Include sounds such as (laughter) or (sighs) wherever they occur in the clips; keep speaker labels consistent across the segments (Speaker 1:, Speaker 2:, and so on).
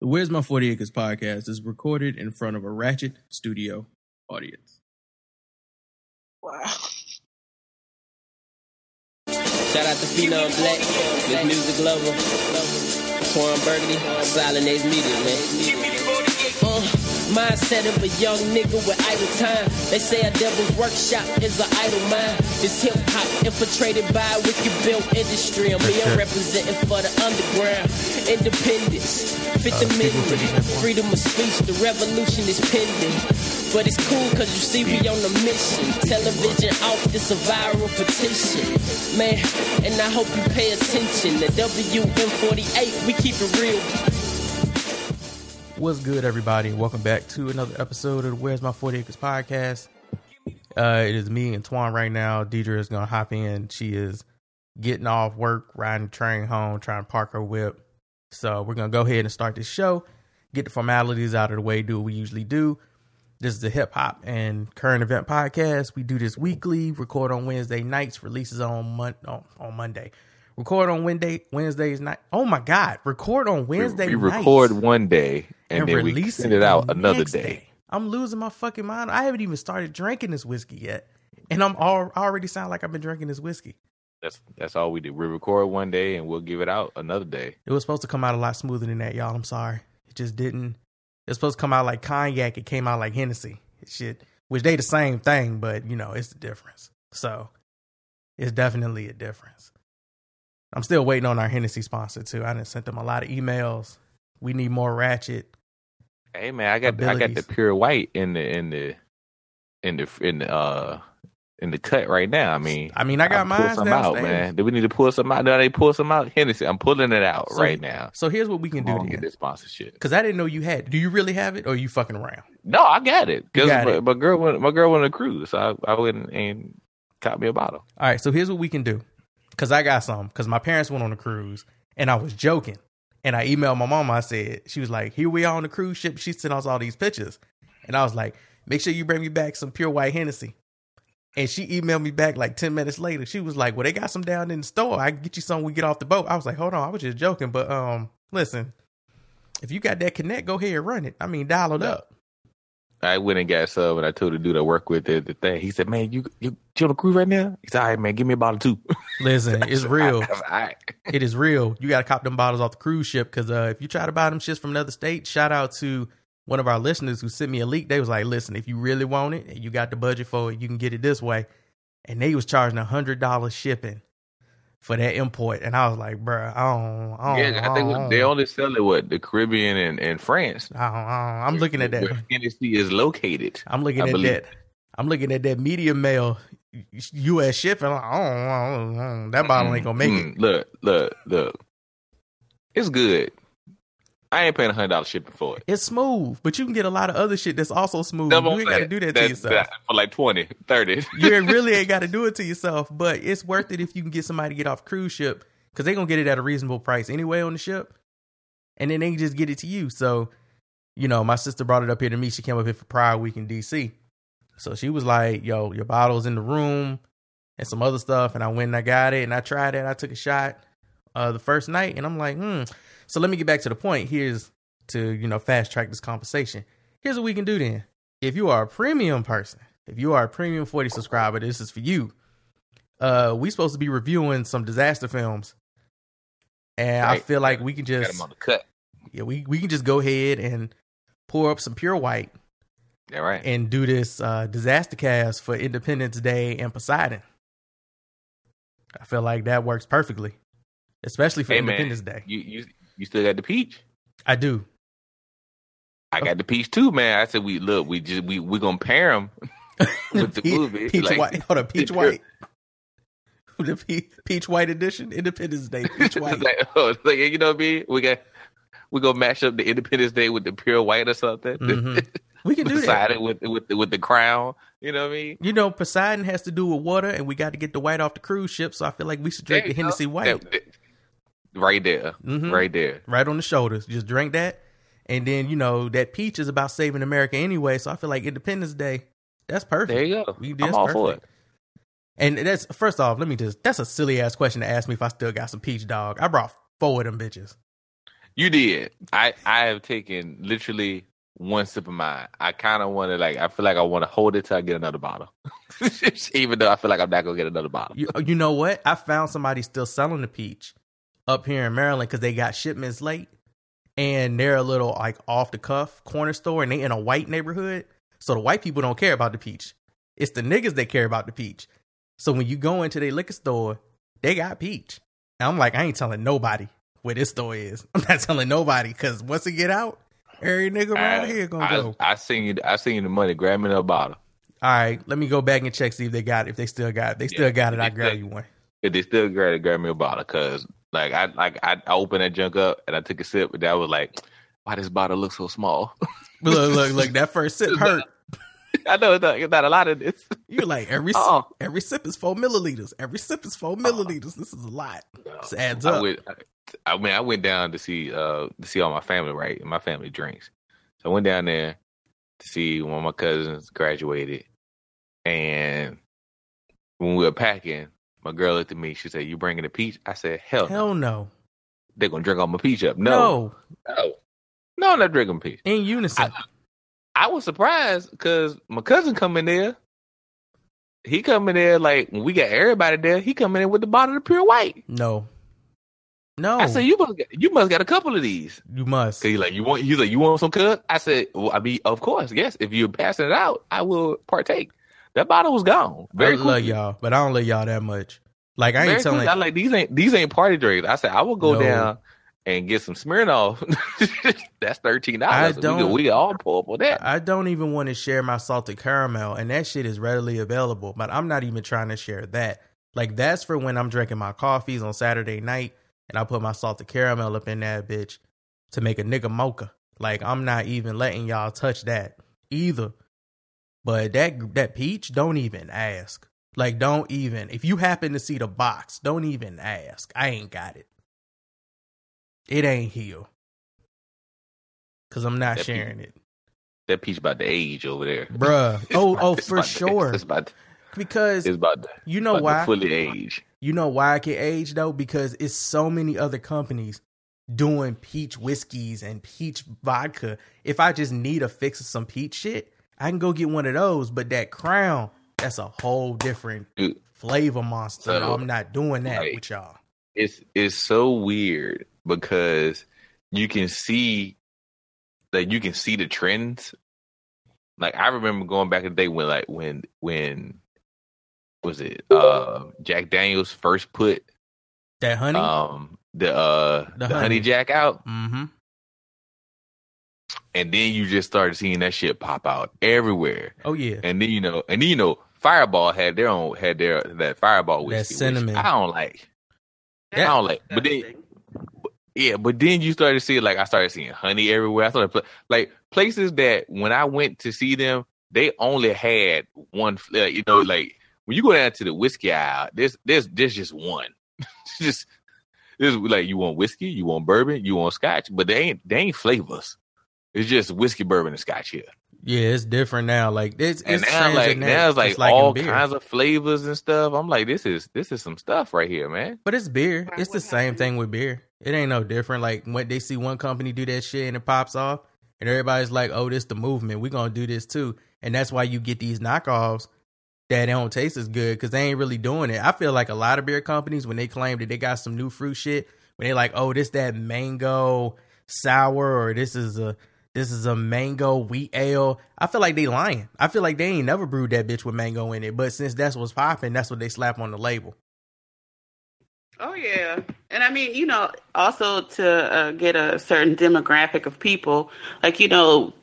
Speaker 1: The Where's My 40 Acres podcast is recorded in front of a Ratchet Studio audience.
Speaker 2: Wow.
Speaker 3: Shout out to Phenom Black, Miss Music Lover, Twan Burgundy, Silent Ace Media, man. Uh, mindset of a young nigga with idle time. They say a devil's workshop is an idle mind. This hip hop infiltrated by a wicked built industry. I'm here representing for the underground. Independence, Fifth Amendment, freedom of speech. The revolution is pending. But it's cool cause you see we on a mission. Television off, this a viral petition. Man, and I hope you pay attention. The WM48, we keep it real.
Speaker 1: What's good, everybody? Welcome back to another episode of the Where's My 40 Acres podcast. Uh, it is me and Twan right now. Deidre is going to hop in. She is getting off work, riding the train home, trying to park her whip. So we're going to go ahead and start this show, get the formalities out of the way, do what we usually do. This is the hip hop and current event podcast. We do this weekly, record on Wednesday nights, releases on mon- on, on Monday. Record on Wednesday Wednesdays night. Oh my god, record on Wednesday
Speaker 4: we, we
Speaker 1: nights
Speaker 4: record one day and,
Speaker 1: and
Speaker 4: then we
Speaker 1: release
Speaker 4: send it out another
Speaker 1: next
Speaker 4: day.
Speaker 1: I'm losing my fucking mind. I haven't even started drinking this whiskey yet, and I'm all I already sound like I've been drinking this whiskey.
Speaker 4: That's that's all we do. We record one day and we'll give it out another day.
Speaker 1: It was supposed to come out a lot smoother than that, y'all. I'm sorry, it just didn't. It's supposed to come out like cognac. It came out like Hennessy. Shit, which they the same thing, but you know it's the difference. So it's definitely a difference. I'm still waiting on our Hennessy sponsor too. I didn't sent them a lot of emails. We need more ratchet.
Speaker 4: Hey man, I got the, I got the pure white in the in the in the in the uh in the cut right now. I mean,
Speaker 1: I mean, I got mine
Speaker 4: some out, man. Do we need to pull some out? Do they pull some out? Hennessy, I'm pulling it out
Speaker 1: So-
Speaker 4: right now.
Speaker 1: So here's what we can do then.
Speaker 4: get this sponsorship.
Speaker 1: Because I didn't know you had. it. Do you really have it, or are you fucking around?
Speaker 4: No, I got it. Cause
Speaker 1: got
Speaker 4: my, my girl went my girl went on a cruise, so I, I went and caught me a bottle.
Speaker 1: All right, so here's what we can do. Because I got some. Because my parents went on a cruise, and I was joking. And I emailed my mom. I said, she was like, "Here we are on the cruise ship." She sent us all these pictures, and I was like, "Make sure you bring me back some pure white Hennessy." And she emailed me back like ten minutes later. She was like, "Well, they got some down in the store. I can get you some. when We get off the boat." I was like, "Hold on, I was just joking." But um, listen, if you got that connect, go ahead and run it. I mean, dial it
Speaker 4: Yeah.
Speaker 1: up.
Speaker 4: I went and got some, and I told the dude I work with the, the thing. He said, "Man, you you, on the cruise right now?" He said, "All right, man, give me a bottle too." (laughs)
Speaker 1: Listen, it's (laughs) real. It is real. You got to cop them bottles off the cruise ship because uh, if you try to buy them shits from another state, shout out to one of our listeners who sent me a leak. They was like, "Listen, if you really want it and you got the budget for it, you can get it this way." And they was charging a hundred dollars shipping for that import, and I was like, "Bruh, I don't, I don't,
Speaker 4: Yeah, I think they only sell it what the Caribbean and, and France.
Speaker 1: I don't- I I'm looking at that.
Speaker 4: Where Hennessy is located.
Speaker 1: I'm looking at
Speaker 4: believe.
Speaker 1: that. I'm looking at that medium mail U.S. shipping. Like, I don't, I don't, I don't- that bottle ain't gonna make it.
Speaker 4: Mm, Look, look, look. It's good. I ain't paying a hundred dollars shipping for it.
Speaker 1: It's smooth, but you can get a lot of other shit that's also smooth.
Speaker 4: That's
Speaker 1: you ain't got to do that to yourself.
Speaker 4: that- for like 20, 30. (laughs)
Speaker 1: you really ain't (laughs) got to do it to yourself, but it's worth it if you can get somebody to get off cruise ship because they gonna get it at a reasonable price anyway on the ship, and then they can just get it to you. So, you know, my sister brought it up here to me. She came up here for Pride Week in DC, so she was like, "Yo, your bottle's in the room and some other stuff," and I went and I got it and I tried it. I took a shot uh, the first night, and I'm like, "Hmm." So let me get back to the point. Here's to you know fast track this conversation. Here's what we can do then. If you are a premium person, if you are a premium 40 subscriber, this is for you. Uh, we supposed to be reviewing some disaster films, and I feel like we can just
Speaker 4: them on the cut.
Speaker 1: yeah we we can just go ahead and pour up some pure white
Speaker 4: Yeah, right.
Speaker 1: and do this uh, disaster cast for Independence Day and Poseidon. I feel like that works perfectly, especially for
Speaker 4: Hey, man.
Speaker 1: Independence Day.
Speaker 4: You you you still got the peach?
Speaker 1: I do.
Speaker 4: I got the peach too, man. I said we look, we just we we gonna pair them (laughs) with the
Speaker 1: Pe-
Speaker 4: movie.
Speaker 1: Peach
Speaker 4: Like,
Speaker 1: white. Hold on, peach (laughs) white. (laughs) the pe- peach white edition, Independence Day, peach white.
Speaker 4: like, oh, like, you know what I mean? We got we gonna mash up the Independence Day with the pure white or something.
Speaker 1: Mhm. We can do that.
Speaker 4: It with with the, with the crown. You know what I mean?
Speaker 1: You know, Poseidon has to do with water, and we got to get the white off the cruise ship. So I feel like we should drink the
Speaker 4: go.
Speaker 1: Hennessy white
Speaker 4: That- that- right there,
Speaker 1: Mhm.
Speaker 4: right there.
Speaker 1: right on the shoulders. Just drink that, and then you know that peach is about saving America anyway. So I feel like Independence Day, that's perfect.
Speaker 4: There you go.
Speaker 1: We-
Speaker 4: I'm all for it.
Speaker 1: And that's first off, let me just. That's a silly ass question to ask me if I still got some peach dog. I brought four of them bitches.
Speaker 4: You did. I I have taken literally one sip of mine. I kind of want to like. I feel like I want to hold it till I get another bottle, (laughs) even though I feel like I'm not gonna get another bottle.
Speaker 1: You, you know what? I found somebody still selling the peach up here in Maryland because they got shipments late, and they're a little like off the cuff corner store, and they in a white neighborhood, so the white people don't care about the peach. It's the niggas that care about the peach. So when you go into their liquor store, they got peach. And I'm like, I ain't telling nobody where this store is. (laughs) I'm not telling nobody because once it get out, every nigga around
Speaker 4: I,
Speaker 1: here gonna
Speaker 4: I,
Speaker 1: go.
Speaker 4: I seen you. I seen you the money. Grab me another bottle.
Speaker 1: All right, let me go back and check see if they got it. If they still got it, they still
Speaker 4: Yeah,
Speaker 1: got it. I grab
Speaker 4: still-
Speaker 1: you one.
Speaker 4: If they still grab it, grab me a bottle, cause like I like I, I opened that junk up and I took a sip, and I was like, why this bottle looks so small? (laughs)
Speaker 1: Look, look, look. (laughs) That first sip hurt.
Speaker 4: I know it's not, it's not a lot of this. (laughs)
Speaker 1: You're like every
Speaker 4: Oh.
Speaker 1: sip, every sip is four milliliters. Every sip is four milliliters. This is a lot. This adds
Speaker 4: I
Speaker 1: up.
Speaker 4: went, I, I mean, I went down to see uh to see all my family, right? And my family drinks. So I went down there to see one of my cousins graduated, and when we were packing, my girl looked at me. She said, "You bringing a peach?" I said, "Hell, no.
Speaker 1: Hell no.
Speaker 4: They're gonna drink all my peach up."
Speaker 1: No.
Speaker 4: No, no, no, I'm not drinking peach.
Speaker 1: In unison.
Speaker 4: I was surprised because my cousin come in there. He come in there like when we got everybody there. He come in there with the bottle of pure white.
Speaker 1: no. No.
Speaker 4: I said, "You must, get, you must got a couple of these."
Speaker 1: you must.
Speaker 4: Cause he's like, you want, he's like, you want some cuz? I said, well, I mean, of course, yes. If you're passing it out, I will partake. That bottle was gone. Very
Speaker 1: I love y'all, but I don't love y'all that much. Like I ain't
Speaker 4: Very
Speaker 1: telling.
Speaker 4: quickly. I like these ain't these ain't party drinks. I said I will go
Speaker 1: No.
Speaker 4: down and get some Smirnoff. (laughs) That's thirteen
Speaker 1: I
Speaker 4: dollars. We can, we can all pull up on that.
Speaker 1: I don't even want to share my salted caramel, and that shit is readily available. But I'm not even trying to share that. Like that's for when I'm drinking my coffees on Saturday night, and I put my salted caramel up in that bitch to make a nigga mocha. Like I'm not even letting y'all touch that either. But that that peach, don't even ask. Like don't even. If you happen to see the box, don't even ask. I ain't got it. It ain't here. Cause I'm not
Speaker 4: That peach-
Speaker 1: sharing it.
Speaker 4: that peach about the age over there, (laughs)
Speaker 1: Bruh. Oh, oh, for sure.
Speaker 4: It's about
Speaker 1: Because
Speaker 4: it's about to,
Speaker 1: you know
Speaker 4: about
Speaker 1: why?
Speaker 4: fully age.
Speaker 1: You know why I can age though? Because it's so many other companies doing peach whiskeys and peach vodka. If I just need a fix of some peach shit, I can go get one of those. But that crown, that's a whole different
Speaker 4: Dude,
Speaker 1: flavor monster.
Speaker 4: So,
Speaker 1: I'm not doing that
Speaker 4: like,
Speaker 1: with y'all.
Speaker 4: it's it's so weird because you can see like you can see the trends. Like I remember going back in the day when like when when was it uh Jack Daniels first put
Speaker 1: That honey?
Speaker 4: um the uh
Speaker 1: The
Speaker 4: the, honey.
Speaker 1: honey.
Speaker 4: jack out
Speaker 1: mm-hmm.
Speaker 4: And then you just started seeing that shit pop out everywhere.
Speaker 1: Oh yeah.
Speaker 4: And then you know and then you know Fireball had their own had their that Fireball whiskey. which
Speaker 1: cinnamon.
Speaker 4: I don't like. I
Speaker 1: Yeah.
Speaker 4: don't like. But then Yeah, but then you started to see like I started seeing honey everywhere. I started like places that when I went to see them, they only had one. Uh, you know, like when you go down to the whiskey aisle, there's there's there's just one. (laughs) Just this like you want whiskey, you want bourbon, you want scotch, but they ain't they ain't flavors. It's just whiskey, bourbon, and scotch here.
Speaker 1: Yeah, it's different now. Like it's,
Speaker 4: And
Speaker 1: it's
Speaker 4: now like now it's like,
Speaker 1: like
Speaker 4: all kinds of flavors and stuff. I'm like, this is this is some stuff right here, man.
Speaker 1: But it's beer. It's the same thing with beer. It ain't no different. Like when they see one company do that shit and it pops off, and everybody's like, "Oh, this the movement. We're gonna do this too." And that's why you get these knockoffs that don't taste as good because they ain't really doing it. I feel like a lot of beer companies when they claim that they got some new fruit shit, when they like, "Oh, this that mango sour," or this is a this is a mango wheat ale. I feel like they lying. I feel like they ain't never brewed that bitch with mango in it. But since that's what's popping, that's what they slap on the label.
Speaker 2: Oh yeah, and I mean, you know, also to uh, get a certain demographic of people, like you know,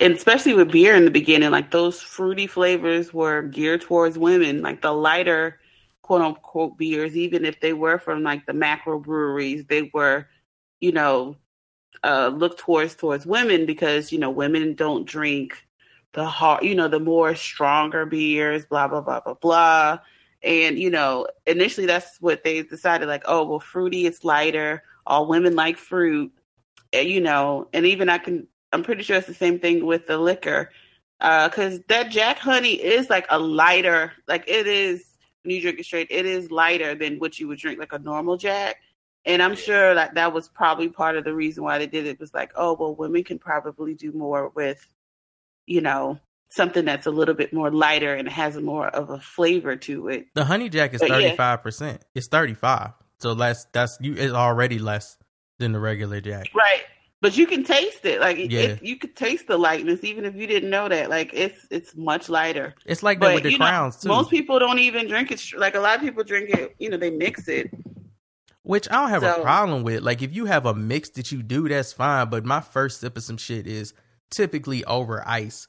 Speaker 2: and especially with beer in the beginning, like those fruity flavors were geared towards women, like the lighter, quote unquote, beers, even if they were from like the macro breweries, they were, you know, uh, looked towards towards women because you know women don't drink the hard, you know, the more stronger beers, blah blah blah blah blah. And you know, initially that's what they decided. Like, oh well, fruity, it's lighter. All women like fruit, and, you know. And even I can, I'm pretty sure it's the same thing with the liquor, because that Jack Honey is like a lighter. Like it is when you drink it straight, it is lighter than what you would drink like a normal Jack. And I'm sure that that was probably part of the reason why they did it was like, oh, well, women can probably do more with, you know, something that's a little bit more lighter and has more of a flavor to it.
Speaker 1: The honey jack is thirty five percent. It's thirty five. So less that's you it's already less than the regular jack.
Speaker 2: Right. But you can taste it. Like
Speaker 1: Yeah.
Speaker 2: it- you could taste the lightness even if you didn't know that. Like it's it's much lighter.
Speaker 1: It's like that
Speaker 2: But
Speaker 1: with the
Speaker 2: you know,
Speaker 1: crowns too.
Speaker 2: most people don't even drink it. Like a lot of people drink it, you know, they mix it.
Speaker 1: Which I don't have a problem with. Like if you have a mix that you do, that's fine. But my first sip of some shit is typically over ice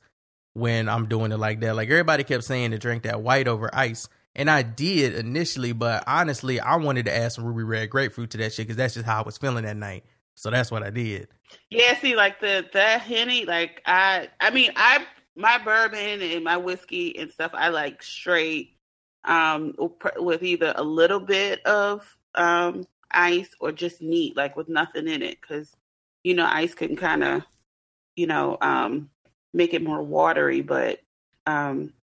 Speaker 1: when I'm doing it like that. Like everybody kept saying to drink that white over ice. And I did initially, but honestly, I wanted to add some ruby red grapefruit to that shit because that's just how I was feeling that night. So that's what I did.
Speaker 2: Yeah, see, like the that henny, like I, I mean, I my bourbon and my whiskey and stuff, I like straight, um, with either a little bit of um ice or just neat, like with nothing in it, because you know ice can kind of, you know, um, make it more watery. But um,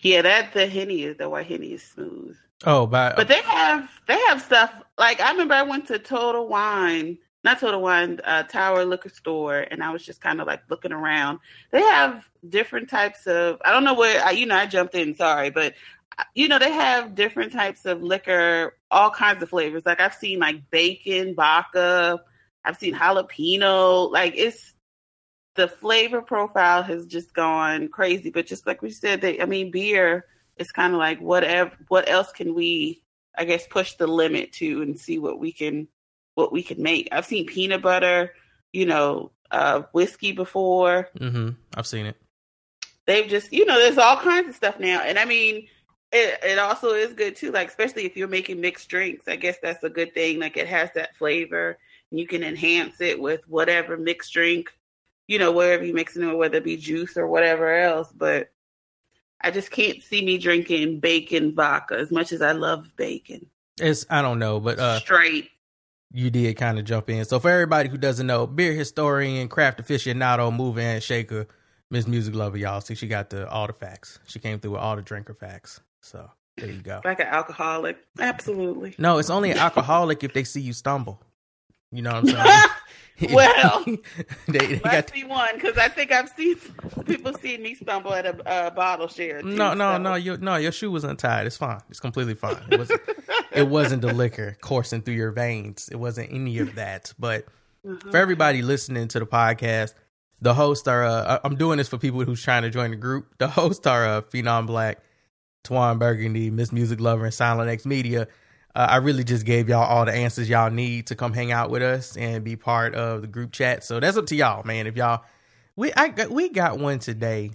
Speaker 2: yeah, that the henny is the white henny is smooth.
Speaker 1: Oh, but,
Speaker 2: But they have they have stuff like I remember I went to Total Wine, not Total Wine, uh, Tower Liquor Store, and I was just kind of like looking around. They have different types of I don't know where I, you know I jumped in, sorry, but you know they have different types of liquor, all kinds of flavors. Like I've seen like bacon, vodka, I've seen jalapeno. Like it's the flavor profile has just gone crazy. But just like we said, they, I mean, beer is kind of like whatever. What else can we, I guess, push the limit to and see what we can, what we can make. I've seen peanut butter, you know, uh, whiskey before.
Speaker 1: Mm-hmm. I've seen it.
Speaker 2: They've just, you know, there's all kinds of stuff now, and I mean. It, it also is good too, like especially if you're making mixed drinks. I guess that's a good thing. Like it has that flavor, and you can enhance it with whatever mixed drink you know, wherever you're mixing it, whether it be juice or whatever else. But I just can't see me drinking bacon vodka as much as I love bacon.
Speaker 1: It's I don't know, but uh,
Speaker 2: Straight.
Speaker 1: you did kind of jump in. So for everybody who doesn't know, beer historian, craft aficionado, mover and shaker, Miss Music Lover, y'all. See, she got the all the facts. She came through with all the drinker facts. So there you go.
Speaker 2: Like an alcoholic. Absolutely.
Speaker 1: No, it's only an alcoholic if they see you stumble. You know what I'm saying? (laughs) (laughs)
Speaker 2: Well,
Speaker 1: they, they got
Speaker 2: Let's see one because I think I've seen people see me stumble at a uh, bottle share. Too,
Speaker 1: no, no,
Speaker 2: so.
Speaker 1: no. Your no, your shoe was untied. It's fine. It's completely fine. It wasn't. it wasn't the liquor coursing through your veins. It wasn't any of that. But
Speaker 2: Mhm.
Speaker 1: for everybody listening to the podcast, the hosts are. Uh, I'm doing this for people who's trying to join the group. The hosts are uh, Phenom Black, Twan Burgundy, Miss Music Lover, and Silent X Media. Uh, I really just gave y'all all the answers y'all need to come hang out with us and be part of the group chat. So that's up to y'all, man. If y'all, we I got, we got one today.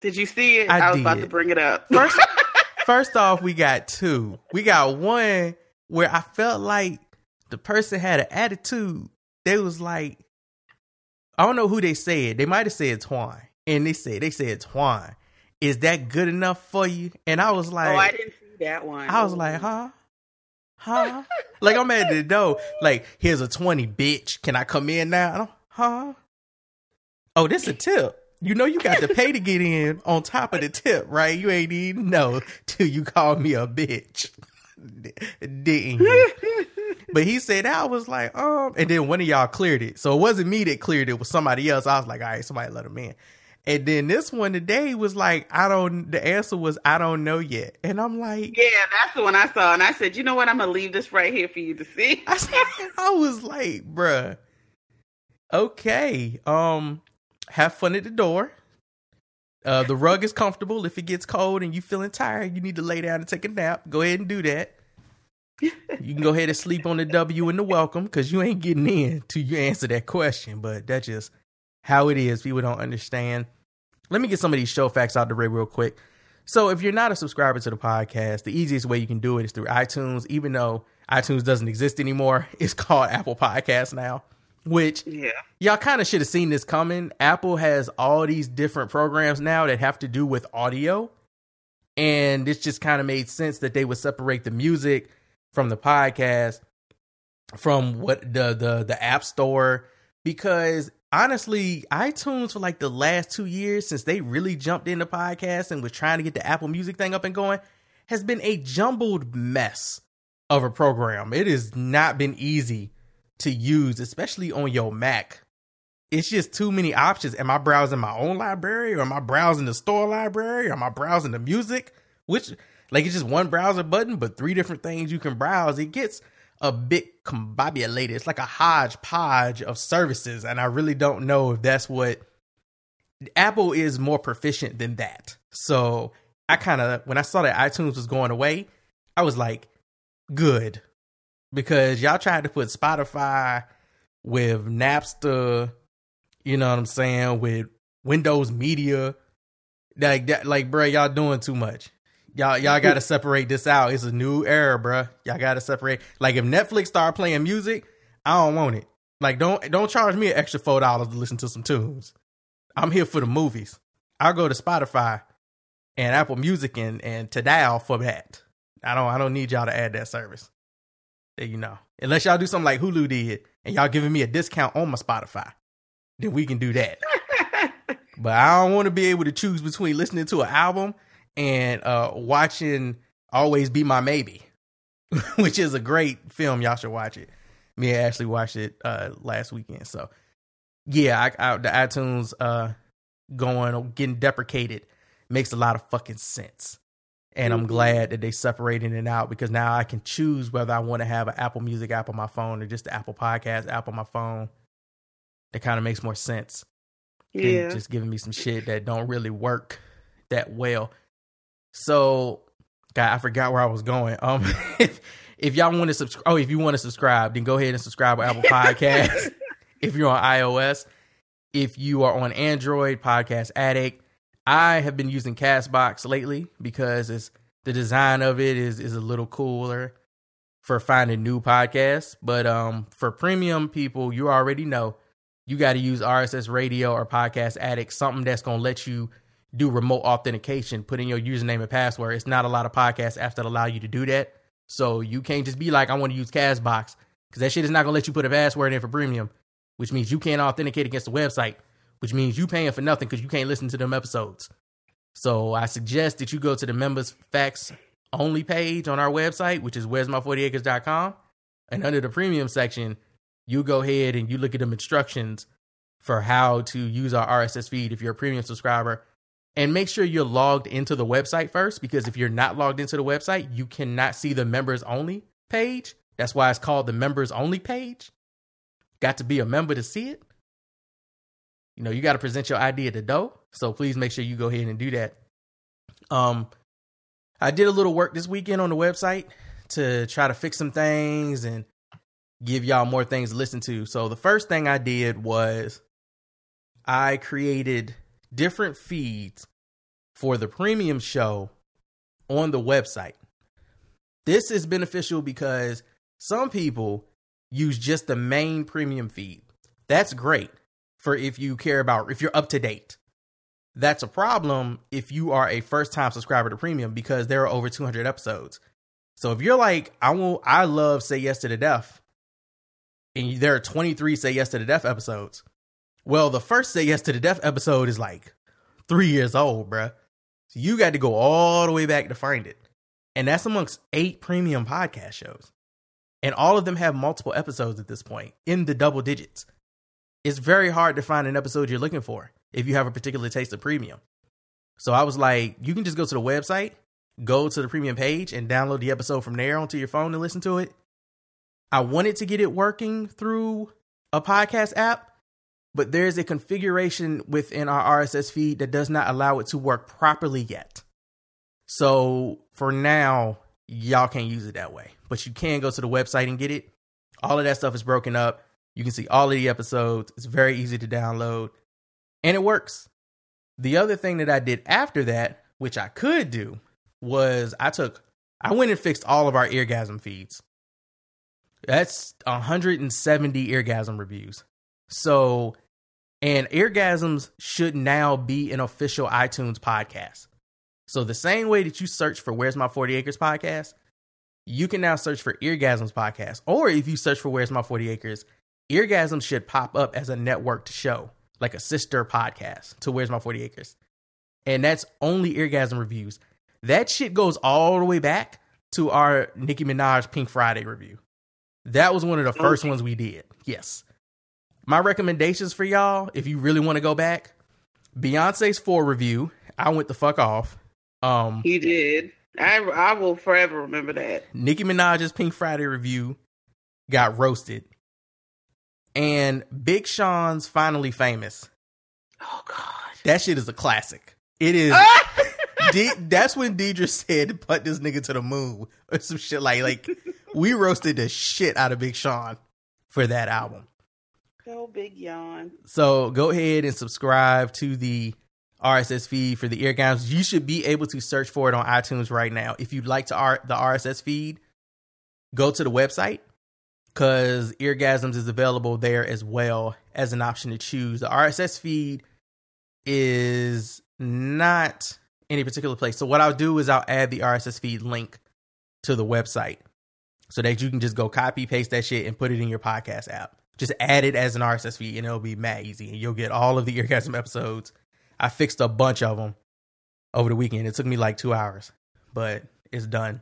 Speaker 2: Did you see it?
Speaker 1: I
Speaker 2: I, was about to bring it up.
Speaker 1: First, (laughs) first off, we got two. We got one where I felt like the person had an attitude. They was like, I don't know who they said. They might have said Twine, and they said they said Twine. Is that good enough for you? And I was like,
Speaker 2: oh, I didn't see that one.
Speaker 1: I was like, huh? Huh? (laughs) like I'm at the door. Like, here's a 20, bitch. Can I come in now? Huh? Oh, this is a tip. You know you got to pay to get in on top of the tip, right? You ain't even know till you call me a bitch. (laughs) Didn't you? But he said that I was like, um, and then one of y'all cleared it. So it wasn't me that cleared it, it was somebody else. I was like, all right, somebody let him in. And then this one today was like, I don't the answer was I don't know yet. And I'm like,
Speaker 2: Yeah, that's the one I saw, and I said, you know what? I'm gonna leave this right here for you to see. (laughs)
Speaker 1: I, said, I was like, bruh, okay. Um, have fun at the door. Uh, the rug is comfortable. If it gets cold and you feeling tired, you need to lay down and take a nap. Go ahead and do that. You can go ahead and sleep on the W and the welcome because you ain't getting in till you answer that question. But that just how it is. People don't understand. Let me get some of these show facts out the way real quick. So, if you're not a subscriber to the podcast, the easiest way you can do it is through iTunes. Even though iTunes doesn't exist anymore, (laughs) it's called Apple Podcasts now. Which
Speaker 2: Yeah.
Speaker 1: y'all kind of should have seen this coming. Apple has all these different programs now that have to do with audio. And this just kind of made sense that they would separate the music from the podcast from what the the the app store because honestly iTunes for like the last 2 years since they really jumped into podcasts and was trying to get the Apple Music thing up and going has been a jumbled mess of a program. It has not been easy to use, especially on your Mac. It's just too many options. Am I browsing my own library or am I browsing the store library or am I browsing the music? Which like it's just one browser button, but three different things you can browse. It gets a bit combobulated. It's like a hodgepodge of services, and I really don't know if that's what Apple is more proficient than that. So I kind of when I saw that iTunes was going away, I was like, good, because y'all tried to put Spotify with Napster, you know what I'm saying, with Windows Media, like that, like bro, y'all doing too much. Y'all, y'all got to separate this out. It's a new era, bro. Y'all got to separate. Like if Netflix start playing music, I don't want it. Like don't don't charge me an extra four dollars to listen to some tunes. I'm here for the movies. I'll go to Spotify and Apple Music and and Tidal for that. I don't I don't need y'all to add that service. There you know. Unless y'all do something like Hulu did and y'all giving me a discount on my Spotify, then we can do that. (laughs) but I don't want to be able to choose between listening to an album and uh watching Always Be My Maybe, (laughs) which is a great film. Y'all should watch it. Me and Ashley watched it uh last weekend. So yeah, I, I, the iTunes uh going getting deprecated makes a lot of fucking sense. And I'm mm-hmm. glad that they separated it out because now I can choose whether I want to have an Apple Music app on my phone or just the Apple Podcast app on my phone. That kind of makes more sense. Yeah. just giving me some shit that don't really work that well. So, God, I forgot where I was going. Um, (laughs) if if y'all want to subscribe, oh, if you want to subscribe, then go ahead and subscribe to Apple Podcasts. (laughs) if you're on iOS, if you are on Android, Podcast Addict. I have been using Castbox lately because it's the design of it is is a little cooler for finding new podcasts. But um, for premium people, you already know you got to use RSS Radio or Podcast Addict, something that's gonna let you do remote authentication, put in your username and password. It's not a lot of podcasts apps that allow you to do that. So you can't just be like, I want to use Castbox because that shit is not gonna let you put a password in for premium, which means you can't authenticate against the website, which means you paying for nothing because you can't listen to them episodes. So I suggest that you go to the members facts only page on our website, which is where's my 40 acres.com. And under the premium section, you go ahead and you look at them instructions for how to use our RSS feed if you're a premium subscriber and make sure you're logged into the website first because if you're not logged into the website, you cannot see the members only page. That's why it's called the members only page. Got to be a member to see it. You know, you got to present your ID at the door. So please make sure you go ahead and do that. Um, I did a little work this weekend on the website to try to fix some things and give y'all more things to listen to. So the first thing I did was I created different feeds for the premium show on the website. This is beneficial because some people use just the main premium feed. That's great for if you care about if you're up to date. That's a problem if you are a first time subscriber to premium because there are over 200 episodes. So if you're like, I will, I love Say Yes to the Deaf, and there are 23 Say Yes to the Deaf episodes, well, the first Say Yes to the Deaf episode is like three years old, bruh. So you got to go all the way back to find it. And that's amongst eight premium podcast shows. And all of them have multiple episodes at this point in the double digits. It's very hard to find an episode you're looking for if you have a particular taste of premium. So I was like, you can just go to the website, go to the premium page, and download the episode from there onto your phone and listen to it. I wanted to get it working through a podcast app, but there's a configuration within our RSS feed that does not allow it to work properly yet. So for now, y'all can't use it that way, but you can go to the website and get it. All of that stuff is broken up. You can see all of the episodes. It's very easy to download and it works. The other thing that I did after that, which I could do, was I took, I went and fixed all of our eargasm feeds. That's 170 eargasm reviews. So and Eargasms should now be an official iTunes podcast. So the same way that you search for Where's My 40 Acres podcast, you can now search for Eargasms podcast. Or if you search for Where's My 40 Acres, Eargasms should pop up as a networked show, like a sister podcast to Where's My 40 Acres. And that's only Eargasm reviews. That shit goes all the way back to our Nicki Minaj Pink Friday review. That was one of the first ones we did. Yes. My recommendations for y'all, if you really want to go back, Beyonce's four review. I went the fuck off. Um,
Speaker 2: He did. I I will forever remember that.
Speaker 1: Nicki Minaj's Pink Friday review got roasted. And Big Sean's Finally Famous.
Speaker 2: Oh God.
Speaker 1: That shit is a classic. It is. (laughs) De- that's when Deidre said put this nigga to the moon or some shit like like we roasted the shit out of Big Sean for that album.
Speaker 2: So big yawn.
Speaker 1: So go ahead and subscribe to the RSS feed for the Eargasms. You should be able to search for it on iTunes right now. If you'd like to R- the RSS feed, go to the website because Eargasms is available there as well as an option to choose. The RSS feed is not in any particular place. So what I'll do is I'll add the RSS feed link to the website so that you can just go copy paste that shit and put it in your podcast app. Just add it as an RSS feed and it'll be mad easy and you'll get all of the (laughs) Eargasm episodes. I fixed a bunch of them over the weekend. It took me like two hours, but it's done.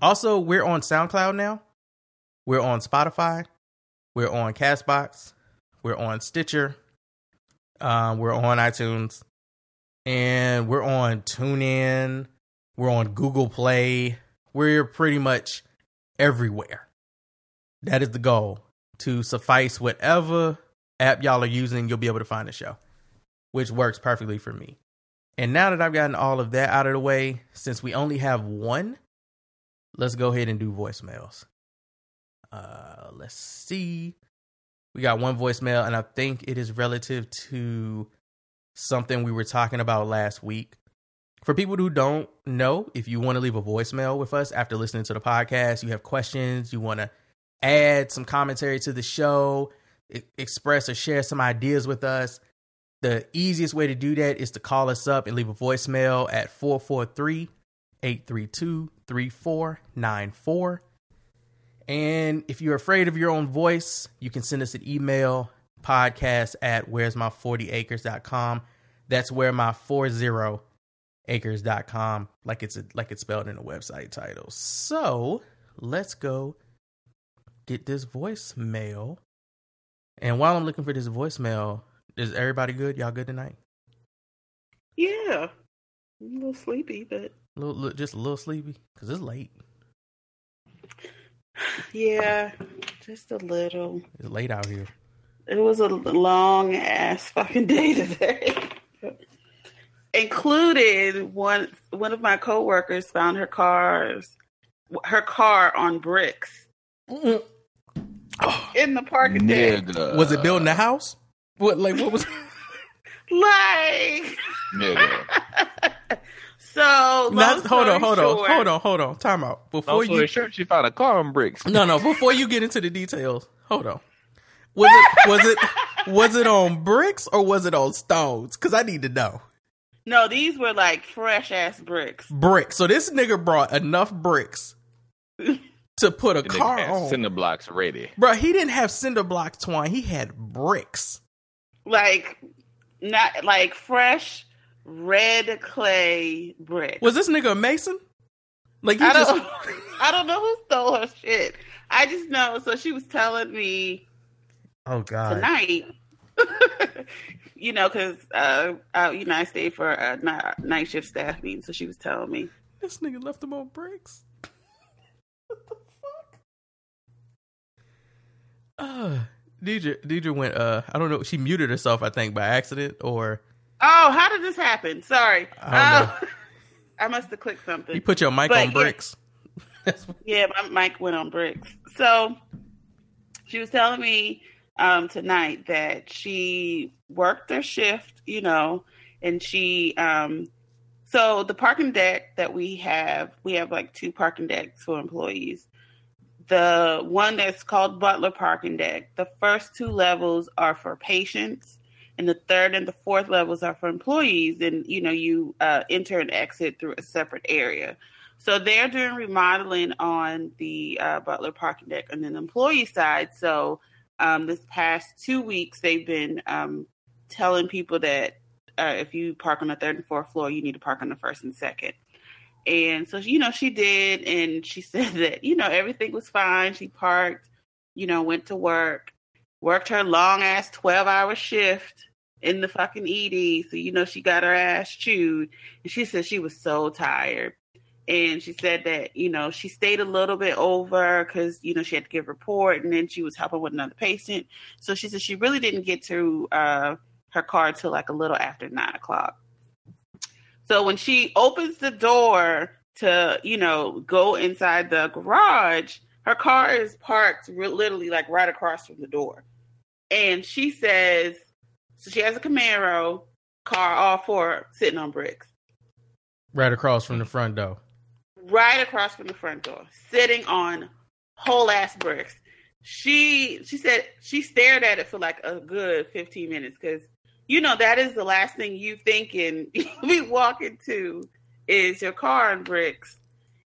Speaker 1: Also, we're on SoundCloud now. We're on Spotify. We're on Castbox. We're on Stitcher. Um, we're on iTunes. And we're on TuneIn. We're on Google Play. We're pretty much everywhere. That is the goal to suffice whatever app y'all are using, you'll be able to find the show, which works perfectly for me. And now that I've gotten all of that out of the way, since we only have one, let's go ahead and do voicemails. Uh, let's see. We got one voicemail, and I think it is relative to something we were talking about last week. For people who don't know, if you want to leave a voicemail with us after listening to the podcast, you have questions, you want to add some commentary to the show, express or share some ideas with us, the easiest way to do that is to call us up and leave a voicemail at 443 832 3494. And if you're afraid of your own voice, you can send us an email podcast at where's my 40 acres.com. That's where my 40 acres.com like it's a, like it's spelled in the website title. So, let's go get this voicemail. And while I'm looking for this voicemail, is everybody good? Y'all good tonight?
Speaker 2: Yeah. I'm a little sleepy, but
Speaker 1: A little, little- just a little sleepy because it's late.
Speaker 2: yeah, just a little.
Speaker 1: It's late out here.
Speaker 2: It was a long ass fucking day (laughs) today. Included one one of my coworkers found her cars her car on bricks mm-hmm. (gasps) in the parking deck.
Speaker 4: Nigga.
Speaker 1: Was it building a house? What like what was? (laughs)
Speaker 2: Like
Speaker 4: Nigga. (laughs)
Speaker 2: so long
Speaker 1: Not, hold on,
Speaker 2: story
Speaker 1: hold on, hold on, hold on. Time out before
Speaker 4: No,
Speaker 1: you.
Speaker 4: sure she found a car on bricks.
Speaker 1: No, no. Before you get into the details, hold on. Was it was it was it on bricks or was it on stones? Because I need to know.
Speaker 2: No, these were like fresh ass bricks.
Speaker 1: Bricks. So this nigga brought enough bricks (laughs) to put a car
Speaker 4: had
Speaker 1: on.
Speaker 4: cinder blocks ready.
Speaker 1: Bro, he didn't have cinder blocks, twine. He had bricks.
Speaker 2: Like not like fresh red clay bricks.
Speaker 1: Was this nigga a mason? Like he
Speaker 2: I
Speaker 1: just
Speaker 2: don't (laughs) I don't know who stole her shit. I just know so she was telling me
Speaker 1: oh god.
Speaker 2: tonight (laughs) you know cuz uh, uh you know I stayed for a night, night shift staff meeting so she was telling me
Speaker 1: This nigga left them on bricks. (laughs) what the fuck? Uh, Deidre, Deidre went. Uh, I don't know. She muted herself, I think, by accident, or
Speaker 2: Oh, how did this happen? Sorry.
Speaker 1: I
Speaker 2: oh, (laughs) I must have clicked something.
Speaker 1: you put your mic
Speaker 2: But,
Speaker 1: on
Speaker 2: yeah.
Speaker 1: bricks. (laughs)
Speaker 2: Yeah, my mic went on bricks. So she was telling me um, tonight that she worked her shift, you know, and she um, so the parking deck that we have, we have like two parking decks for employees. The one that's called Butler Parking Deck, the first two levels are for patients, and the third and the fourth levels are for employees. And you know, you uh, enter and exit through a separate area. So they're doing remodeling on the uh, Butler parking deck on the employee side. So um, this past two weeks, they've been um, telling people that uh, if you park on the third and fourth floor, you need to park on the first and second. And so, you know, she did. And she (laughs) said that, you know, everything was fine. She parked, you know, went to work, worked her long ass 12 hour shift in the fucking ED. So, you know, she got her ass chewed. And she said she was so tired. And she said that, you know, she stayed a little bit over because, you know, she had to give report and then she was helping with another patient. So she said she really didn't get to uh, her car till like a little after nine o'clock. So when she opens the door to, you know, go inside the garage, her car is parked re- literally like right across from the door. And she says, so she has a Camaro car, all four sitting on bricks.
Speaker 1: Right across from the front door
Speaker 2: right across from the front door, sitting on whole ass bricks. She she said she stared at it for like a good 15 minutes because you know that is the last thing you thinking (laughs) we walk into is your car on bricks.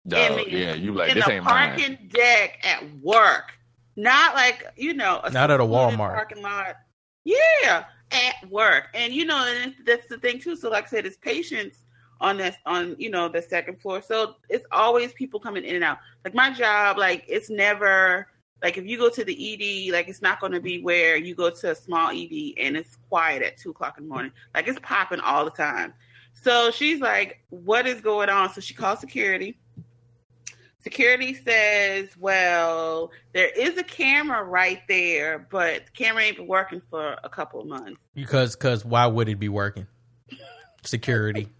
Speaker 4: No, the, yeah, you like this ain't
Speaker 2: parking
Speaker 4: mine.
Speaker 2: deck at work, not like you know,
Speaker 1: not at a Walmart
Speaker 2: parking lot. Yeah, at work, and you know, and that's the thing too. So, like I said, it's patience on this on you know the second floor so it's always people coming in and out like my job like it's never like if you go to the ed like it's not going to be where you go to a small ed and it's quiet at two o'clock in the morning. Like it's popping all the time. So she's like what is going on? So she calls security. Security says well there is a camera right there but the camera ain't been working for a couple of months.
Speaker 1: Because because why would it be working? Security. (laughs)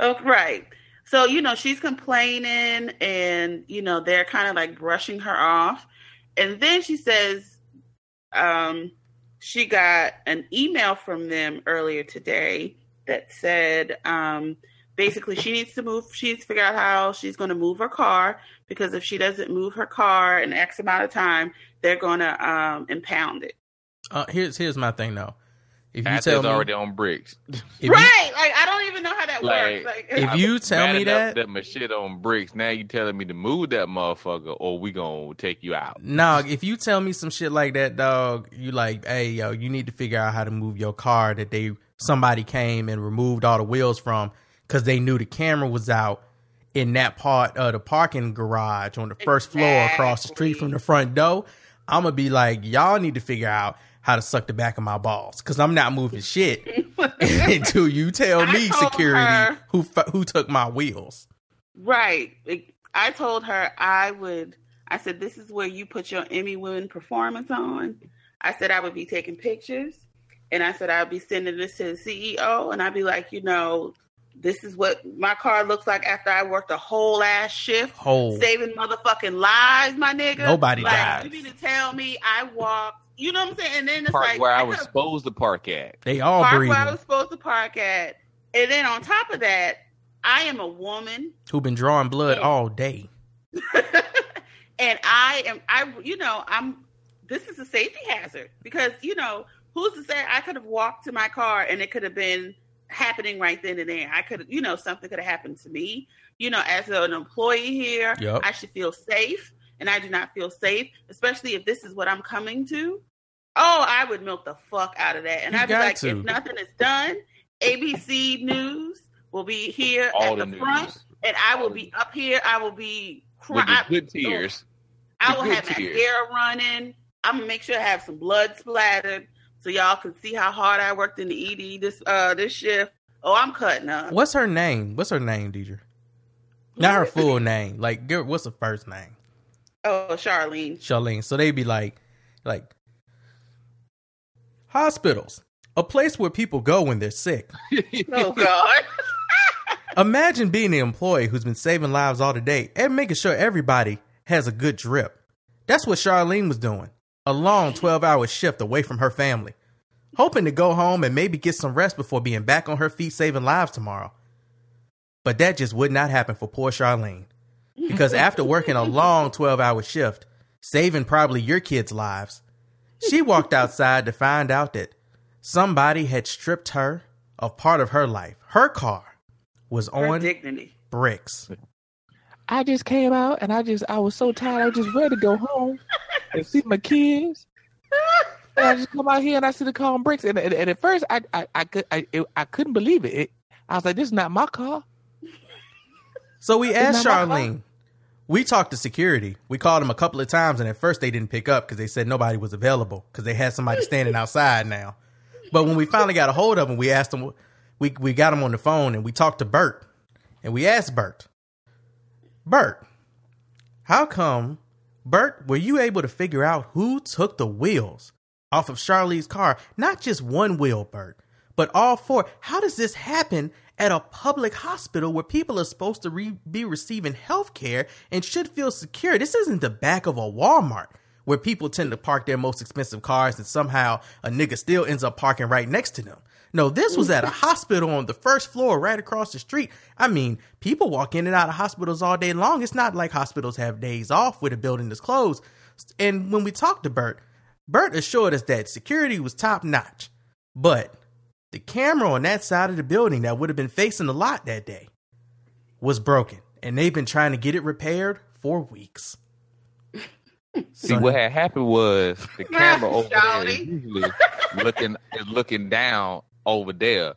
Speaker 2: Oh, right. So, you know, she's complaining and, you know, they're kind of like brushing her off. And then she says um, she got an email from them earlier today that said um, basically she needs to move, she needs to figure out how she's going to move her car because if she doesn't move her car in X amount of time, they're going to um, impound it.
Speaker 1: Uh, here's here's my thing though.
Speaker 4: If you tell me
Speaker 2: already
Speaker 4: on bricks,
Speaker 2: right? You, like I don't even know how that like, works. Like,
Speaker 1: if you tell me that
Speaker 4: that my shit on bricks, now you telling me to move that motherfucker, or we gonna take you out.
Speaker 1: No, if you tell me some shit like that, dog, you like, hey, yo, you need to figure out how to move your car that they somebody came and removed all the wheels from because they knew the camera was out in that part of the parking garage on the first exactly. floor across the street from the front door. I'm gonna be like, y'all need to figure out how to suck the back of my balls because I'm not moving shit (laughs) (laughs) until you tell me security her, who who took my wheels.
Speaker 2: Right. I told her I would. I said this is where you put your Emmy winning performance on. I said I would be taking pictures, and I said I'd be sending this to the CEO, and I'd be like, you know, this is what my car looks like after I worked a whole ass shift,
Speaker 1: whole.
Speaker 2: saving motherfucking lives, my nigga.
Speaker 1: Nobody
Speaker 2: like,
Speaker 1: died.
Speaker 2: You mean to tell me I walked you know what I'm saying? And then it's
Speaker 4: park
Speaker 2: like
Speaker 4: where I, I was supposed to park at.
Speaker 1: They all
Speaker 2: park
Speaker 1: breathing.
Speaker 2: where I was supposed to park at. And then on top of that, I am a woman
Speaker 1: who been drawing blood and, all day. (laughs)
Speaker 2: and I am I you know, I'm this is a safety hazard because, you know, who's to say I could have walked to my car and it could have been happening right then and there. I could you know, something could have happened to me. You know, as an employee here,
Speaker 1: yep.
Speaker 2: I should feel safe and I do not feel safe, especially if this is what I'm coming to. Oh, I would milk the fuck out of that. And you I'd be like, to. if nothing is done, ABC News will be here All at the, the front, and I will be up here. I will be
Speaker 4: crying. Good tears.
Speaker 2: I will have tears. mascara running. I'm gonna make sure I have some blood splattered so y'all can see how hard I worked in the ED this uh this shift. Oh, I'm cutting up.
Speaker 1: What's her name? What's her name, Deidre? Not her full name. Like, what's the first name?
Speaker 2: Oh, Charlene.
Speaker 1: Charlene. So they'd be like, like hospitals, a place where people go when they're sick. (laughs)
Speaker 2: oh God. (laughs)
Speaker 1: Imagine being the employee who's been saving lives all day and making sure everybody has a good drip. That's what Charlene was doing. A long 12 hour shift away from her family, hoping to go home and maybe get some rest before being back on her feet saving lives tomorrow. But that just would not happen for poor Charlene. Because after working a long 12 hour shift, saving probably your kids' lives, she walked outside to find out that somebody had stripped her of part of her life. Her car was
Speaker 2: her
Speaker 1: on
Speaker 2: dignity.
Speaker 1: bricks.
Speaker 4: I just came out and I just I was so tired. I was just ready to go home and see my kids. And I just come out here and I see the car on bricks. And, and, and at first I I I, could, I, it, I couldn't believe it. it. I was like, this is not my car.
Speaker 1: So we asked Charlene. We talked to security. We called them a couple of times, and at first they didn't pick up because they said nobody was available because they had somebody standing outside now. But when we finally got a hold of them, we asked them. We we got them on the phone and we talked to Bert, and we asked Bert, Bert, how come, Bert, were you able to figure out who took the wheels off of Charlie's car? Not just one wheel, Bert, but all four. How does this happen at a public hospital where people are supposed to re- be receiving health care and should feel secure? This isn't the back of a Walmart where people tend to park their most expensive cars and somehow a nigga still ends up parking right next to them. No, this was at a (laughs) hospital on the first floor right across the street. I mean, people walk in and out of hospitals all day long. It's not like hospitals have days off where the building is closed. And when we talked to Bert, Bert assured us that security was top notch. But the camera on that side of the building that would have been facing the lot that day was broken. And they've been trying to get it repaired for weeks. (laughs)
Speaker 4: See what had happened was the (laughs) camera over there is usually looking is looking down over there,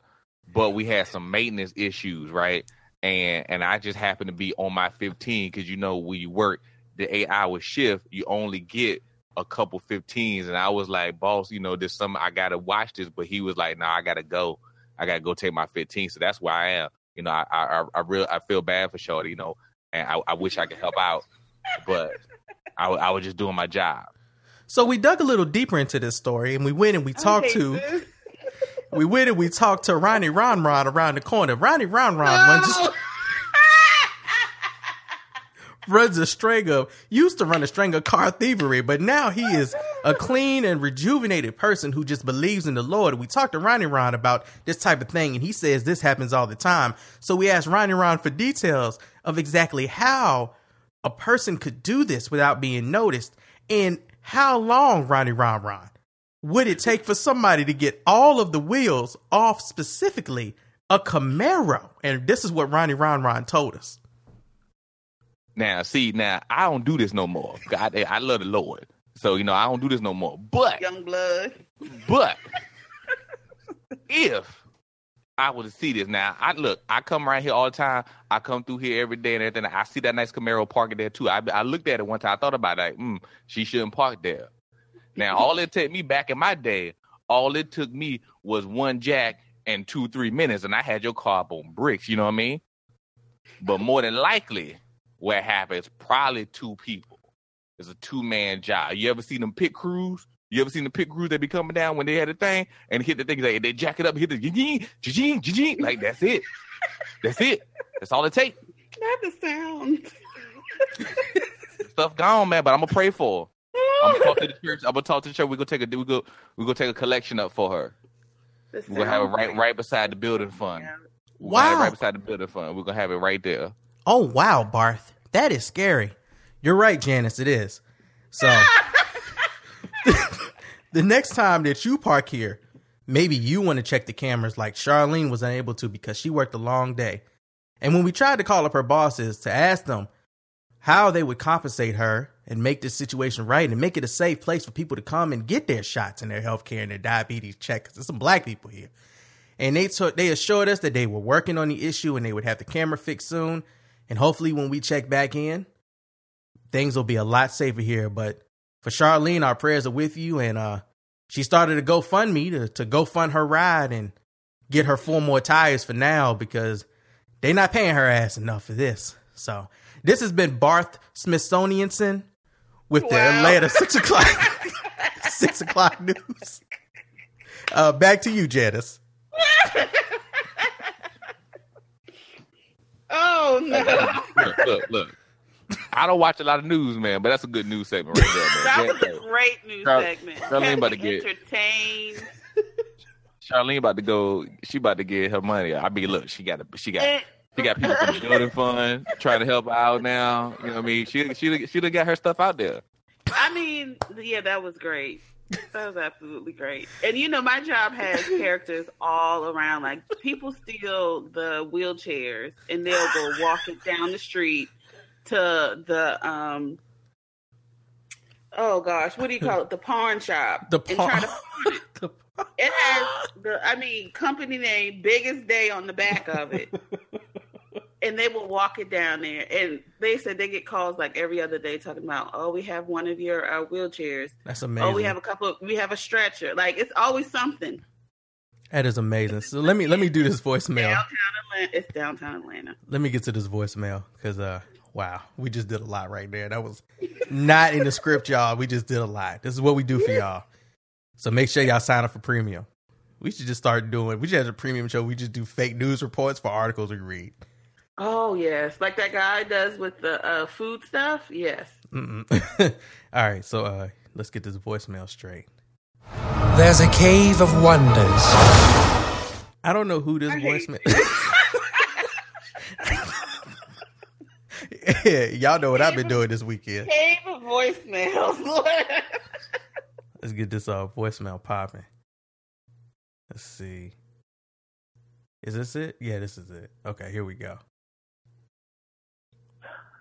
Speaker 4: but we had some maintenance issues, right? And and I just happened to be on my 15 because you know when you work the eight hour shift, you only get a couple 15s, and I was like, boss, you know, there's some I gotta watch this, but he was like, no, I gotta go, I gotta go take my 15, so that's where I am. You know, I I I real I feel bad for Shorty, you know, and I, I wish I could help out, but I, I was just doing my job.
Speaker 1: So we dug a little deeper into this story and we went and we talked to
Speaker 2: sis.
Speaker 1: we went and we talked to Ronnie Ron Ron around the corner. Ronnie Ron Ron runs a,
Speaker 2: No.
Speaker 1: Runs a string of used to run a string of car thievery, but now he is a (laughs) clean and rejuvenated person who just believes in the Lord. We talked to Ronnie Ron about this type of thing, and he says this happens all the time. So we asked Ronnie Ron for details of exactly how a person could do this without being noticed, and how long, Ronnie Ron Ron, would it take for somebody to get all of the wheels off specifically a Camaro? And this is what Ronnie Ron Ron told us.
Speaker 4: Now, see, now I don't do this no more. God, I love the Lord, so you know I don't do this no more. But,
Speaker 2: Young blood.
Speaker 4: but if I were to see this now, I look, I come right here all the time. I come through here every day and everything. I see that nice Camaro parking there too. I, I looked at it one time. I thought about it, like, mm, she shouldn't park there. Now, all it took me back in my day, all it took me was one jack and two, three minutes, and I had your car up on bricks. You know what I mean? But more than likely, what happens probably two people. It's a two man job. You ever seen them pit crews? You ever seen the pit crews that be coming down when they had a thing and hit the thing like they jack it up, hit the jing, jing, jing, like that's it. That's it. That's all it takes. (laughs)
Speaker 2: Not the sound.
Speaker 4: Stuff gone, man. But I'm gonna pray for her. I'm gonna (laughs) talk to the church. I'm gonna talk to the church. We're gonna take a we go we gonna take a collection up for her. We're gonna have it right right beside the building fund. We're gonna have it
Speaker 1: Wow.
Speaker 4: right beside the building fund. We're gonna have it right there.
Speaker 1: Oh wow, Barth, that is scary. You're right, Janice. It is. So (laughs) the next time that you park here, maybe you want to check the cameras like Charlene was unable to because she worked a long day. And when we tried to call up her bosses to ask them how they would compensate her and make this situation right and make it a safe place for people to come and get their shots and their health care and their diabetes checked, 'cause there's some black people here. And they took, they assured us that they were working on the issue and they would have the camera fixed soon. And hopefully, when we check back in, things will be a lot safer here. But for Charlene, our prayers are with you. And uh, she started a GoFundMe to, to go fund her ride and get her four more tires for now because they're not paying her ass enough for this. So this has been Barth Smithsonianson with the
Speaker 2: Wow.
Speaker 1: Atlanta six o'clock (laughs) six o'clock news. Uh, back to you, Janice. (laughs)
Speaker 2: Oh (laughs) no.
Speaker 4: Look, look, look. I don't watch a lot of news, man, but that's a good news segment right there,
Speaker 2: That was a great news
Speaker 4: Char-
Speaker 2: segment.
Speaker 4: Charlene about to get-
Speaker 2: entertained.
Speaker 4: Charlene about to go. She about to get her money. I mean, look, she got a, she got
Speaker 2: eh.
Speaker 4: she got people from the building fund trying to help out now. You know what I mean? She she she done got her stuff out there.
Speaker 2: I mean, yeah, that was great. That was absolutely great. And you know, my job has characters all around. Like people steal the wheelchairs and they'll go walking down the street to the um oh gosh, what do you call it? The pawn shop.
Speaker 1: The
Speaker 2: and
Speaker 1: pawn-
Speaker 2: try to pawn it. (laughs) It has the I mean, company name, biggest day on the back of it. (laughs) and they will walk it down there. And they said they get calls like every other day talking about, oh, we have one of your uh, wheelchairs.
Speaker 1: That's amazing.
Speaker 2: Oh, we have a couple. Of, we have a stretcher. Like it's always something.
Speaker 1: That is amazing. So let me let me do this voicemail.
Speaker 2: Downtown Atlanta. It's downtown Atlanta.
Speaker 1: Let me get to this voicemail because uh wow, we just did a lot right there. That was not in the script, y'all. We just did a lot. This is what we do for y'all. So make sure y'all sign up for premium. We should just start doing. We should have a premium show. We just do fake news reports for articles we read.
Speaker 2: Oh yes, like that guy does with the uh, food stuff. Yes. (laughs)
Speaker 1: All right, so uh let's get this voicemail straight.
Speaker 5: There's a cave of wonders.
Speaker 1: I don't know who this voicemail. (laughs) yeah, y'all know what I've been doing this weekend.
Speaker 2: Cave of voicemails. (laughs)
Speaker 1: Let's get this uh voicemail popping. Let's see. Is this it? Yeah, this is it. Okay, here we go.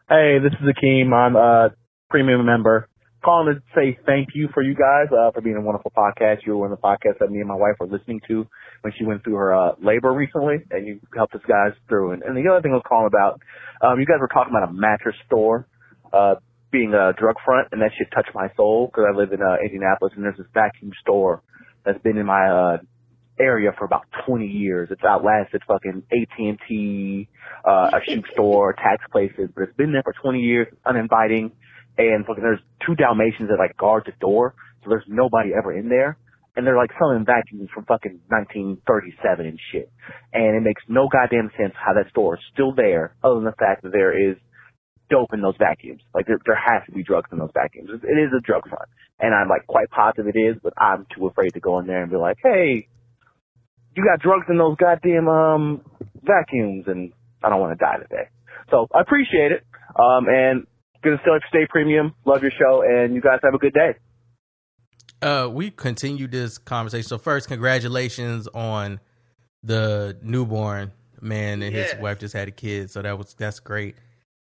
Speaker 6: Hey, this is Akeem. I'm a premium member. Calling to say thank you for you guys uh, for being a wonderful podcast. You were one of the podcasts that me and my wife were listening to when she went through her uh, labor recently, and you helped us guys through. And, and the other thing I was calling about, um, you guys were talking about a mattress store uh, being a drug front, and that shit touched my soul because I live in uh, Indianapolis, and there's this vacuum store that's been in my uh, area for about 20 years. It's outlasted fucking AT&T, uh, a shoe store, tax places, but it's been there for 20 years, uninviting, and fucking there's two Dalmatians that like guard the door, so there's nobody ever in there. And they're like selling vacuums from fucking 1937 and shit. And it makes no goddamn sense how that store is still there, other than the fact that there is dope in those vacuums. Like there, there has to be drugs in those vacuums. It it is a drug front. And I'm like quite positive it is, but I'm too afraid to go in there and be like, hey, you got drugs in those goddamn um vacuums and I don't want to die today. So I appreciate it. Um and gonna still stay premium. Love your show and you guys have a good day.
Speaker 1: Uh, we continue this conversation. So first, congratulations on the newborn man and his wife just had a kid. So that was that's great.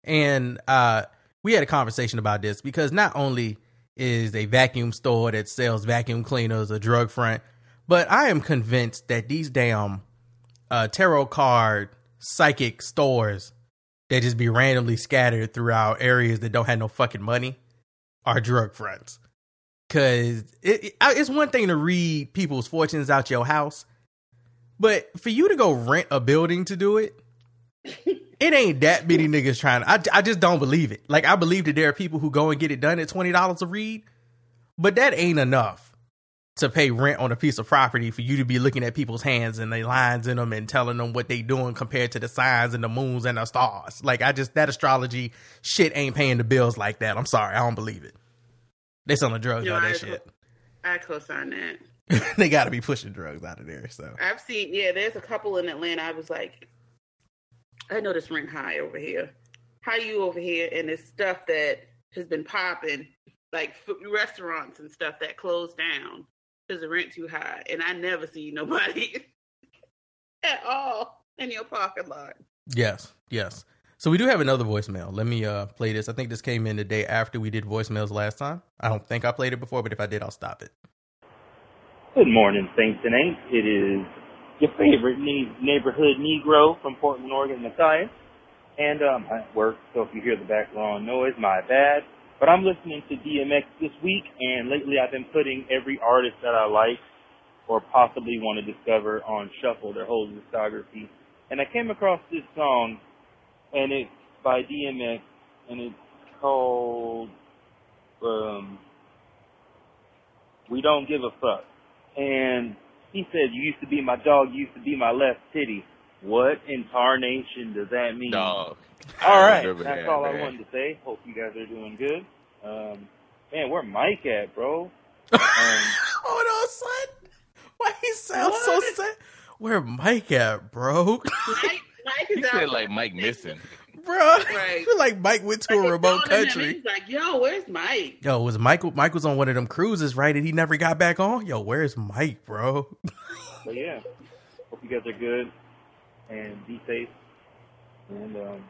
Speaker 1: And uh, we had a conversation about this because not only is a vacuum store that sells vacuum cleaners a drug front, but I am convinced that these damn uh, tarot card psychic stores that just be randomly scattered throughout areas that don't have no fucking money are drug fronts. Cause it, it, it's one thing to read people's fortunes out your house, but for you to go rent a building to do it, it ain't that many niggas trying. I, I just don't believe it. Like I believe that there are people who go and get it done at twenty dollars a read, but that ain't enough to pay rent on a piece of property for you to be looking at people's hands and the lines in them and telling them what they doing compared to the signs and the moons and the stars. Like I just that astrology shit ain't paying the bills like that. I'm sorry, I don't believe it. They selling drugs
Speaker 2: You
Speaker 1: out
Speaker 2: I,
Speaker 1: that shit.
Speaker 2: I co-sign that. (laughs)
Speaker 1: they got to be pushing drugs out of there. So
Speaker 2: I've seen, yeah, there's a couple in Atlanta. I was like, I know this ring high over here. How you over here? And this stuff that has been popping, like restaurants and stuff that closed down because the rent too high. And I never see nobody (laughs) at all in your parking lot.
Speaker 1: yes, yes. So we do have another voicemail. Let me uh play this. I think this came in the day after we did voicemails last time. I don't think I played it before, but if I did, I'll stop it.
Speaker 7: Good morning, Saints and Aints. It is your favorite ne- neighborhood Negro from Portland, Oregon, Matthias. And um, I'm at work, so if you hear the background noise, my bad. But I'm listening to DMX this week, and lately I've been putting every artist that I like or possibly want to discover on shuffle, their whole discography. And I came across this song, and it's by DMX, and it's called um, We Don't Give a Fuck. And he said, You used to be my dog, you used to be my left titty. What in tarnation does that mean?
Speaker 4: Dog.
Speaker 7: All
Speaker 4: I
Speaker 7: right,
Speaker 4: remember
Speaker 7: that's
Speaker 4: that,
Speaker 7: all I wanted to say. Hope you guys are doing good. Um, man, where Mike at, bro? (laughs)
Speaker 1: Hold on, son. Why he sound so sad? Where Mike at, bro?
Speaker 2: Mike, Mike (laughs)
Speaker 4: He
Speaker 2: is out
Speaker 4: said like Mike missing.
Speaker 1: bro,
Speaker 2: Right. (laughs)
Speaker 1: like Mike went to a remote
Speaker 2: he's calling him,
Speaker 1: country.
Speaker 2: He's like, yo, where's Mike?
Speaker 1: Yo, was Michael? Mike was on one of them cruises, right? And he never got back on. Yo, where's Mike, bro?
Speaker 7: But yeah, hope you guys are good and be safe. And um,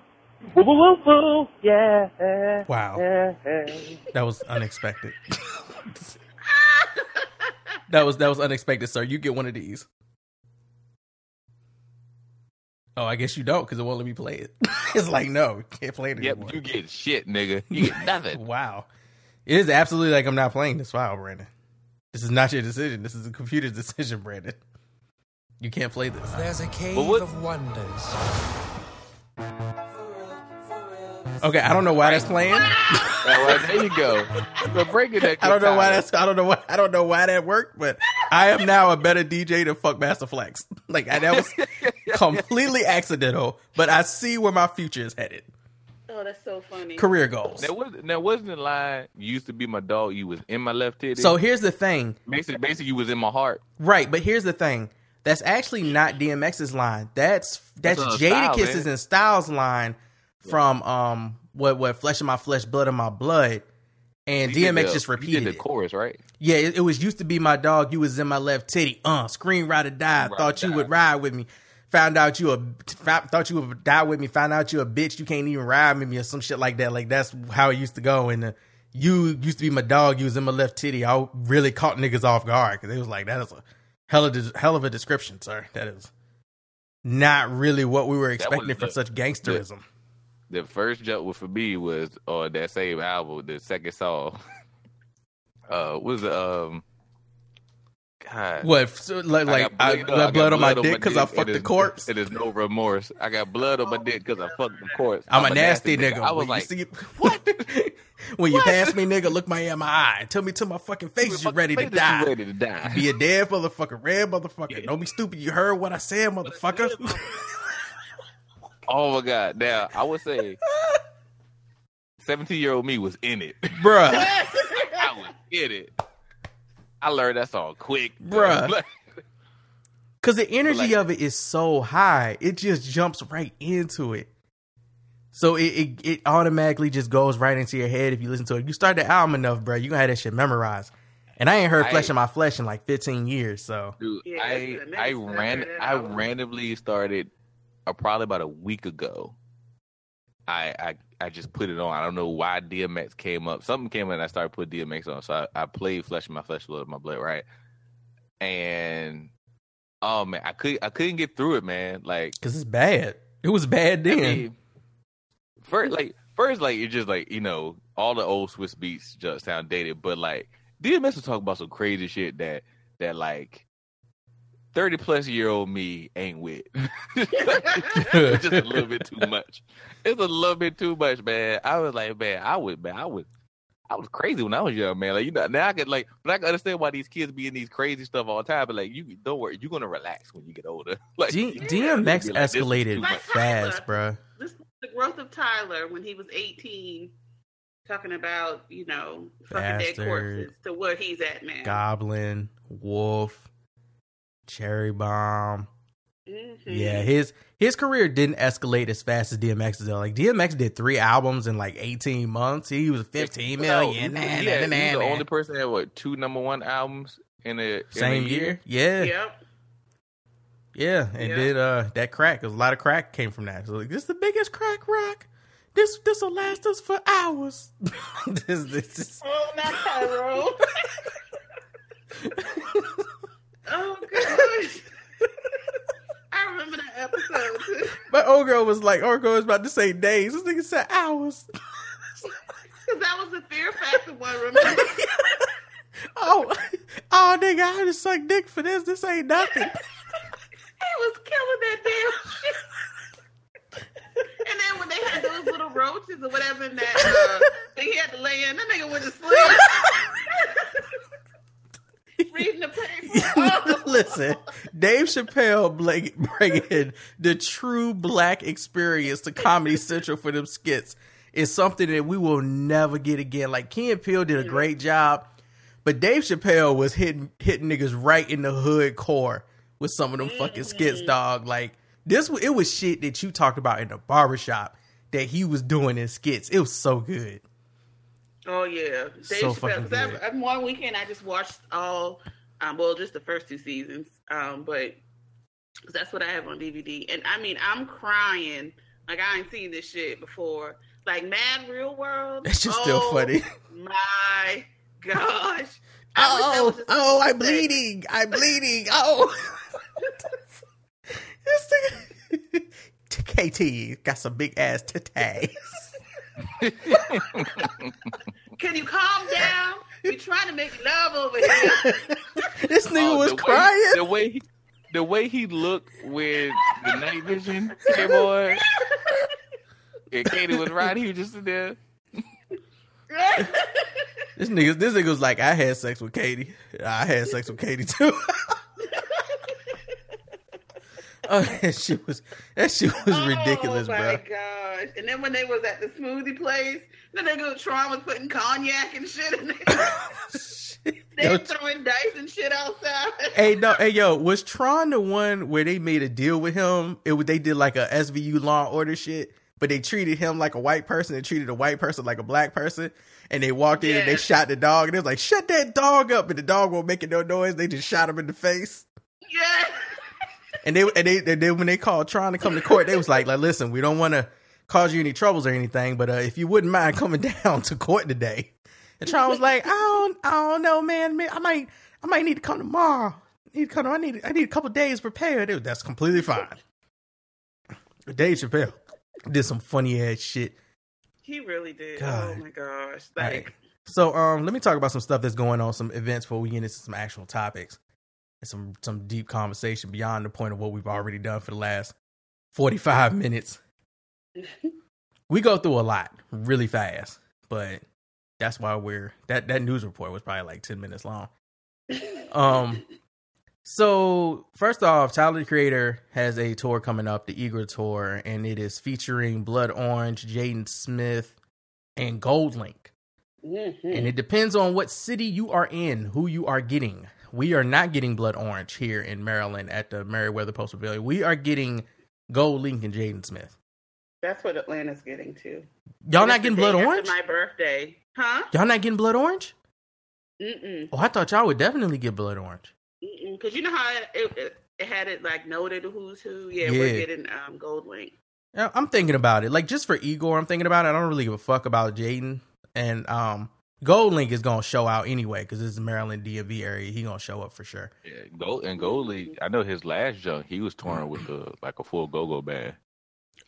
Speaker 7: woo woo woo woo, yeah.
Speaker 1: Wow.
Speaker 7: yeah.
Speaker 1: That was unexpected. (laughs) that was that was unexpected, sir. You get one of these. Oh, I guess you don't because it won't let me play it. (laughs) it's like no, you can't play it
Speaker 4: Yep,
Speaker 1: anymore.
Speaker 4: you get shit, nigga. You get (laughs) nothing.
Speaker 1: Wow. It is absolutely like I'm not playing this file, Brandon. This is not your decision. This is the computer's decision, Brandon. You can't play this.
Speaker 5: There's a cave
Speaker 4: what-
Speaker 5: of wonders.
Speaker 1: Okay, I don't know why that's playing. (laughs)
Speaker 4: There you go. But breaking that. (laughs)
Speaker 1: I don't know why that's I don't know why I don't know why that worked, but I am now a better DJ than fuck Master Flex. (laughs) Like I, that was completely accidental, but I see where my future is headed.
Speaker 2: Oh, that's so funny.
Speaker 1: Career goals.
Speaker 4: That was that wasn't the line. You used to be my dog. You was in my left titty.
Speaker 1: So here's the thing.
Speaker 4: basically, basically, you was in my heart.
Speaker 1: Right, but here's the thing. That's actually not DMX's line. That's that's,
Speaker 4: That's on Styles,
Speaker 1: Jadakiss's and Styles line from um what what flesh of my flesh, blood of my blood. And
Speaker 4: You
Speaker 1: DMX
Speaker 4: the-
Speaker 1: just
Speaker 4: you
Speaker 1: repeated
Speaker 4: did the chorus, right?
Speaker 1: Yeah, it, it was used to be my dog. You was in my left titty. Uh, screen ride or die.
Speaker 4: Ride
Speaker 1: Thought you
Speaker 4: die.
Speaker 1: would ride with me. Found out you a thought you would die with me. Found out you a bitch. You can't even ride with me or some shit like that. Like that's how it used to go. And uh, you used to be my dog. You was in my left titty. I really caught niggas off guard because it was like that is a hell of a, hell of a description, sir. That is not really what we were expecting from such gangsterism.
Speaker 4: The first jump with for me was on that same album, the second song. (laughs) Uh, was um, God.
Speaker 1: What so, like
Speaker 4: I
Speaker 1: like
Speaker 4: got blood- I got
Speaker 1: blood on my dick because I fucked the corpse?
Speaker 4: It is no remorse. I got blood on my dick because I fucked the corpse.
Speaker 1: I'm, a nasty, nigga.
Speaker 4: I was
Speaker 1: When
Speaker 4: like,
Speaker 1: you see, (laughs) what? (laughs) when you pass me, nigga, look me in my eye and tell me to my fucking face you ready to
Speaker 4: "Face that you
Speaker 1: die.
Speaker 4: ready to die.
Speaker 1: Be a dead motherfucker, red motherfucker. Don't be stupid. You heard what I said, motherfucker.
Speaker 4: Oh my god! Now I would say, seventeen year old me was in it. (laughs)
Speaker 1: Bruh.
Speaker 4: I was in it. I learned that song quick,
Speaker 1: Bruh. Because (laughs) the energy
Speaker 4: Like-
Speaker 1: of it is so high, it just jumps right into it. So it, it it automatically just goes right into your head if you listen to it. You start the album enough, bro, you gonna have that shit memorized. And I ain't heard
Speaker 4: I-
Speaker 1: Flesh in My Flesh in like 15 years, so
Speaker 4: Dude,
Speaker 2: Yeah,
Speaker 4: I I ran I
Speaker 2: album.
Speaker 4: randomly started uh, probably about a week ago. I, I I just put it on. I don't know why DMX came up. Something came in. and I started putting DMX on. So I, I played Flesh in My Flesh, Blood in My Blood, right? And oh man, I could I couldn't get through it, man. Like
Speaker 1: because it's bad. It was bad
Speaker 4: I
Speaker 1: then.
Speaker 4: mean, first, like first, like it's just like you know all the old Swizz Beatz just sound dated, but like DMX was talking about some crazy shit that that like thirty plus year old me ain't with. (laughs) it's just a little bit too much. It's a little bit too much, man. I was like, man, I would, man, I was. I was crazy when I was young, man. Like you know, now I can like, but I can understand why these kids be in these crazy stuff all the time. But like, you don't worry, you're gonna relax when you get older. (laughs) Like
Speaker 1: D-
Speaker 4: you-
Speaker 1: DMX
Speaker 4: like,
Speaker 1: escalated
Speaker 4: too
Speaker 2: much.
Speaker 1: fast, bruh.
Speaker 2: This is the growth of Tyler when he was 18, talking about, you know, fucking dead corpses to where he's at now.
Speaker 1: Goblin, Wolf, Cherry Bomb.
Speaker 2: Mhm.
Speaker 1: Yeah, his his career didn't escalate as fast as DMX's though. Like DMX did three albums in like 18 months. He was 15 million.
Speaker 4: No,
Speaker 1: Nah,
Speaker 4: he,
Speaker 1: nah,
Speaker 4: had-
Speaker 1: nah,
Speaker 4: he's the only person that had what two number one albums in a in a
Speaker 1: Same year. Yeah.
Speaker 2: Yep.
Speaker 1: Yeah. And
Speaker 2: Yeah.
Speaker 1: did uh that crack. a lot of crack came from that. So like, this is the biggest crack rock. This this will last us for hours. (laughs) this, this, this.
Speaker 2: Oh, not Tyro. (laughs) (laughs) oh, gosh. I remember that episode, too.
Speaker 1: My old girl was like, old girl was about to say days. This nigga said hours. (laughs)
Speaker 2: Because that was the Fear Factor one, remember? (laughs)
Speaker 1: oh, oh, nigga, I just suck dick for this. This ain't nothing. (laughs)
Speaker 2: He was killing that damn shit. And then when they had those little roaches or whatever in that, uh, they had to lay in, that nigga went to sleep. Reading the paper. Oh. (laughs)
Speaker 1: Listen, Dave Chappelle bring, bringing the true black experience to Comedy Central for them skits is something that we will never get again. Like Key and Peele did a great job, but Dave Chappelle was hitting hitting niggas right in the hood core with some of them fucking skits, mm-hmm. dog. Like this, it was shit that you talked about in the barbershop that he was doing in skits. It was so good.
Speaker 2: Oh yeah, Dave
Speaker 1: So
Speaker 2: Chappelle.
Speaker 1: fucking
Speaker 2: 'Cause that-
Speaker 1: good.
Speaker 2: that one weekend I just watched all, um, well, just the first two seasons, um, but that's what I have on DVD. And I mean, I'm crying like I ain't seen this shit before. Like Mad Real World.
Speaker 1: Shit's still
Speaker 2: Oh,
Speaker 1: funny.
Speaker 2: My gosh. I wish
Speaker 1: Oh, oh, I'm bleeding. I'm bleeding. Oh. (laughs) KT got some big ass titties. (laughs)
Speaker 2: Can you calm down? We're trying to make love over here. (laughs)
Speaker 1: this nigga
Speaker 4: Oh,
Speaker 1: was
Speaker 4: the way-
Speaker 1: crying.
Speaker 4: the way he, the way he looked with the night vision, yeah, boy. And Katie was right. He was just sitting there.
Speaker 1: This nigga, this nigga was like, I had sex with Katie. I had sex with Katie too. (laughs) oh, (laughs) that shit was that shit was oh ridiculous,
Speaker 2: oh my
Speaker 1: bro.
Speaker 2: gosh! And then when they was at the smoothie place, then they go Tron was putting cognac and shit in there. (laughs) (laughs) they
Speaker 1: Yo,
Speaker 2: were throwing dice and shit outside.
Speaker 1: hey, no, hey, yo, was Tron the one where they made a deal with him? It was they did like a SVU Law Order shit, but they treated him like a white person and treated a white person like a black person. And they walked in and they shot the dog, and they was like, "Shut that dog up!" And the dog won't making no noise. They just shot him in the face.
Speaker 2: yeah.
Speaker 1: And they and they, and then when they called trying to come to court, they was like, like, listen, we don't want to cause you any troubles or anything, but uh, if you wouldn't mind coming (laughs) down to court today. And Tron was like, I don't, I don't know, man. Man, I might, I might need to come tomorrow. I need to come. I need, I need a couple days prepared. Dude, that's completely fine. Dave Chappelle did some funny ass shit.
Speaker 2: He really did.
Speaker 1: God.
Speaker 2: Oh my gosh!
Speaker 1: Right. So, um, let me talk about some stuff that's going on, some events before we get into some actual topics and some some deep conversation beyond the point of what we've already done for the last forty five (laughs) minutes. (laughs) we go through a lot really fast, but that's why we're that that news report was probably like ten minutes long. Um, (laughs) so first off, Tyler the Creator has a tour coming up, the Igor Tour, and it is featuring Blood Orange, Jaden Smith, and GoldLink.
Speaker 2: mhm.
Speaker 1: And it depends on what city you are in, who you are getting. We are not getting Blood Orange here in Maryland at the Merriweather Post Pavilion. We are getting GoldLink and Jaden Smith.
Speaker 2: that's what Atlanta's getting to.
Speaker 1: Y'all not getting Blood Orange?
Speaker 2: My birthday, huh?
Speaker 1: Y'all not getting Blood Orange?
Speaker 2: Mm-mm.
Speaker 1: Oh, I thought y'all would definitely get Blood Orange.
Speaker 2: Because you know how it, it, it had it like noted who's who. Yeah,
Speaker 1: Yeah.
Speaker 2: we're getting um, GoldLink.
Speaker 1: Yeah, I'm thinking about it. Like just for Igor, I'm thinking about it. I don't really give a fuck about Jaden. And um GoldLink is gonna show out anyway because this is Maryland DMV area. He gonna show up for sure.
Speaker 4: Yeah, Gold and Goldie. I know his last junk. He was touring with the like a full go-go band.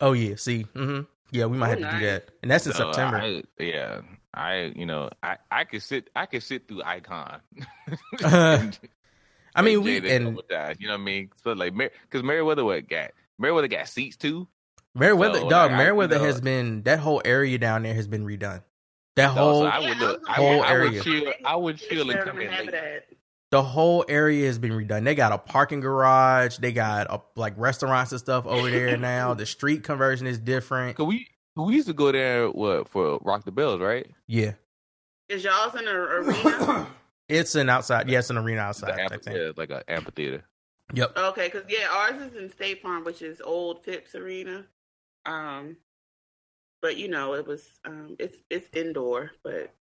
Speaker 1: Oh yeah, see, hmm yeah, we might
Speaker 2: Oh,
Speaker 1: have to do that, and that's in
Speaker 4: So,
Speaker 1: September.
Speaker 4: I, yeah, I you know I I could sit I could sit through Icon. (laughs)
Speaker 1: I mean, we
Speaker 4: Jada
Speaker 1: and
Speaker 4: Double Dye, you know what I mean. So like, because Merriweather what got Merriweather got seats too.
Speaker 1: Merriweather,
Speaker 4: So,
Speaker 1: dog.
Speaker 4: like, I-
Speaker 1: Merriweather
Speaker 4: you know-
Speaker 1: has been that whole area down there has been redone. That
Speaker 4: So,
Speaker 1: whole
Speaker 4: so I would
Speaker 2: I
Speaker 4: look.
Speaker 2: was
Speaker 4: I,
Speaker 1: whole
Speaker 4: would, I
Speaker 1: area.
Speaker 4: would chill. I would chill and come in late.
Speaker 1: the whole area has been redone. They got a parking garage. They got a, like restaurants and stuff over there (laughs) now. The street conversion is different.
Speaker 4: Cause we we used to go there what for Rock the Bells, right?
Speaker 1: Yeah,
Speaker 2: Is y'all's in the arena? (coughs)
Speaker 1: it's an outside. Yeah, it's an arena outside.
Speaker 4: amphi-
Speaker 1: type thing.
Speaker 4: yeah, like an amphitheater.
Speaker 1: Yep.
Speaker 2: okay, because yeah, ours is in State Farm, which is old Philips Arena. Um, but you know, it was um, it's it's indoor, but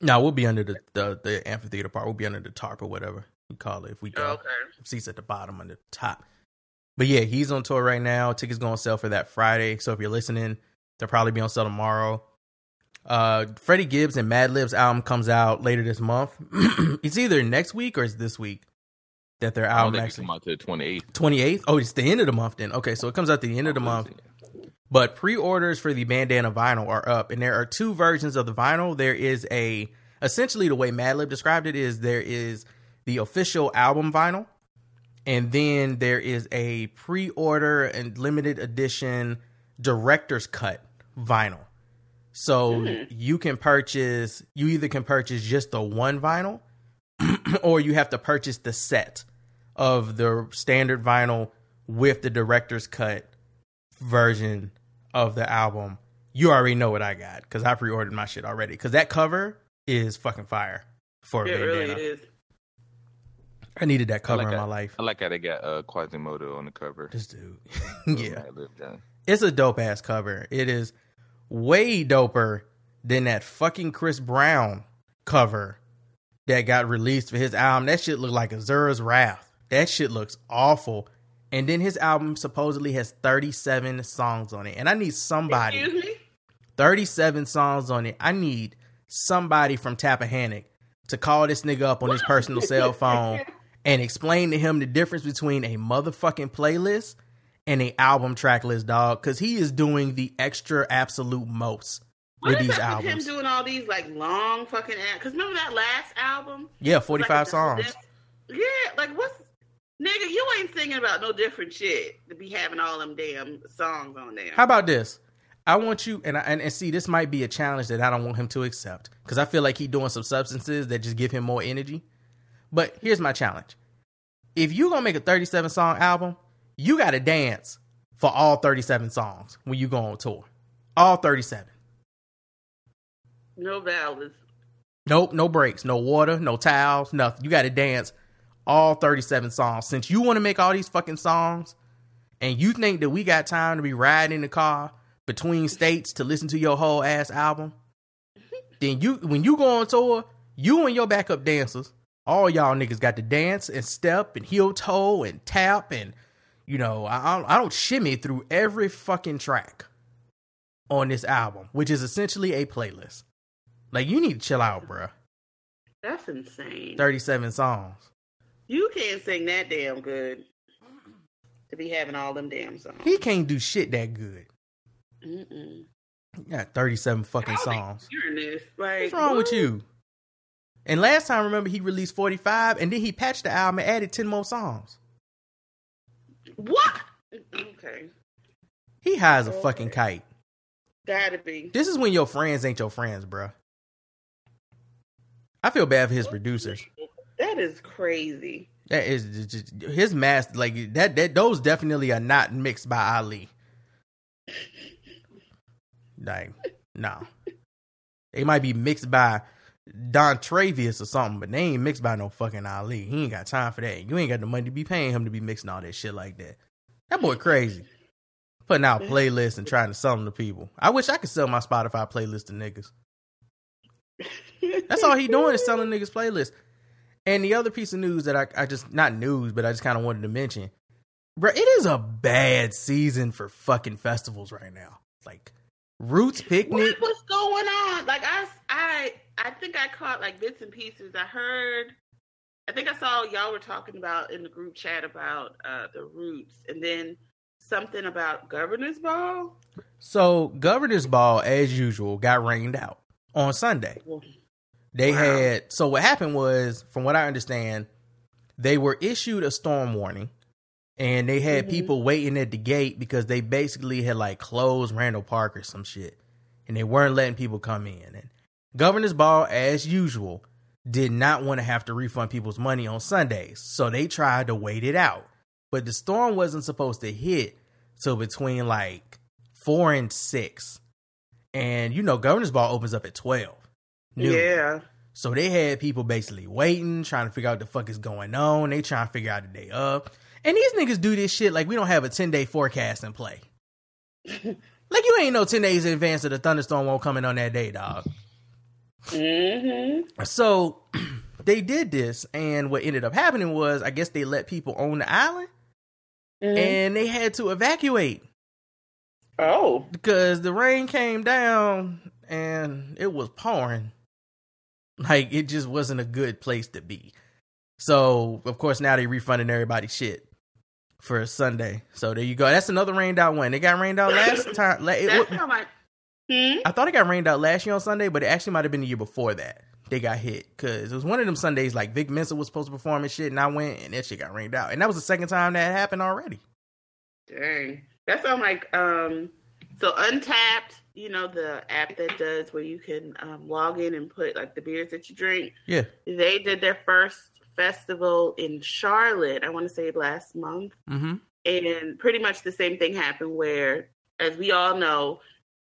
Speaker 1: No, we'll be under the, the the amphitheater part. We'll be under the tarp or whatever you call it if we go.
Speaker 2: okay.
Speaker 1: seats at the bottom and the top. But yeah, he's on tour right now. Tickets going to sell for that Friday. So if you're listening, they'll probably be on sale tomorrow. Uh, Freddie Gibbs and Madlib's album comes out later this month. (clears throat) it's either next week or it's this week that their
Speaker 4: I don't
Speaker 1: album
Speaker 4: think
Speaker 1: actually
Speaker 4: come out to the twenty eighth.
Speaker 1: 28th. Oh, it's the end of the month then. Okay, so it comes out the end of the month. But pre-orders for the bandana vinyl are up, and there are two versions of the vinyl. There is a essentially the way Madlib described it is there is the official album vinyl, and then there is a pre-order and limited edition director's cut vinyl. So hmm. you can purchase you either can purchase just the one vinyl (clears throat) or you have to purchase the set of the standard vinyl with the director's cut version of the album. You already know what I got because I pre-ordered my shit already. Because that cover is fucking fire for a
Speaker 2: It really
Speaker 1: bandana.
Speaker 2: is.
Speaker 1: I needed that cover
Speaker 4: like
Speaker 1: in
Speaker 4: that.
Speaker 1: my life.
Speaker 4: I like how they got uh, Quasimodo on the cover.
Speaker 1: This dude, (laughs) yeah, it's a dope ass cover. It is way doper than that fucking Chris Brown cover that got released for his album. That shit looked like Asura's Wrath. That shit looks awful. And then his album supposedly has 37 songs on it. And I need somebody,
Speaker 2: Excuse me.
Speaker 1: 37 songs on it. I need somebody from Tappahannock to call this nigga up on his personal cell phone (laughs) and explain to him the difference between a motherfucking playlist and a album track list, dog, because he is doing the extra absolute most
Speaker 2: What
Speaker 1: with these
Speaker 2: up with
Speaker 1: albums.
Speaker 2: him doing all these like long fucking Because remember that last album?
Speaker 1: Yeah, forty five
Speaker 2: like
Speaker 1: songs.
Speaker 2: this- Yeah, like what's nigga? You ain't singing about no different shit to be having all them damn songs on there.
Speaker 1: How about this? I want you and, I, and and see this might be a challenge that I don't want him to accept because I feel like he's doing some substances that just give him more energy. But here's my challenge: if you gonna make a 37 song album, you got to dance for all 37 songs when you go on tour. All 37.
Speaker 2: no ballads.
Speaker 1: Nope, no breaks, no water, no towels, nothing. You got to dance all 37 songs. Since you want to make all these fucking songs and you think that we got time to be riding in the car between states to listen to your whole ass album, then you when you go on tour, you and your backup dancers, all y'all niggas got to dance and step and heel toe and tap and you know, I I don't- shimmy through every fucking track on this album, which is essentially a playlist. Like you need to chill out, bruh.
Speaker 2: That's insane.
Speaker 1: 37 songs.
Speaker 2: You can't sing that damn good to be having all them damn songs.
Speaker 1: He can't do shit that good.
Speaker 2: Mm-mm.
Speaker 1: He got 37 fucking songs.
Speaker 2: think this, like,
Speaker 1: What's wrong with you? And last time, remember, he released 45 and then he patched the album and added 10 more songs.
Speaker 2: What? Okay,
Speaker 1: He high as a
Speaker 2: Okay.
Speaker 1: fucking kite.
Speaker 2: gotta be.
Speaker 1: This is when your friends ain't your friends, bruh. I feel bad for his producers.
Speaker 2: That is crazy.
Speaker 1: That is just, his mask, like that. That those definitely are not mixed by Ali. Like, no, they might be mixed by Don Travius or something, but they ain't mixed by no fucking Ali. He ain't got time for that. You ain't got the money to be paying him to be mixing all that shit like that. That boy crazy. Putting out playlists and trying to sell them to people. I wish I could sell my Spotify playlist to niggas. That's all he doing is selling niggas playlists. And the other piece of news that I, I just not news, but I just kind of wanted to mention, bro, it is a bad season for fucking festivals right now. Like Roots Picnic.
Speaker 2: What was going on? Like I, I, I think I caught like bits and pieces. I heard. I think I saw y'all were talking about in the group chat about uh, the roots, and then something about governor's ball.
Speaker 1: So Governor's Ball, as usual, got rained out on Sunday. They
Speaker 2: Wow.
Speaker 1: had so what happened was, from what I understand, they were issued a storm warning, and they had
Speaker 2: Mhm.
Speaker 1: people waiting at the gate because they basically had like closed Randall Park or some shit, and they weren't letting people come in. And Governor's Ball, as usual, did not want to have to refund people's money on Sundays, so they tried to wait it out. But the storm wasn't supposed to hit till between like four and six, and you know Governor's Ball opens up at twelve. Noon.
Speaker 2: Yeah.
Speaker 1: So they had people basically waiting, trying to figure out what the fuck is going on. They trying to figure out the day up. And these niggas do this shit like we don't have a 10 day forecast in play. (laughs) like you ain't no 10 days in advance that the thunderstorm won't come in on that day, dog.
Speaker 2: Mm-hmm.
Speaker 1: So (clears throat) they did this, and what ended up happening was I guess they let people on the island
Speaker 2: Mm-hmm.
Speaker 1: and they had to evacuate
Speaker 2: oh.
Speaker 1: because the rain came down and it was pouring. (laughs) Like it just wasn't a good place to be. So of course now they refunding everybody shit for Sunday. So there you go. That's another rained out one. It got rained out last (laughs) time. la- it-
Speaker 2: That's how my. Hmm?
Speaker 1: I thought it got rained out last year on Sunday, but it actually might have been the year before that. They got hit because it was one of them Sundays like Vic Mensa was supposed to perform and shit, and I went and that shit got rained out, and that was the second time that happened already.
Speaker 2: Dang. That sounds like um so Untappd, you know, the app that does where you can um, log in and put like the beers that you drink.
Speaker 1: Yeah.
Speaker 2: They did their first festival in Charlotte, I want to say last month.
Speaker 1: Mm-hmm.
Speaker 2: And pretty much the same thing happened where, as we all know,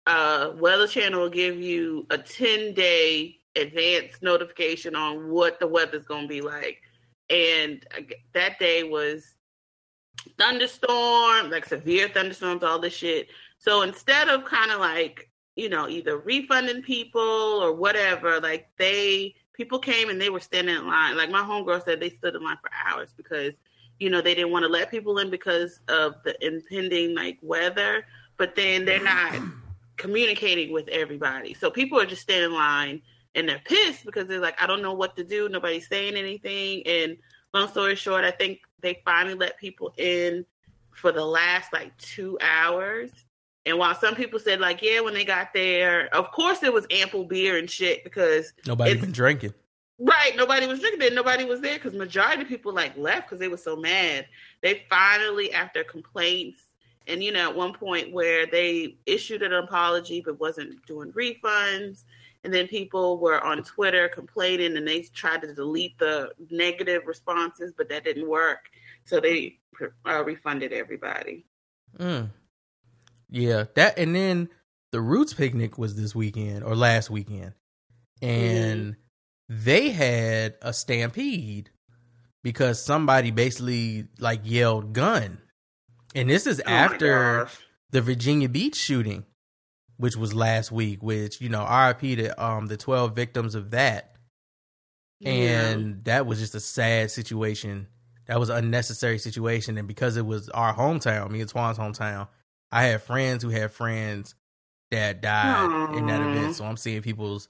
Speaker 2: uh Weather Channel will give you a 10 day advance notification on what the weather's gonna be like. And g- that day was thunderstorm, like severe thunderstorms, all this shit. So instead of kind of like, you know, either refunding people or whatever, like they people came and they were standing in line. Like my homegirl said they stood in line for hours because, you know, they didn't want to let people in because of the impending like weather, but then they're not communicating with everybody. So people are just standing in line and they're pissed because they're like, I don't know what to do. Nobody's saying anything. And long story short, I think they finally let people in. for the last like two hours. And while some people said like, yeah, when they got there, of course there was ample beer and shit because
Speaker 1: Nobody been drinking.
Speaker 2: Right, nobody was drinking it. Nobody was there because majority of people like left because they were so mad. They finally, after complaints, and you know, at one point where they issued an apology but wasn't doing refunds, and then people were on Twitter complaining and they tried to delete the negative responses, but that didn't work. So they uh, refunded everybody.
Speaker 1: Mm. Yeah, that and then the Roots picnic was this weekend or last weekend, and they had a stampede because somebody basically like yelled "gun," and this is
Speaker 2: Oh
Speaker 1: after the Virginia Beach shooting, which was last week. Which you know, RIP to um the twelve victims of that, and that was just a sad situation. That was an unnecessary situation, and because it was our hometown, me and Twan's hometown, I had friends who had friends that died in that event. So I'm seeing people's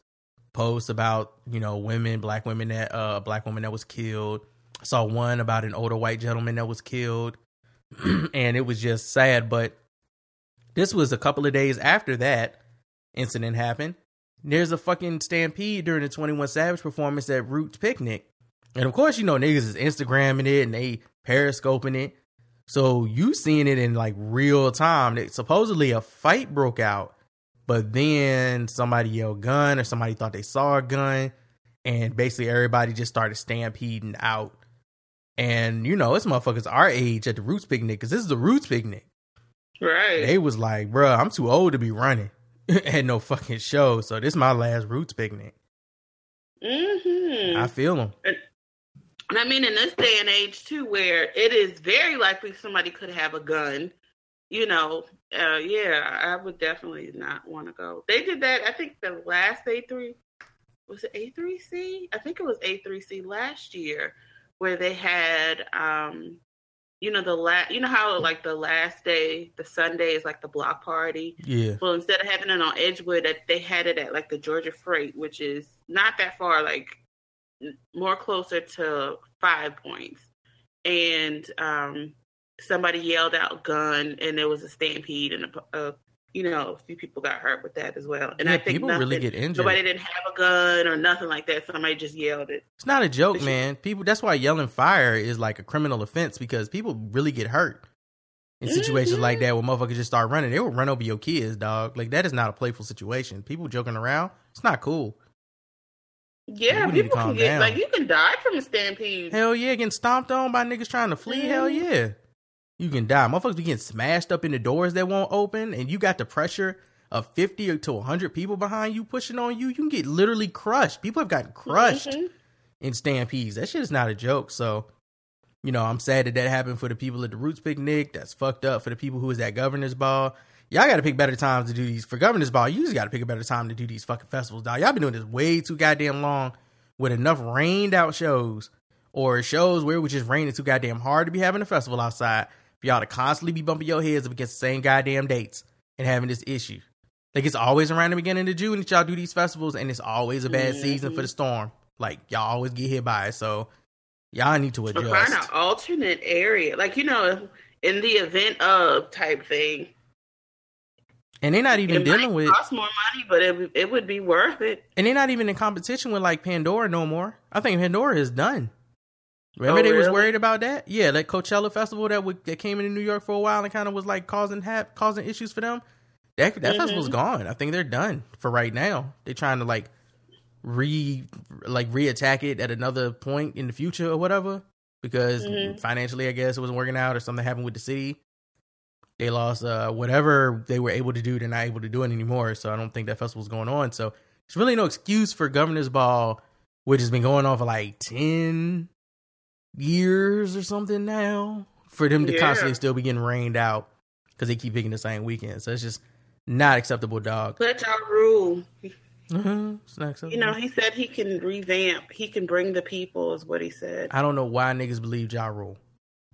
Speaker 1: posts about you know women, black women that uh a black woman that was killed. I saw one about an older white gentleman that was killed, (clears throat) and it was just sad. But this was a couple of days after that incident happened. There's a fucking stampede during the 21 Savage performance at Roots Picnic. And of course, you know, niggas is Instagramming it and they periscoping it. So you seeing it in like real time. That supposedly a fight broke out, but then somebody yelled gun or somebody thought they saw a gun. And basically everybody just started stampeding out. And you know, it's motherfuckers our age at the Roots Picnic, because this is the Roots Picnic
Speaker 2: right.
Speaker 1: they was like, bruh, I'm too old to be running (laughs) at no fucking show. So this is my last roots picnic.
Speaker 2: hmm
Speaker 1: I feel them.
Speaker 2: And I mean, in this day and age, too, where it is very likely somebody could have a gun, you know, uh, yeah, I would definitely not want to go. They did that, I think the last A3, was it A3C? I think it was A3C last year, where they had, um, you know, the last, you know how like the last day, the Sunday is like the block party.
Speaker 1: Yeah.
Speaker 2: Well, instead of having it on Edgewood, that they had it at like the Georgia Freight, which is not that far, like more closer to Five Points. And um, somebody yelled out "gun," and there was a stampede, and a, a you know a few people got hurt with that as well. And
Speaker 1: Yeah,
Speaker 2: I think
Speaker 1: people
Speaker 2: nothing,
Speaker 1: really get injured.
Speaker 2: Nobody didn't have a gun or nothing like that. Somebody just yelled it.
Speaker 1: It's not a joke, man. People that's why yelling fire is like a criminal offense because people really get hurt. In situations
Speaker 2: Mhm.
Speaker 1: like that where motherfuckers just start running, they will run over your kids, dog. Like that is not a playful situation. People joking around, it's not cool.
Speaker 2: Yeah,
Speaker 1: People
Speaker 2: can get
Speaker 1: down.
Speaker 2: like you can die from a stampede.
Speaker 1: Hell yeah, getting stomped on by niggas trying to flee. Hell
Speaker 2: Mhm.
Speaker 1: yeah, you can die. Motherfuckers be getting smashed up in the doors that won't open, and you got the pressure of fifty to hundred people behind you pushing on you. You can get literally crushed. People have gotten crushed
Speaker 2: Mhm.
Speaker 1: in stampedes. That shit is not a joke. So, you know, I'm sad that that happened for the people at the Roots picnic. That's fucked up for the people who was at Governor's Ball. Y'all got to pick better times to do these. For Governor's Ball, you just got to pick a better time to do these fucking festivals, dog. Y'all been doing this way too goddamn long with enough rained out shows or shows where it was just raining too goddamn hard to be having a festival outside for y'all to constantly be bumping your heads up against the same goddamn dates and having this issue. Like it's always around the beginning of June that y'all do these festivals, and it's always a bad season for the storm. Like y'all always get hit by it, so y'all need to
Speaker 2: Or find an alternate area, like you know, in the event of type thing.
Speaker 1: And they're not even
Speaker 2: it
Speaker 1: dealing
Speaker 2: might
Speaker 1: with,
Speaker 2: cost more money, but it it would be worth it.
Speaker 1: and they're not even in competition with like Pandora no more. I think Pandora is done. Remember
Speaker 2: Oh,
Speaker 1: they was worried about that? Yeah, that Coachella festival that would, that came into New York for a while and kind of was like causing hap, causing issues for them. That that
Speaker 2: Mhm.
Speaker 1: festival's gone. I think they're done for right now. They're trying to like re like reattack it at another point in the future or whatever because
Speaker 2: Mhm.
Speaker 1: financially I guess it wasn't working out or something happened with the city. They lost uh whatever they were able to do. They're not able to do it anymore. So I don't think that festival's going on. So there's really no excuse for Governor's Ball, which has been going on for like ten years or something now, for them to
Speaker 2: Yeah.
Speaker 1: constantly still be getting rained out because they keep picking the same weekend. So it's just not acceptable, dog.
Speaker 2: Let y'all rule.
Speaker 1: hmm It's not acceptable.
Speaker 2: You know, he said he can revamp. He can bring the people, is what he said.
Speaker 1: I don't know why niggas believe Ja Rule.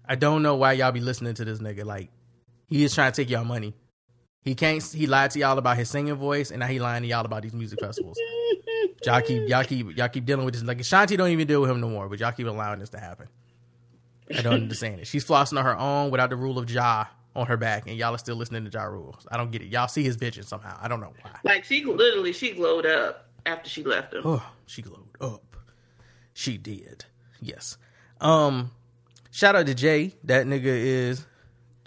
Speaker 1: I don't know why y'all be listening to this nigga. Like, he is trying to take y'all money. He can't. He lied to y'all about his singing voice, and now he lying to y'all about these music festivals. y'all keep, y'all keep, y'all keep dealing with this. Like Ashanti don't even deal with him no more, but y'all keep allowing this to happen. I don't understand it. She's flossing on her own without the rule of Ja on her back, and y'all are still listening to Ja rules. I don't get it. Y'all see his vision somehow. I don't know why.
Speaker 2: Like she literally, she glowed up after she left him.
Speaker 1: Oh, she glowed up. She did. Yes. Um, shout out to Jay. That nigga is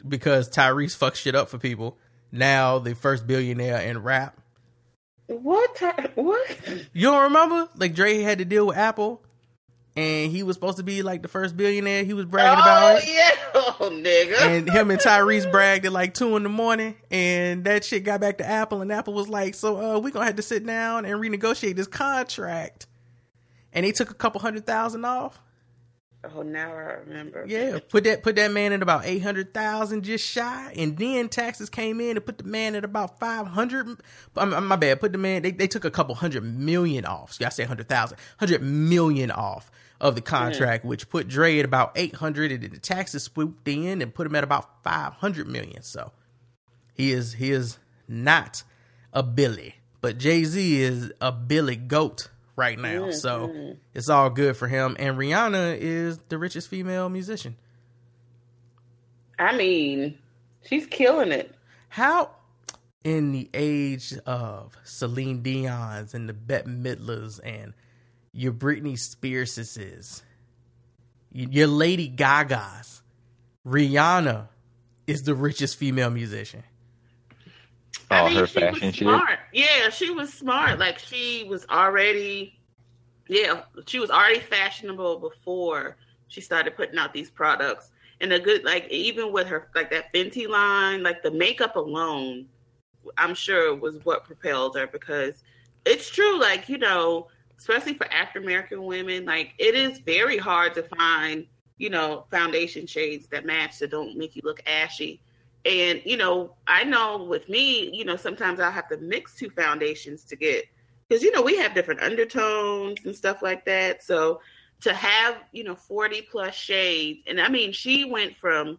Speaker 1: because Tyrese fucks shit up for people. Now the first billionaire in rap.
Speaker 2: What? Ty- what?
Speaker 1: You don't remember? Like Dre had to deal with Apple, and he was supposed to be like the first billionaire. He was bragging
Speaker 2: Oh
Speaker 1: about it.
Speaker 2: yeah, oh (laughs) nigga.
Speaker 1: And him and Tyrese bragged at like two in the morning, and that shit got back to Apple, and Apple was like, "So, uh, we gonna have to sit down and renegotiate this contract." And they took a couple hundred thousand off.
Speaker 2: Oh, now I remember.
Speaker 1: Yeah, put that put that man at about eight hundred thousand, just shy, and then taxes came in and put the man at about five hundred. My bad, put the man. They, they took a couple hundred million off. So I say hundred thousand, hundred million off of the hmm. contract, which put Dre at about eight hundred, and then the taxes swooped in and put him at about five hundred million. So he is he is not a Billy, but Jay Z is a Billy Goat right now. Mm, so mm. it's all good for him. And Rihanna is the richest female musician.
Speaker 2: I mean, she's killing it.
Speaker 1: How in the age of Celine Dion's and the Bette Midlers and your Britney Spearses, your Lady Gaga's, Rihanna is the richest female musician.
Speaker 2: Oh, I
Speaker 4: All
Speaker 2: mean,
Speaker 4: her
Speaker 2: she
Speaker 4: fashion
Speaker 2: was
Speaker 4: shit.
Speaker 2: Yeah, she was smart. Like she was already, yeah, she was already fashionable before she started putting out these products. And a good, like even with her, like that Fenty line, like the makeup alone, I'm sure was what propelled her because it's true. Like you know, especially for African American women, like it is very hard to find, you know, foundation shades that match that don't make you look ashy. And you know, I know with me, you know, sometimes I'll have to mix two foundations to get because you know we have different undertones and stuff like that. So to have you know 40 plus shades, and I mean, she went from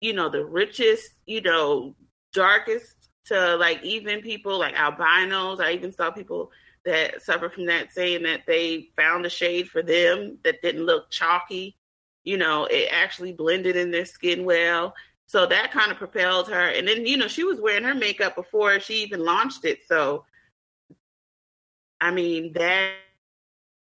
Speaker 2: you know the richest, you know, darkest to like even people like albinos. I even saw people that suffer from that saying that they found a shade for them that didn't look chalky. You know, it actually blended in their skin well. So that kind of propelled her. And then, you know, she was wearing her makeup before she even launched it. So, I mean, that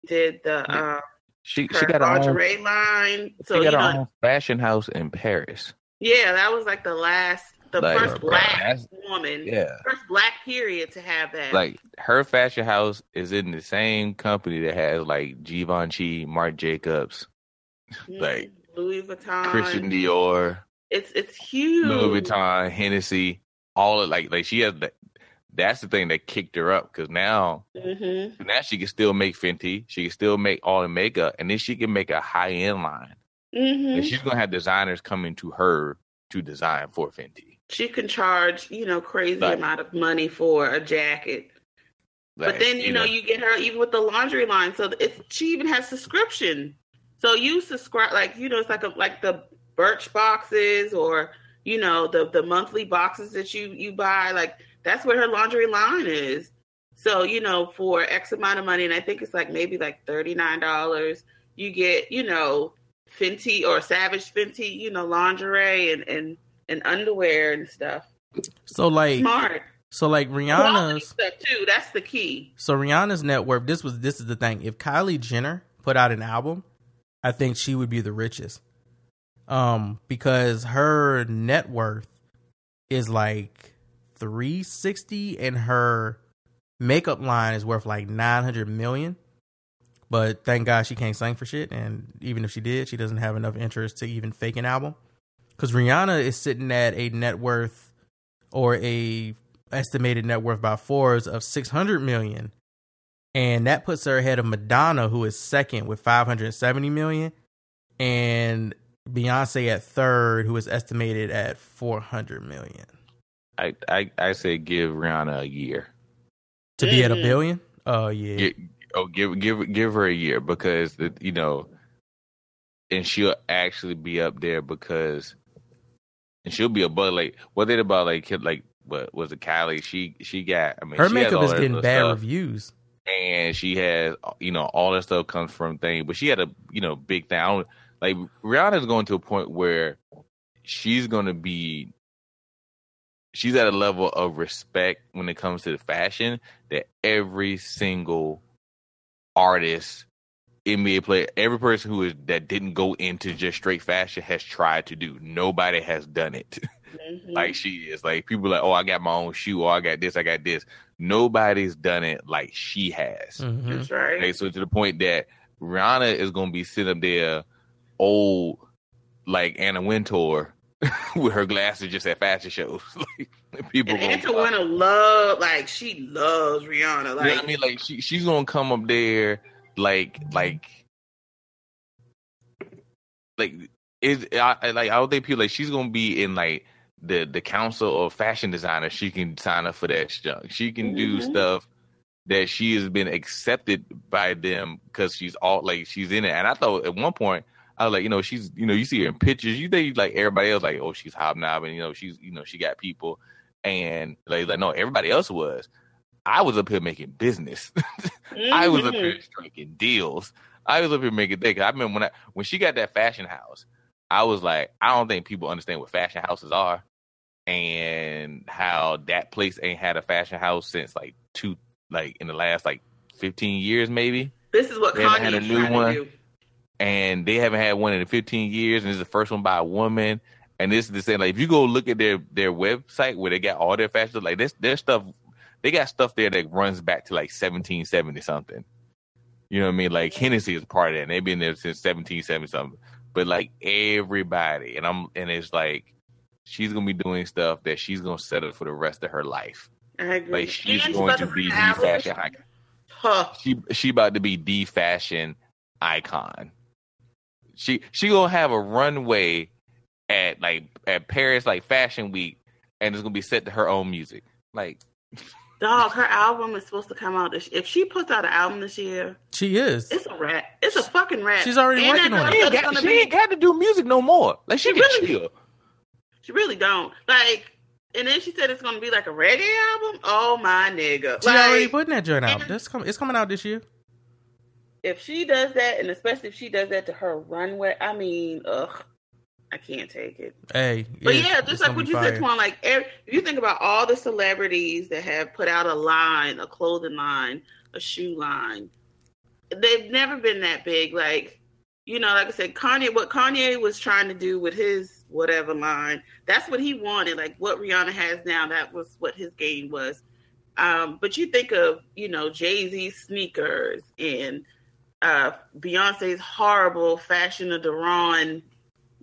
Speaker 2: did the uh,
Speaker 4: She she got own,
Speaker 2: lingerie line. So,
Speaker 4: she
Speaker 2: you
Speaker 4: got her
Speaker 2: know,
Speaker 4: own fashion house in Paris.
Speaker 2: yeah, that was like the last, the
Speaker 4: Like,
Speaker 2: first black woman,
Speaker 4: Yeah.
Speaker 2: first black period to have that.
Speaker 4: Like her fashion house is in the same company that has like Givenchy, Marc Jacobs,
Speaker 2: Mm,
Speaker 4: like
Speaker 2: Louis Vuitton.
Speaker 4: Christian Dior,
Speaker 2: It's it's huge.
Speaker 4: Louis Vuitton, Hennessy, all of like like she has that. That's the thing that kicked her up because now
Speaker 2: hmm
Speaker 4: now she can still make Fenty, she can still make all the makeup, and then she can make a high end line.
Speaker 2: hmm
Speaker 4: And she's gonna have designers coming to her to design for Fenty.
Speaker 2: She can charge, you know, crazy
Speaker 4: Like-
Speaker 2: amount of money for a jacket. but then you, know, you get her even with the laundry line. So it's, she even has subscription. So you subscribe, like you know, it's like a like the Birch boxes or you know the the monthly boxes that you you buy. Like that's where her laundry line is. So you know, for X amount of money, and I think it's like maybe like thirty nine dollars, you get you know Fenty or Savage Fenty, you know, lingerie and and and underwear and stuff.
Speaker 1: So like,
Speaker 2: Smart.
Speaker 1: so like Rihanna's.
Speaker 2: stuff too. That's the key.
Speaker 1: So Rihanna's net worth. This was this is the thing. If Kylie Jenner put out an album, I think she would be the richest. Um, because her net worth is like three sixty, and her makeup line is worth like nine hundred million. But thank God she can't sing for shit, and even if she did, she doesn't have enough interest to even fake an album. Because Rihanna is sitting at a net worth or a estimated net worth by Forbes of 600 million. And that puts her ahead of Madonna, who is second with 570 million, and Beyonce at third, who is estimated at 400 million.
Speaker 4: I, I I say give Rihanna a year.
Speaker 1: To be at a
Speaker 2: Mhm.
Speaker 1: billion? Oh, yeah.
Speaker 4: Gi- oh, give give give her a year because the, you know, and she'll actually be up there because, and she'll be above like what they about like like what was it Kylie? She she got I mean
Speaker 1: Her
Speaker 4: she has
Speaker 1: makeup
Speaker 4: all
Speaker 1: is getting bad
Speaker 4: stuff,
Speaker 1: reviews.
Speaker 4: and she has you know all that stuff comes from thing, but she had a you know big thing. I don't like Rihanna's going to a point where she's going to be she's at a level of respect when it comes to the fashion that every single artist NBA player, every person who is that didn't go into just straight fashion has tried to do. Nobody has done it
Speaker 2: Mhm. (laughs)
Speaker 4: like she is. Like people are like, oh, I got my own shoe, or I got this, I got this. Nobody's done it like she has.
Speaker 1: Mhm.
Speaker 2: That's right.
Speaker 4: Okay, so to the point that Rihanna is gonna be sitting up there, old like Anna Wintour, (laughs) with her glasses just at fashion shows. (laughs) like people
Speaker 2: and
Speaker 4: gonna
Speaker 2: Antoine love like she loves Rihanna.
Speaker 4: You know
Speaker 2: Like
Speaker 4: I mean? Like she she's gonna come up there like like like is I like I don't think people like she's gonna be in like the the council of fashion designers. She can sign up for that junk. She can do
Speaker 2: Mhm.
Speaker 4: stuff that she has been accepted by them because she's all like she's in it. And I thought at one point I was like, you know, she's you know you see her in pictures. You think like everybody else like oh she's hobnobbing. You know she's you know she got people and like like no everybody else was. I was up here making business. (laughs) I was up
Speaker 2: Mhm.
Speaker 4: here striking deals. I was up here making things. I remember when I when she got that fashion house, I was like, I don't think people understand what fashion houses are, and how that place ain't had a fashion house since like two, like in the last like fifteen years maybe,
Speaker 2: This is what
Speaker 4: They haven't
Speaker 2: Kanye
Speaker 4: had a new
Speaker 2: trying
Speaker 4: one. And they haven't had one in fifteen years, and this is the first one by a woman. And this is the same. Like if you go look at their their website where they got all their fashion, like this their stuff, they got stuff there that runs back to like seventeen seventy something. You know what I mean? Like Hennessy is part of that. And they've been there since seventeen seventy something. But like everybody, and I'm and it's like she's gonna be doing stuff that she's gonna set up for the rest of her life.
Speaker 2: I agree.
Speaker 4: Like she's
Speaker 2: And
Speaker 4: going to be the fashion icon.
Speaker 2: Huh.
Speaker 4: She she about to be the fashion icon. She she gonna have a runway at like at Paris like Fashion Week, and it's gonna be set to her own music. Like (laughs)
Speaker 2: Dog, her album is supposed to come out this If she puts out an album this year,
Speaker 1: She is.
Speaker 2: it's a rat. It's a fucking rat.
Speaker 1: She's already
Speaker 2: And
Speaker 1: working
Speaker 2: I know
Speaker 1: on it.
Speaker 4: she ain't, got,
Speaker 2: gonna
Speaker 4: she
Speaker 2: be-
Speaker 4: ain't got to do music no more. Like she,
Speaker 2: She
Speaker 4: can
Speaker 2: really-
Speaker 4: chill.
Speaker 2: She really don't. Like, and then she said it's gonna be like a reggae album. Oh my nigga!
Speaker 1: She
Speaker 2: like,
Speaker 1: already putting that joint out.
Speaker 2: and-
Speaker 1: That's com- it's coming out this year.
Speaker 2: If she does that, and especially if she does that to her runway, I mean, ugh, I can't take it.
Speaker 1: Hey,
Speaker 2: But
Speaker 1: it's-
Speaker 2: yeah, just like what you said. Twan, like every, if you think about all the celebrities that have put out a line, a clothing line, a shoe line, they've never been that big. Like, you know, like I said, Kanye, what Kanye was trying to do with his whatever line, that's what he wanted. Like what Rihanna has now, that was what his game was. Um, but you think of, you know, Jay Z sneakers and uh, Beyonce's horrible Fashion of Deréon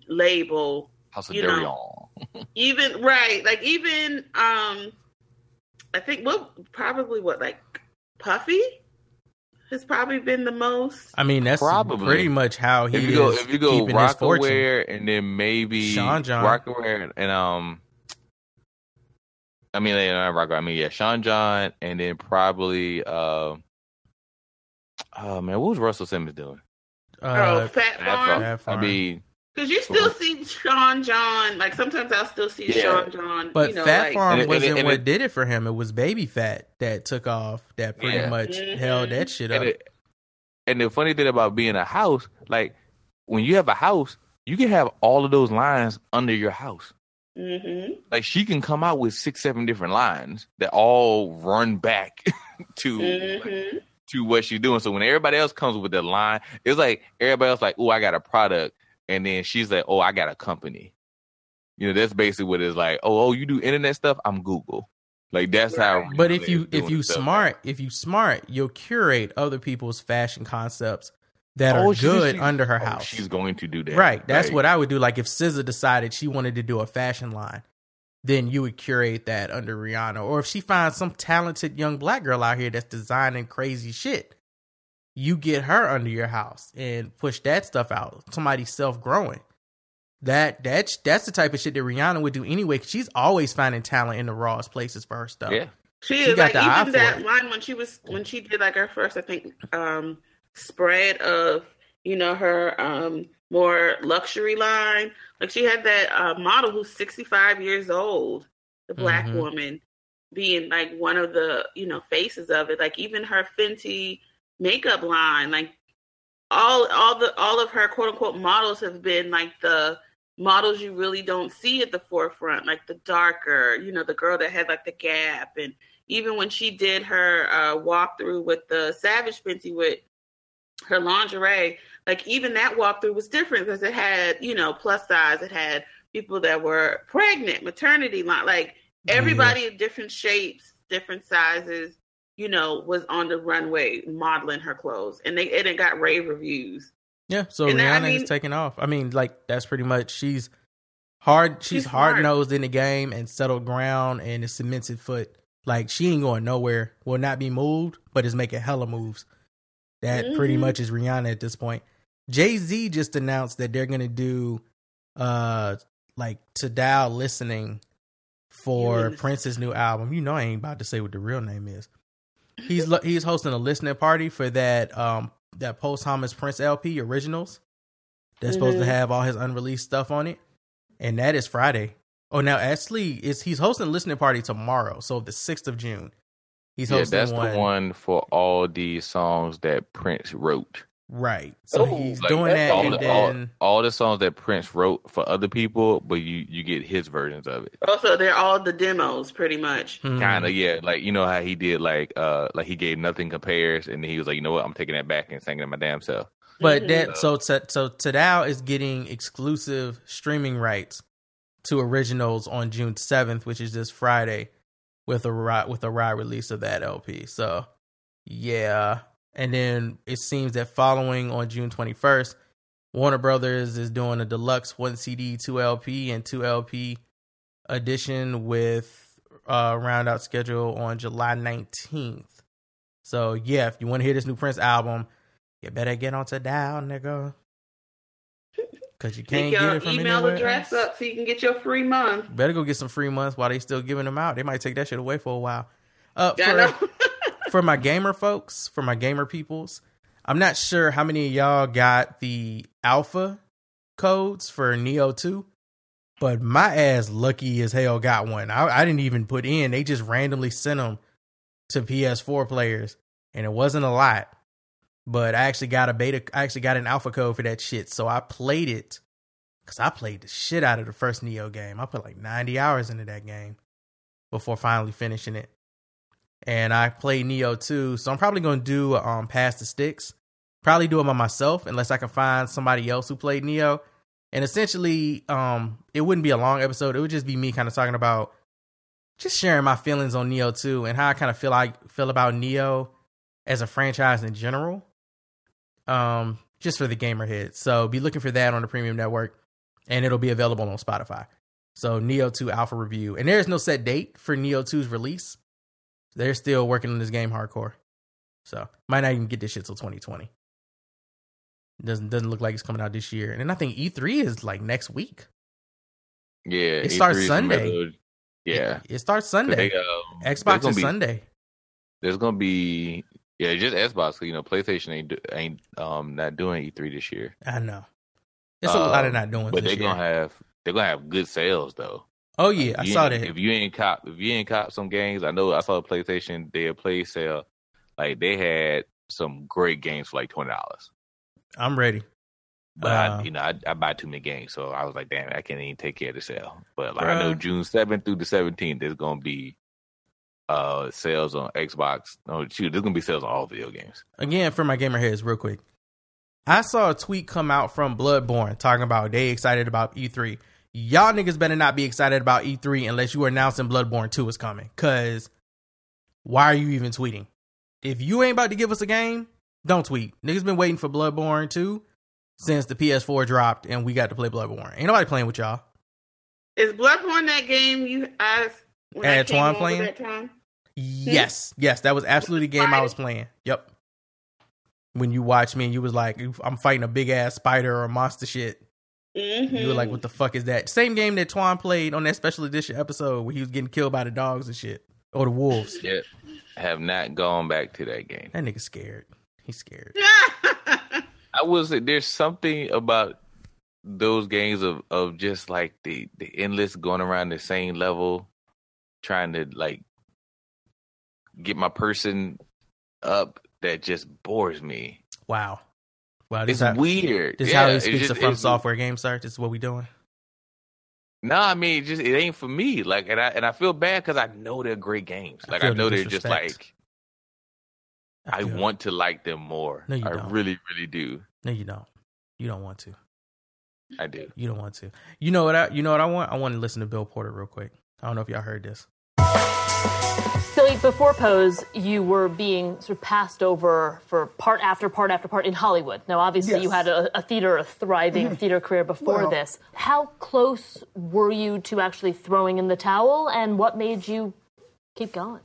Speaker 2: label
Speaker 4: House of
Speaker 2: you know.
Speaker 4: Deréon. (laughs)
Speaker 2: even right like even um i think well probably what like puffy has probably been the most
Speaker 1: I mean, that's
Speaker 4: Probably.
Speaker 1: pretty much how he
Speaker 4: If you
Speaker 1: is
Speaker 4: go if you go
Speaker 1: keeping his fortune.
Speaker 4: Rocawear and then maybe
Speaker 1: Sean John.
Speaker 4: Rocawear and um I mean not Rocawear, I mean yeah, Sean John and then probably uh oh man, what was Russell Simmons doing?
Speaker 2: oh
Speaker 1: Uh,
Speaker 2: fat
Speaker 4: Phat
Speaker 2: farm
Speaker 1: Fat
Speaker 4: I mean
Speaker 2: because you still see sean john like sometimes i'll still see
Speaker 4: Yeah.
Speaker 2: sean john
Speaker 1: but
Speaker 2: you know
Speaker 1: Fat
Speaker 2: like
Speaker 1: Farm
Speaker 4: And it- and it-
Speaker 1: wasn't
Speaker 4: and
Speaker 1: what
Speaker 4: it-
Speaker 1: did it for him. It was Baby Phat that took off. That pretty
Speaker 4: Yeah.
Speaker 1: much
Speaker 2: Mhm.
Speaker 1: held that shit up.
Speaker 4: and, it, and the funny thing about being a house, like when you have a house, you can have all of those lines under your house.
Speaker 2: hmm
Speaker 4: Like she can come out with six, seven different lines that all run back (laughs) to
Speaker 2: hmm
Speaker 4: to what she's doing. So when everybody else comes with the line, it's like everybody else like, oh, I got a product, and then she's like, oh, I got a company. You know, that's basically what it's like. Oh, oh, you do internet stuff? I'm Google. Like that's how.
Speaker 1: But if you if
Speaker 4: doing
Speaker 1: you
Speaker 4: stuff.
Speaker 1: smart, if you smart, you'll curate other people's fashion concepts that
Speaker 4: Oh,
Speaker 1: are
Speaker 4: she-
Speaker 1: good
Speaker 4: she-
Speaker 1: under her
Speaker 4: oh,
Speaker 1: house.
Speaker 4: she's going to do that.
Speaker 1: Right. That's
Speaker 4: Like,
Speaker 1: what I would do. Like if SZA decided she wanted to do a fashion line, then you would curate that under Rihanna. Or if she finds some talented young black girl out here that's designing crazy shit, you get her under your house and push that stuff out. Somebody self growing. That that's that's the type of shit that Rihanna would do anyway. Cause she's always finding talent in the rawest places for her stuff.
Speaker 4: Yeah.
Speaker 2: she,
Speaker 1: She
Speaker 2: is
Speaker 1: got
Speaker 2: like
Speaker 1: the eye
Speaker 2: even
Speaker 1: for
Speaker 2: that
Speaker 1: it.
Speaker 2: line when she was when she did like her first i think um spread of you know her um more luxury line like she had that uh, model who's 65 years old the black
Speaker 1: Mhm.
Speaker 2: woman being like one of the you know faces of it like even her fenty makeup line like all all the all of her quote unquote models have been like the models you really don't see at the forefront, like the darker, you know, the girl that had like the gap, and even when she did her uh, walkthrough with the Savage Fenty with her lingerie, like even that walkthrough was different because it had you know plus size, it had people that were pregnant, maternity line, like everybody yeah. in different shapes, different sizes, you know, was on the runway modeling her clothes, and they and it got rave reviews.
Speaker 1: Yeah, so and Rihanna that, I mean, is taking off. I mean, like that's pretty much she's hard. She's, she's hard nosed in the game and settled ground and is cemented foot. Like she ain't going nowhere. Will not be moved, but is making hella moves. That mm-hmm. pretty much is Rihanna at this point. Jay Z just announced that they're gonna do uh like Tidal listening for yes. Prince's new album. You know I ain't about to say what the real name is. He's he's hosting a listening party for that um that posthumous Prince LP originals. That's mm-hmm. supposed to mm-hmm. have all his unreleased stuff on it, and that is Friday. Oh, now actually, is he's hosting a listening party tomorrow, so the sixth of June.
Speaker 4: He's hosting yeah, that's one. the one for all these songs that Prince wrote.
Speaker 1: Right. So Ooh, he's like doing that,
Speaker 4: all
Speaker 1: and
Speaker 4: the,
Speaker 1: then
Speaker 4: all, all, the songs that Prince wrote for other people, but you you get his versions of it.
Speaker 2: Also, they're all the demos, pretty much.
Speaker 4: Hmm. Kind of, yeah. Like you know how he did, like uh, like he gave nothing compares, and he was like, you know what, I'm taking that back and singing it my damn self.
Speaker 1: But that so so so Tidal is getting exclusive streaming rights to originals on June seventh, which is this Friday, with a with a ride release of that LP. So yeah, and then it seems that following on June 21st, Warner Brothers is doing a deluxe one CD, two LP, and two LP edition with a round out schedule on July 19th. So yeah, if you want to hear this new Prince album, you better get on Tidal, nigga. Cause you can't get it from email
Speaker 2: address else. up so you can get your free month.
Speaker 1: Better go get some free months while they still giving them out. They might take that shit away for a while. Uh, for, (laughs) for my gamer folks, for my gamer peoples, I'm not sure how many of y'all got the alpha codes for Nioh 2, but my ass lucky as hell got one. I, I didn't even put in, they just randomly sent them to PS4 players, and it wasn't a lot. But I actually got a beta, I actually got an alpha code for that shit. So I played it because I played the shit out of the first Nioh game. I put like 90 hours into that game before finally finishing it and I played Nioh 2, so I'm probably going to do um Pass the Sticks. Probably do it by myself unless I can find somebody else who played Nioh. And essentially, um, it wouldn't be a long episode. It would just be me kind of talking about just sharing my feelings on Nioh 2 and how I kind of feel like feel about Nioh as a franchise in general. Um, just for the gamer head. So be looking for that on the premium network and it'll be available on Spotify. So Nioh 2 alpha review. And there's no set date for Nioh 2's release they're still working on this game hardcore. So might not even get this shit till 2020. Doesn't doesn't look like it's coming out this year. And then I think E3 is like next week.
Speaker 4: Yeah,
Speaker 1: it E3 starts Sunday.
Speaker 4: Yeah,
Speaker 1: it, it, starts Sunday. They, uh, Xbox is be, Sunday.
Speaker 4: There's gonna be yeah, just Xbox. You know, PlayStation ain't ain't um not doing E3 this year.
Speaker 1: I know. It's a um, lot of not doing.
Speaker 4: But they're
Speaker 1: gonna
Speaker 4: have they're gonna have good sales though.
Speaker 1: Oh yeah, I saw that.
Speaker 4: If you ain't cop, if you ain't cop some games, I know I saw a PlayStation of Play sale. Like they had some great games for like twenty dollars.
Speaker 1: I'm ready.
Speaker 4: But uh, I, you know, I, I, buy too many games, so I was like, damn, I can't even take care of the sale. But like, I know June seventh through the seventeenth, there's gonna be uh sales on Xbox. No, shoot, there's gonna be sales on all video games.
Speaker 1: Again, for my gamer heads, real quick, I saw a tweet come out from Bloodborne talking about they excited about E3 y'all niggas better not be excited about E3 unless you are announcing Bloodborne 2 is coming. Cause why are you even tweeting? If you ain't about to give us a game, don't tweet. Niggas been waiting for Bloodborne 2 since the PS4 dropped and we got to play Bloodborne. Ain't nobody playing with y'all.
Speaker 2: Is Bloodborne that game you asked when
Speaker 1: Had Twan playing? That time? Yes, yes, that was absolutely the game I was playing. Yep. When you watched me and you was like, I'm fighting a big ass spider or monster shit. Mm-hmm. You were like, "What the fuck is that?" Same game that Twan played on that special edition episode where he was getting killed by the dogs and shit, or the wolves.
Speaker 4: Yeah, I have not gone back to that game.
Speaker 1: That nigga scared. He's scared. (laughs)
Speaker 4: I was. There's something about those games of of just like the the endless going around the same level, trying to like get my person up that just bores me.
Speaker 1: Wow. Wow, this
Speaker 4: It's
Speaker 1: is how,
Speaker 4: weird.
Speaker 1: this is
Speaker 4: yeah,
Speaker 1: how he speaks
Speaker 4: just-
Speaker 1: to From Software Game Start. This is what we doing.
Speaker 4: No, I mean, it just it ain't for me. Like, and I and I feel bad because I know they're great games. Like, I,
Speaker 1: the
Speaker 4: know they're just like I
Speaker 1: feel-
Speaker 4: want to like them more.
Speaker 1: No, you
Speaker 4: I
Speaker 1: don't.
Speaker 4: really, really do.
Speaker 1: No, you don't. You don't want to.
Speaker 4: I do.
Speaker 1: You don't want to. You know what? I, you know what I want? I want to listen to Bill Porter real quick. I don't know if y'all heard this.
Speaker 8: Billy, before Pose, you were being sort of passed over for part after part after part in Hollywood. Now, obviously, you had a, a theater, a thriving mm-hmm. theater career before
Speaker 9: Well-
Speaker 8: this. How close were you to actually throwing in the towel, and what made you keep going?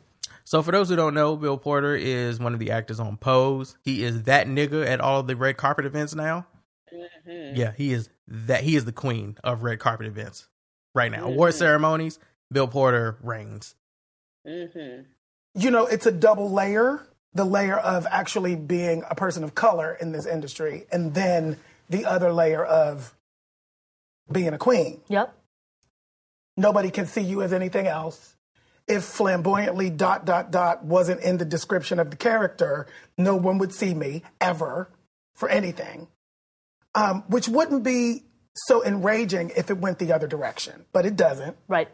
Speaker 1: So for those who don't know, Bill Porter is one of the actors on Pose. He is that nigga at all the red carpet events now. Mm-hmm. Yeah, he is that. He is the queen of red carpet events right now. Award mm-hmm. ceremonies, Bill Porter reigns.
Speaker 2: Mm-hmm.
Speaker 9: you know, it's a double layer the layer of actually being a person of color in this industry, and then the other layer of being a queen.
Speaker 8: Yep.
Speaker 9: Nobody can see you as anything else. If flamboyantly dot dot dot wasn't in the description of the character, no one would see me ever for anything. Um, which wouldn't be so enraging if it went the other direction, but it doesn't.
Speaker 8: Right.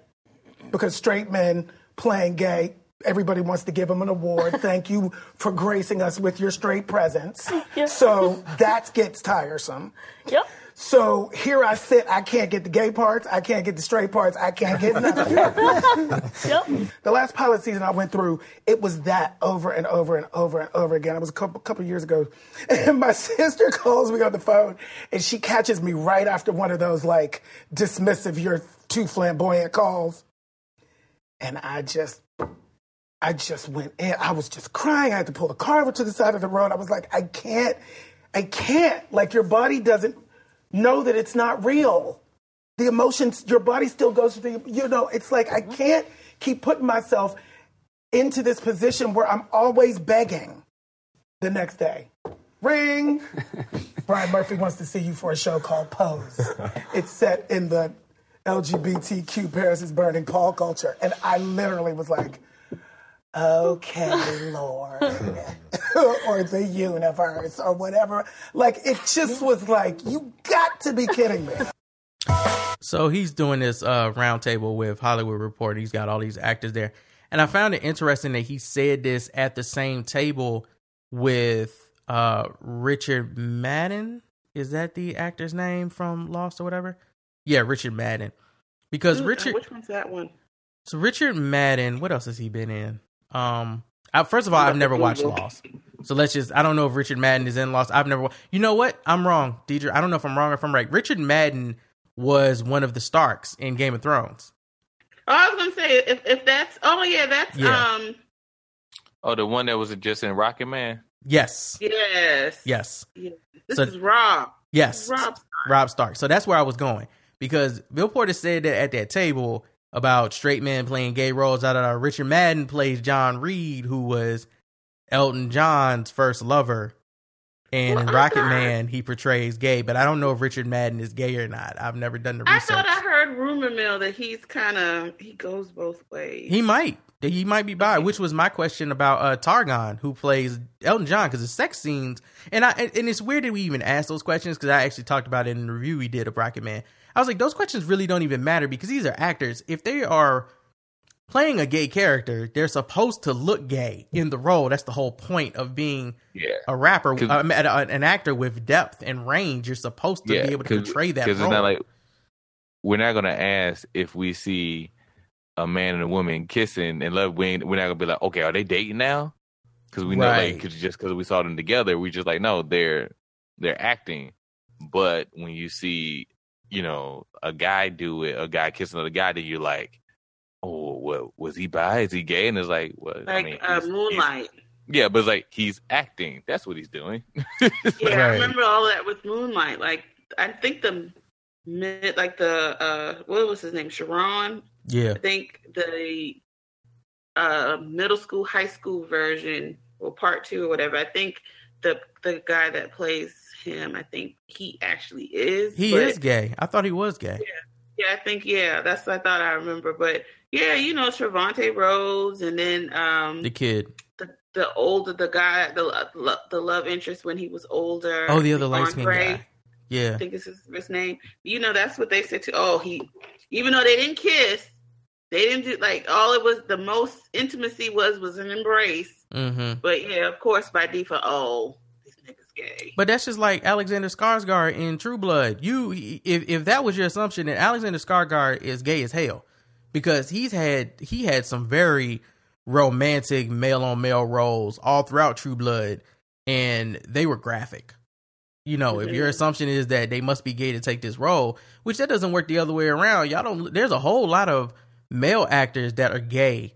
Speaker 9: because straight men playing gay, everybody wants to give them an award. (laughs) Thank you for gracing us with your straight presence. (laughs)
Speaker 8: Yeah.
Speaker 9: So that gets tiresome.
Speaker 8: Yep.
Speaker 9: So here I sit, I can't get the gay parts, I can't get the straight parts, I can't get nothing. (laughs)
Speaker 8: Yep.
Speaker 9: the last pilot season I went through, it was that over and over and over and over again. It was a couple, couple years ago. And my sister calls me on the phone and she catches me right after one of those like dismissive, you're too flamboyant calls. And I just, I just went in. I was just crying. I had to pull the car over to the side of the road. I was like, I can't, I can't. Like your body doesn't know that it's not real. The emotions, your body still goes through the, you know, it's like I mm-hmm. can't keep putting myself into this position where I'm always begging the next day. Ring. (laughs) Ryan Murphy wants to see you for a show called Pose. It's set in the LGBTQ Paris is Burning ball culture. And I literally was like, okay, Lord. (laughs) or the universe or whatever. Like, it just was like, you got to be kidding me.
Speaker 1: So he's doing this uh, roundtable with Hollywood Report. He's got all these actors there, and I found it interesting that he said this at the same table with uh, Richard Madden. Is that the actor's name from Lost or whatever? Yeah, Richard Madden. Because
Speaker 2: Ooh,
Speaker 1: Richard,
Speaker 2: Which one's that one?
Speaker 1: so Richard Madden, what else has he been in? Um, I, first of all, I've never watched Lost, so let's just. I don't know if Richard Madden is in Lost. I've never. wa- You know what? I'm wrong, Deidre. I don't know if I'm wrong or if I'm right. Richard Madden was one of the Starks in Game of Thrones.
Speaker 2: Oh, I was gonna say if if that's oh yeah that's
Speaker 1: Yeah.
Speaker 2: um
Speaker 4: Oh, the one that was just in Rocket Man.
Speaker 1: Yes,
Speaker 2: yes
Speaker 1: yes,
Speaker 2: Yeah. This
Speaker 1: So-
Speaker 2: is Rob.
Speaker 1: yes.
Speaker 2: Rob.
Speaker 1: Rob Stark. So that's where I was going because Bill Porter said that at that table about straight men playing gay roles. Da, da. Richard Madden plays John Reid, who was Elton John's first lover. And in
Speaker 2: Well, I
Speaker 1: Rocket
Speaker 2: thought-
Speaker 1: Man, he portrays gay, but I don't know if Richard Madden is gay or not. I've never done the research.
Speaker 2: I thought I heard rumor mill that he's kind of he goes both ways.
Speaker 1: He might. He might be bi, which was my question about uh, Taron, who plays Elton John, because the sex scenes, and I and it's weird that we even asked those questions because I actually talked about it in the review we did of Rocket Man. I was like, those questions really don't even matter because these are actors. If they are playing a gay character, they're supposed to look gay in the role. That's the whole point of being
Speaker 4: Yeah.
Speaker 1: a rapper, um, an an actor with depth and range. You're supposed to
Speaker 4: yeah,
Speaker 1: be able to portray that
Speaker 4: Because it's not like we're not gonna ask if we see a man and a woman kissing and love. We we're not gonna be like, okay, are they dating now? Because we know,
Speaker 1: Right.
Speaker 4: like, cause just because we saw them together, we just like, no, they're they're acting. But when you see, you know, a guy do it, a guy kissing another guy, that you're like, oh, well, was he bi? Is he gay? And it's like, well, I
Speaker 2: like
Speaker 4: mean,
Speaker 2: uh,
Speaker 4: he's-
Speaker 2: Moonlight.
Speaker 4: he's- yeah, but it's like he's acting. That's what he's doing. (laughs)
Speaker 2: Yeah,
Speaker 1: Right.
Speaker 2: I remember all that with Moonlight. Like I think the mid, like the uh, what was his name? Chiron.
Speaker 1: yeah,
Speaker 2: I think the uh middle school, high school version, or part two or whatever. I think the the guy that plays him, I think he actually is.
Speaker 1: he is gay. I thought he was gay.
Speaker 2: Yeah, I think yeah, that's what I thought I remember. But yeah, you know, Trevante Rhodes, and then um
Speaker 1: The kid.
Speaker 2: the the older the guy, the the love interest when he was older.
Speaker 1: Oh, the other light skinned guy. Yeah.
Speaker 2: I think it's his, his name. You know, that's what they said to. Oh, he, even though they didn't kiss, they didn't do like all it was. The most intimacy was was an embrace.
Speaker 1: Mm-hmm.
Speaker 2: But yeah, of course, by default, oh, gay.
Speaker 1: But that's just like Alexander Skarsgård in True Blood. You, if if that was your assumption, that Alexander Skarsgård is gay as hell because he's had he had some very romantic male on male roles all throughout True Blood, and they were graphic. You know, if your
Speaker 2: Mhm.
Speaker 1: assumption is that they must be gay to take this role, which that doesn't work the other way around. Y'all don't. There's a whole lot of male actors that are gay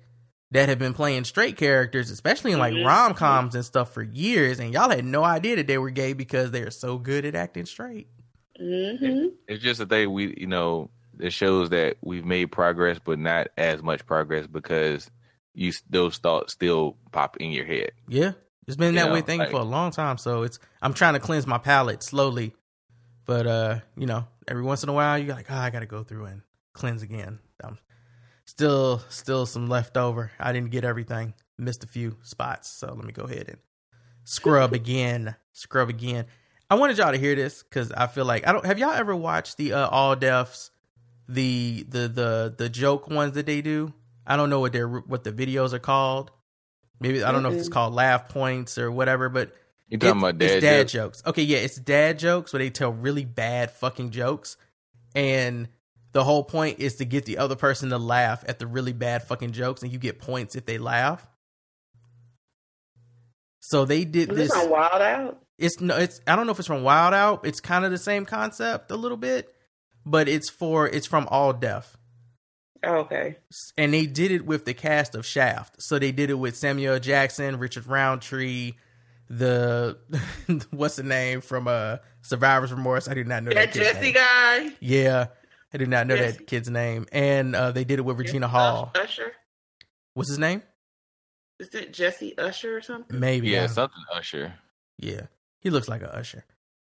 Speaker 1: that have been playing straight characters, especially in like
Speaker 2: Mhm.
Speaker 1: rom coms and stuff for years, and y'all had no idea that they were gay because they are so good at acting straight.
Speaker 2: Mm-hmm.
Speaker 4: It's just that they we you know it shows that we've made progress, but not as much progress because you those thoughts still pop in your head.
Speaker 1: Yeah, it's been
Speaker 4: You
Speaker 1: that
Speaker 4: know,
Speaker 1: way thinking
Speaker 4: like-
Speaker 1: for a long time. So it's I'm trying to cleanse my palate slowly, but uh, you know, every once in a while you're like, oh, I got to go through and cleanse again. I'm still still some left over. I didn't get everything, missed a few spots, so let me go ahead and scrub (laughs) again, scrub again. I wanted y'all to hear this because I feel like I don't. Have y'all ever watched the uh, All Defs, the the the the joke ones that they do? I don't know what their what the videos are called. Maybe I don't know if it's called laugh points or whatever, but
Speaker 4: You talking
Speaker 1: it's-
Speaker 4: about
Speaker 1: it's
Speaker 4: dad
Speaker 1: dad
Speaker 4: jokes?
Speaker 1: jokes. Okay, yeah, it's dad jokes where they tell really bad fucking jokes, and the whole point is to get the other person to laugh at the really bad fucking jokes, and you get points if they laugh. So they did
Speaker 2: Is
Speaker 1: this.
Speaker 2: this Wild Out?
Speaker 1: It's no, it's I don't know if it's from Wild Out. It's kind of the same concept a little bit, but it's for it's from All Def
Speaker 2: Oh, okay.
Speaker 1: and they did it with the cast of Shaft. So they did it with Samuel Jackson, Richard Roundtree, the (laughs) what's the name from uh Survivor's Remorse. I do not know that,
Speaker 2: That Jesse
Speaker 1: name.
Speaker 2: guy,
Speaker 1: Yeah, I did not know
Speaker 2: Jesse.
Speaker 1: that kid's name. And uh they did it with Regina Hall.
Speaker 2: Usher.
Speaker 1: What's his name?
Speaker 2: Is it Jesse Usher or something?
Speaker 1: Maybe. I
Speaker 4: Yeah, something Usher.
Speaker 1: Yeah, he looks like an Usher.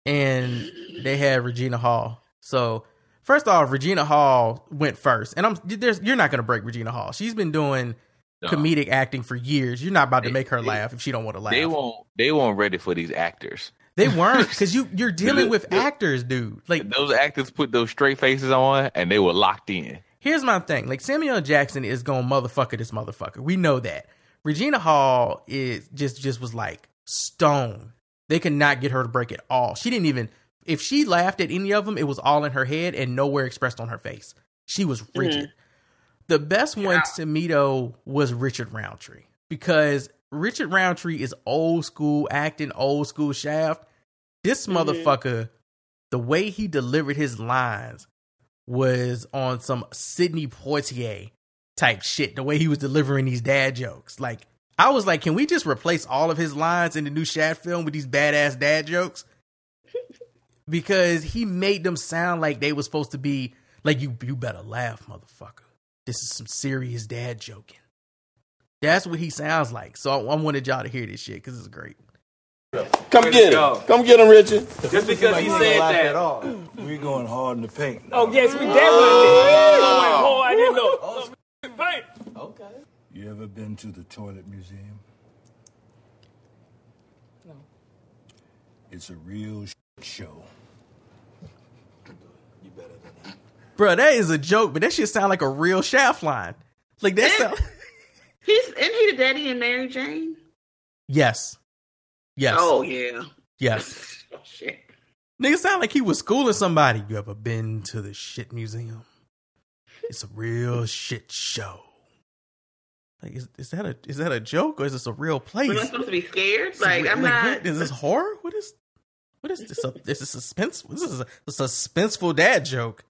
Speaker 1: And they had Regina Hall. So first off, Regina Hall went first, and I'm there's you're not gonna break Regina Hall. She's been doing
Speaker 4: No.
Speaker 1: comedic acting for years. You're not about to make her
Speaker 4: they-
Speaker 1: laugh if she don't want to laugh.
Speaker 4: They won't. They won't ready for these actors.
Speaker 1: They weren't because you you're (laughs) dealing with actors, dude. Like
Speaker 4: Those actors put those straight faces on, and they were locked in.
Speaker 1: here's my thing. Like Samuel Jackson is going motherfucker this motherfucker. We know that. Regina Hall is just just was like stone. They could not get her to break at all. She didn't even if she laughed at any of them, it was all in her head and nowhere expressed on her face. She was mm-hmm. rigid. The best one to me though was Richard Roundtree because Richard Roundtree is old school acting, old school shaft. This
Speaker 2: Mhm.
Speaker 1: motherfucker, the way he delivered his lines was on some Sidney Poitier type shit. The way he was delivering these dad jokes, like I was like, can we just replace all of his lines in the new Shaft film with these badass dad jokes? (laughs) Because he made them sound like they were supposed to be like you. You better laugh, motherfucker. This is some serious dad joking. That's what he sounds like. So I, I wanted y'all to hear this shit because it's great.
Speaker 10: Come get him. Come get him, Richard.
Speaker 11: Just because he said that. At all.
Speaker 12: We're going hard in the paint.
Speaker 11: Oh yes, we definitely oh. I didn't know. Oh, paint.
Speaker 12: Okay. You ever been to the Toilet Museum?
Speaker 11: No.
Speaker 12: It's a real sh- show.
Speaker 1: Bro, that is a joke, but that shit sound like a real shaft line. Like that sound.
Speaker 2: He's isn't he the daddy in Mary Jane?
Speaker 1: yes. Yes.
Speaker 2: Oh yeah.
Speaker 1: Yes. (laughs)
Speaker 2: Oh, shit.
Speaker 1: Nigga sound like he was schooling somebody. You ever been to the shit museum? It's a real shit show. Like, is, is that a is that a joke or is this a real place?
Speaker 2: Am I supposed to be scared?
Speaker 1: A
Speaker 2: Like I'm
Speaker 1: like,
Speaker 2: not.
Speaker 1: what- is this horror? What is what is this? A, (laughs) this is suspense. This is a, a suspenseful dad joke.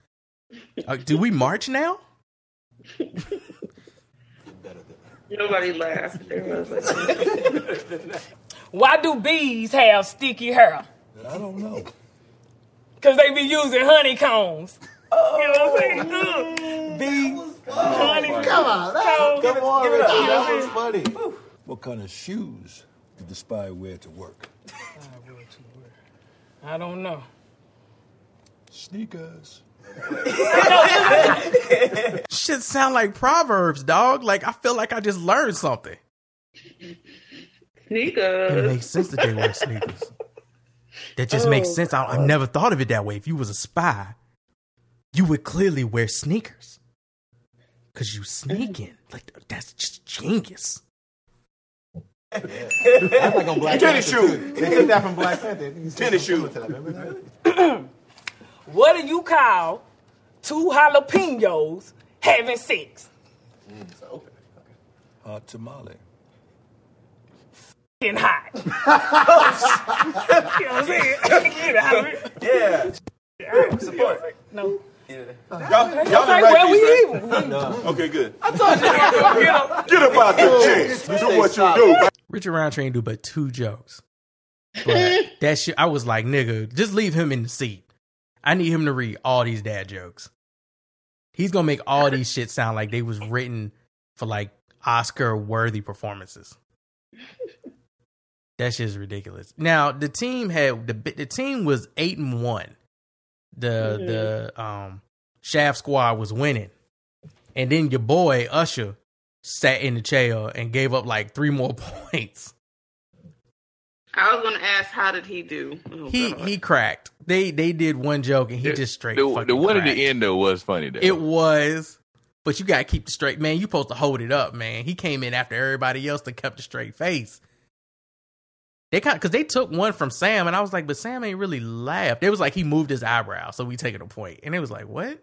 Speaker 1: Uh, do we march now? (laughs)
Speaker 2: Nobody laughed. Everyone was like, (laughs)
Speaker 11: Why do bees have sticky hair?
Speaker 12: I don't know.
Speaker 11: Cause they be using honeycombs. You know what I'm saying? Oh, bees. Honeycombs.
Speaker 12: Come on,
Speaker 11: Come
Speaker 12: Come on,
Speaker 11: Give it up.
Speaker 12: Richard.
Speaker 11: You know what
Speaker 12: That was
Speaker 11: saying?
Speaker 12: funny. What kind of shoes did the spy wear to work?
Speaker 11: I don't know.
Speaker 12: Sneakers. (laughs)
Speaker 1: Shit sound like proverbs, dog. Like I feel like I just learned something.
Speaker 2: sneakers.
Speaker 1: It makes sense that they wear sneakers. That just makes
Speaker 2: Oh,
Speaker 1: sense. I, I've never thought of it that way. If you was a spy, you would clearly wear sneakers because you sneaking. Like that's just genius.
Speaker 13: That's like on Black
Speaker 10: Tennis
Speaker 13: Panther,
Speaker 10: shoe.
Speaker 13: too. They took that from Black Panther.
Speaker 10: Tennis shoe. (clears throat)
Speaker 11: What do you call two jalapenos having sex?
Speaker 12: Hot tamale.
Speaker 11: Getting hot. you know what I'm saying? (laughs) Get it out.
Speaker 10: Yeah. Support.
Speaker 11: No.
Speaker 10: Y'all,
Speaker 11: Okay,
Speaker 10: y'all didn't write
Speaker 11: well, we
Speaker 10: these,
Speaker 11: even.
Speaker 10: right? Okay, good.
Speaker 11: I told you. (laughs) Get up.
Speaker 10: Get up out the chair. Do what you do.
Speaker 1: Richard Roundtree ain't do but two jokes. But that shit, I was like, nigga, just leave him in the seat. I need him to read all these dad jokes. He's gonna make all these shit sound like they was written for like Oscar worthy performances. That shit's ridiculous. Now the team had the the team was eight and one. The
Speaker 2: Mhm.
Speaker 1: the um Shaft squad was winning, and then your boy Usher sat in the chair and gave up like three more (laughs) points.
Speaker 2: I was gonna ask, how did he do? Oh,
Speaker 1: He
Speaker 2: God.
Speaker 1: he cracked. They they did one joke and he
Speaker 4: The-
Speaker 1: just straight.
Speaker 4: The,
Speaker 1: fucking
Speaker 4: the one at the end though was funny though.
Speaker 1: It was, but you gotta keep the straight man. You supposed to hold it up, man. He came in after everybody else that kept the straight face. They kind because they took one from Sam, and I was like, but Sam ain't really laughed. It was like he moved his eyebrow, so we taking a point. point, and it was like, what?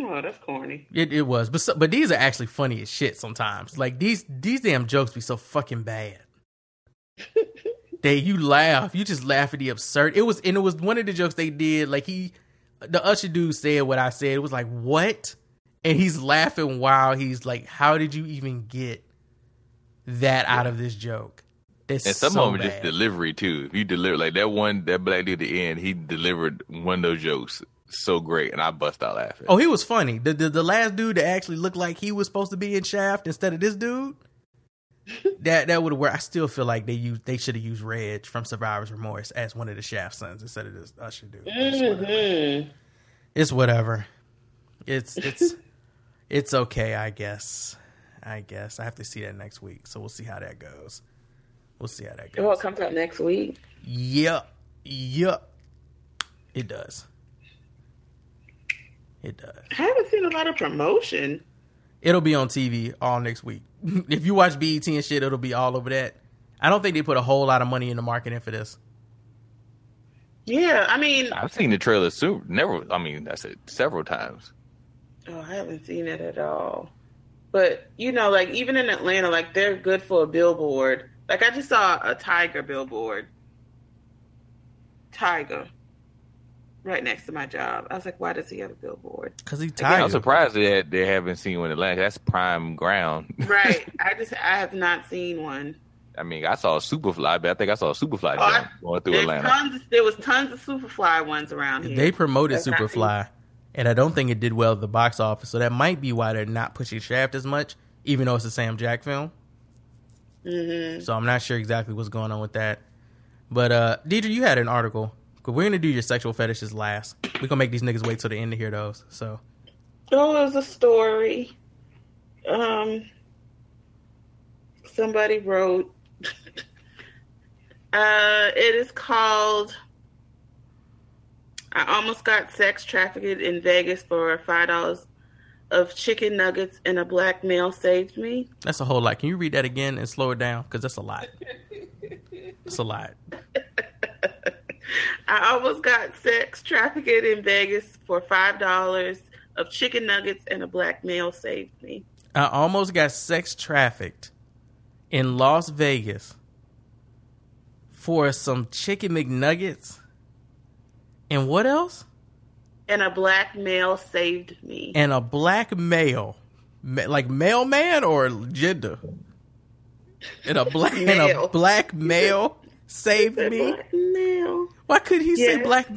Speaker 2: Oh, that's corny.
Speaker 1: It it was, but so, but these are actually funny as shit sometimes. Like these these damn jokes be so fucking bad. They you laugh, you just laugh at the absurd. It was and it was one of the jokes they did. Like he, the usher dude said what I said. It was like what, and he's laughing while he's like, how did you even get that out of this joke? That's
Speaker 4: and some
Speaker 1: so
Speaker 4: of them
Speaker 1: bad.
Speaker 4: just delivery too. If you deliver like that one, that black dude at the end, he delivered one of those jokes so great, and I bust out laughing.
Speaker 1: Oh, he was funny. The, the the last dude that actually looked like he was supposed to be in Shaft instead of this dude. That that would have worked. I still feel like they used they should have used Reg from Survivor's Remorse as one of the Shaft sons instead of this Usher dude.
Speaker 2: Mhm.
Speaker 1: It's whatever. It's it's (laughs) it's okay, I guess. I guess I have to see that next week, so we'll see how that goes. We'll see how that goes.
Speaker 2: Oh, it comes out next week.
Speaker 1: Yep. Yep. It does. It does.
Speaker 2: I haven't seen a lot of promotion.
Speaker 1: It'll be on TV all next week. (laughs) if you watch BET and shit, it'll be all over that. I don't think they put a whole lot of money in the marketing for this.
Speaker 2: Yeah, I mean,
Speaker 4: I've seen the trailer soon. Never, I mean, that's it several times.
Speaker 2: oh, I haven't seen it at all. But you know, like even in Atlanta, like they're good for a billboard. Like I just saw a Tiger billboard. Tiger. Right next to my job. I was like, why does he have a billboard?
Speaker 1: Because he
Speaker 4: I'm surprised that they haven't seen one in Atlanta. That's prime ground. (laughs)
Speaker 2: Right. I just I have not seen one.
Speaker 4: I mean, I saw a Superfly, but I think I saw a Superfly
Speaker 2: Oh, I-
Speaker 4: going through Atlanta.
Speaker 2: tons there was tons of Superfly ones around here.
Speaker 1: They promoted
Speaker 2: That's not
Speaker 1: Superfly, and I don't think it did well at the box office. So that might be why they're not pushing Shaft as much, even though it's a Sam Jack film.
Speaker 2: Mhm.
Speaker 1: So I'm not sure exactly what's going on with that. But uh Deidre, you had an article. 'Cause We're gonna do your sexual fetishes last. We're gonna make these niggas wait till the end to hear those. So
Speaker 2: Oh, it was a story. Um, somebody wrote. (laughs) uh, it is called. I almost got sex trafficked in Vegas for five dollars of chicken nuggets, and a black male saved me.
Speaker 1: that's a whole lot. Can you read that again and slow it down? Because that's a lot. It's a lot. (laughs)
Speaker 2: I almost got sex trafficked in Vegas for five dollars of chicken nuggets, and a black male saved me.
Speaker 1: I almost got sex trafficked in Las Vegas for some chicken McNuggets. And what else?
Speaker 2: And a black male saved me.
Speaker 1: And a black male, Ma- like mailman or gender. And a black and a black male saved me.
Speaker 2: Male.
Speaker 1: Why could he say black?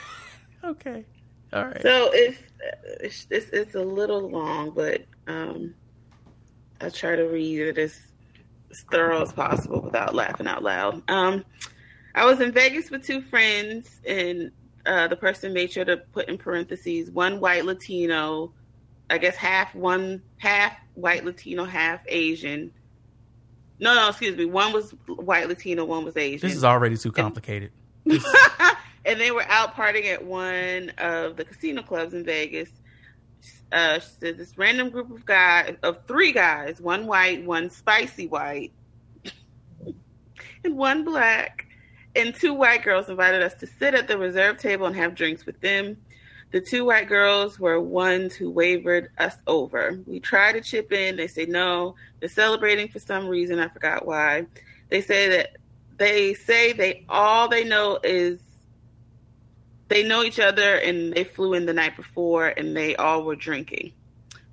Speaker 1: (laughs) okay, all right.
Speaker 2: So it's, it's it's it's a little long, but um, I try to read it as, as thorough as possible without laughing out loud. Um, I was in Vegas with two friends, and uh, the person made sure to put in parentheses one white Latino, I guess half one half white Latino, half Asian. No, no, excuse me. One was white Latino, one was Asian.
Speaker 1: This is already too complicated. (laughs)
Speaker 2: and they were out partying at one of the casino clubs in Vegas. Uh, she said this random group of guys, of three guys, one white, one spicy white, (laughs) and one black, and two white girls invited us to sit at the reserve table and have drinks with them. The two white girls were ones who wavered us over. We tried to chip in. They say no. They're celebrating for some reason. I forgot why. They say that they say they all they know is they know each other and they flew in the night before and they all were drinking.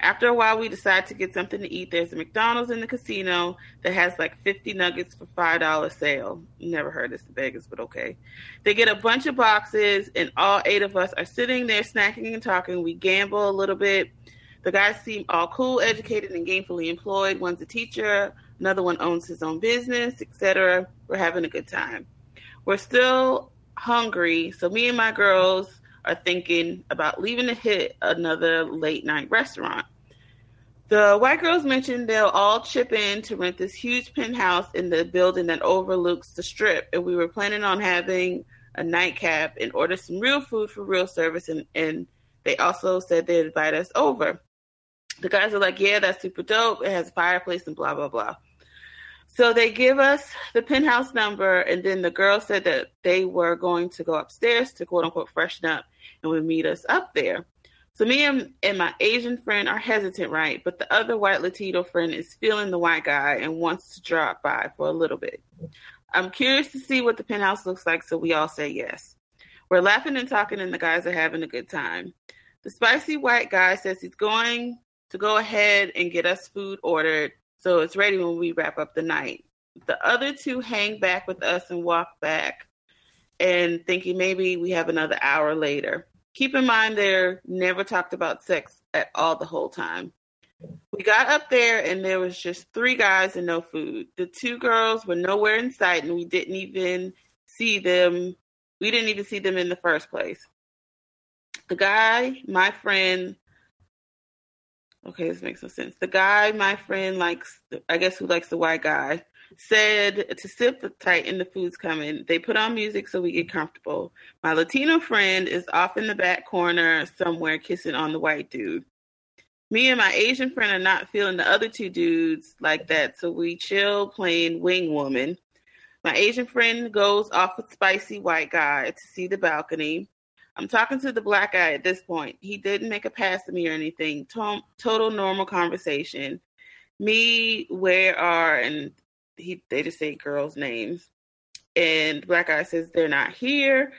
Speaker 2: After a while, we decide to get something to eat. There's a McDonald's in the casino that has like 50 nuggets for $5 sale. Never heard this in Vegas, but okay. They get a bunch of boxes, and all eight of us are sitting there snacking and talking. We gamble a little bit. The guys seem all cool, educated, and gainfully employed. One's a teacher, another one owns his own business, etc. We're having a good time. We're still hungry, so me and my girls are thinking about leaving to hit another late night restaurant. The white girls mentioned they'll all chip in to rent this huge penthouse in the building that overlooks the strip, and we were planning on having a nightcap and order some real food for real service, and, and they also said they'd invite us over. The guys are like, Yeah, that's super dope. It has a fireplace and blah, blah, blah. So they give us the penthouse number, and then the girl said that they were going to go upstairs to quote unquote freshen up and would meet us up there. So me and, and my Asian friend are hesitant, right? But the other white Latino friend is feeling the white guy and wants to drop by for a little bit. I'm curious to see what the penthouse looks like, so we all say yes. We're laughing and talking, and the guys are having a good time. The spicy white guy says he's going to go ahead and get us food ordered so it's ready when we wrap up the night. The other two hang back with us and walk back and thinking maybe we have another hour later. Keep in mind they're never talked about sex at all the whole time. We got up there and there was just three guys and no food. The two girls were nowhere in sight and we didn't even see them. We didn't even see them in the first place. The guy, my friend, okay, this makes no sense. The guy, my friend, likes, I guess, who likes the white guy, said to sit tight and the food's coming. They put on music so we get comfortable. My Latino friend is off in the back corner somewhere kissing on the white dude. Me and my Asian friend are not feeling the other two dudes like that, so we chill playing Wing Woman. My Asian friend goes off with spicy white guy to see the balcony. I'm talking to the black guy at this point. He didn't make a pass to me or anything. To- total normal conversation. Me, where are, and he they just say girls' names. And black guy says they're not here.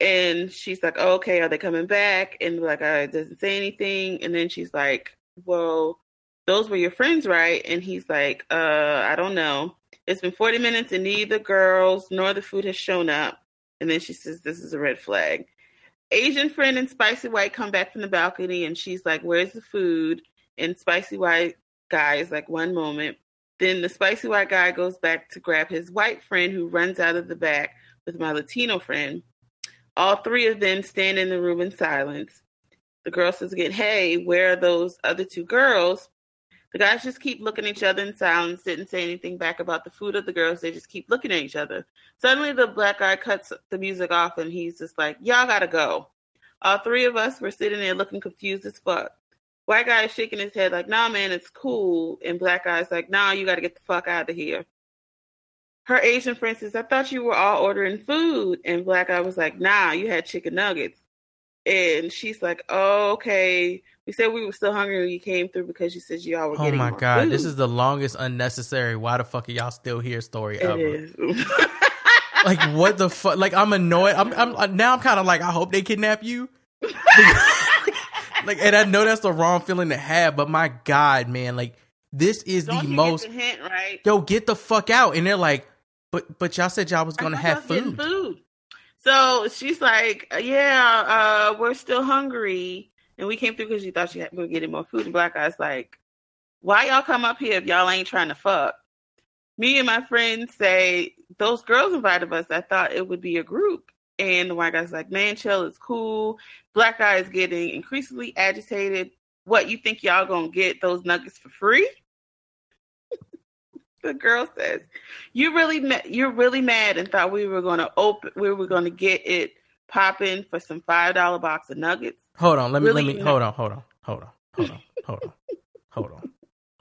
Speaker 2: And she's like, oh, okay, are they coming back? And black guy doesn't say anything. And then she's like, well, those were your friends, right? And he's like, uh, I don't know. It's been 40 minutes and neither girls nor the food has shown up. And then she says, this is a red flag. Asian friend and Spicy White come back from the balcony and she's like, Where's the food? And Spicy White guy is like, One moment. Then the Spicy White guy goes back to grab his white friend who runs out of the back with my Latino friend. All three of them stand in the room in silence. The girl says again, Hey, where are those other two girls? The guys just keep looking at each other in silence, didn't say anything back about the food of the girls. They just keep looking at each other. Suddenly, the black guy cuts the music off and he's just like, Y'all gotta go. All three of us were sitting there looking confused as fuck. White guy is shaking his head like, Nah, man, it's cool. And black guy's like, Nah, you gotta get the fuck out of here. Her Asian friend says, I thought you were all ordering food. And black guy was like, Nah, you had chicken nuggets. And she's like, oh, okay. We said we were still hungry when you came through because you said y'all were
Speaker 1: Oh
Speaker 2: getting
Speaker 1: my
Speaker 2: more
Speaker 1: god,
Speaker 2: food.
Speaker 1: this is the longest unnecessary. Why the fuck are y'all still here? Story
Speaker 2: It
Speaker 1: ever.
Speaker 2: is. (laughs)
Speaker 1: Like what the fuck? Like I'm annoyed. I'm, I'm now I'm kind of like I hope they kidnap you. (laughs) (laughs) like, and I know that's the wrong feeling to have, but my god, man, like this is
Speaker 2: Don't
Speaker 1: the most.
Speaker 2: get the hint, right?
Speaker 1: Yo, get the fuck out! And they're like, but but y'all said y'all was gonna have
Speaker 2: thought y'all was
Speaker 1: food.
Speaker 2: food. So she's like, yeah, uh, we're still hungry. And we came through because you thought you had, we were getting more food. And Black Guy's like, why y'all come up here if y'all ain't trying to fuck? Me and my friends say, those girls invited us. I thought it would be a group. And the white guy's like, man, chill, it's cool. Black guy is getting increasingly agitated. What, you think y'all gonna get those nuggets for free? (laughs) the girl says, "You really, ma- you're really mad and thought we were to open, we were to get it popping for some five dollar box of nuggets."
Speaker 1: Hold on, let me
Speaker 2: Really
Speaker 1: let me
Speaker 2: mad.
Speaker 1: hold on, hold on, hold on, hold on, hold on, hold on,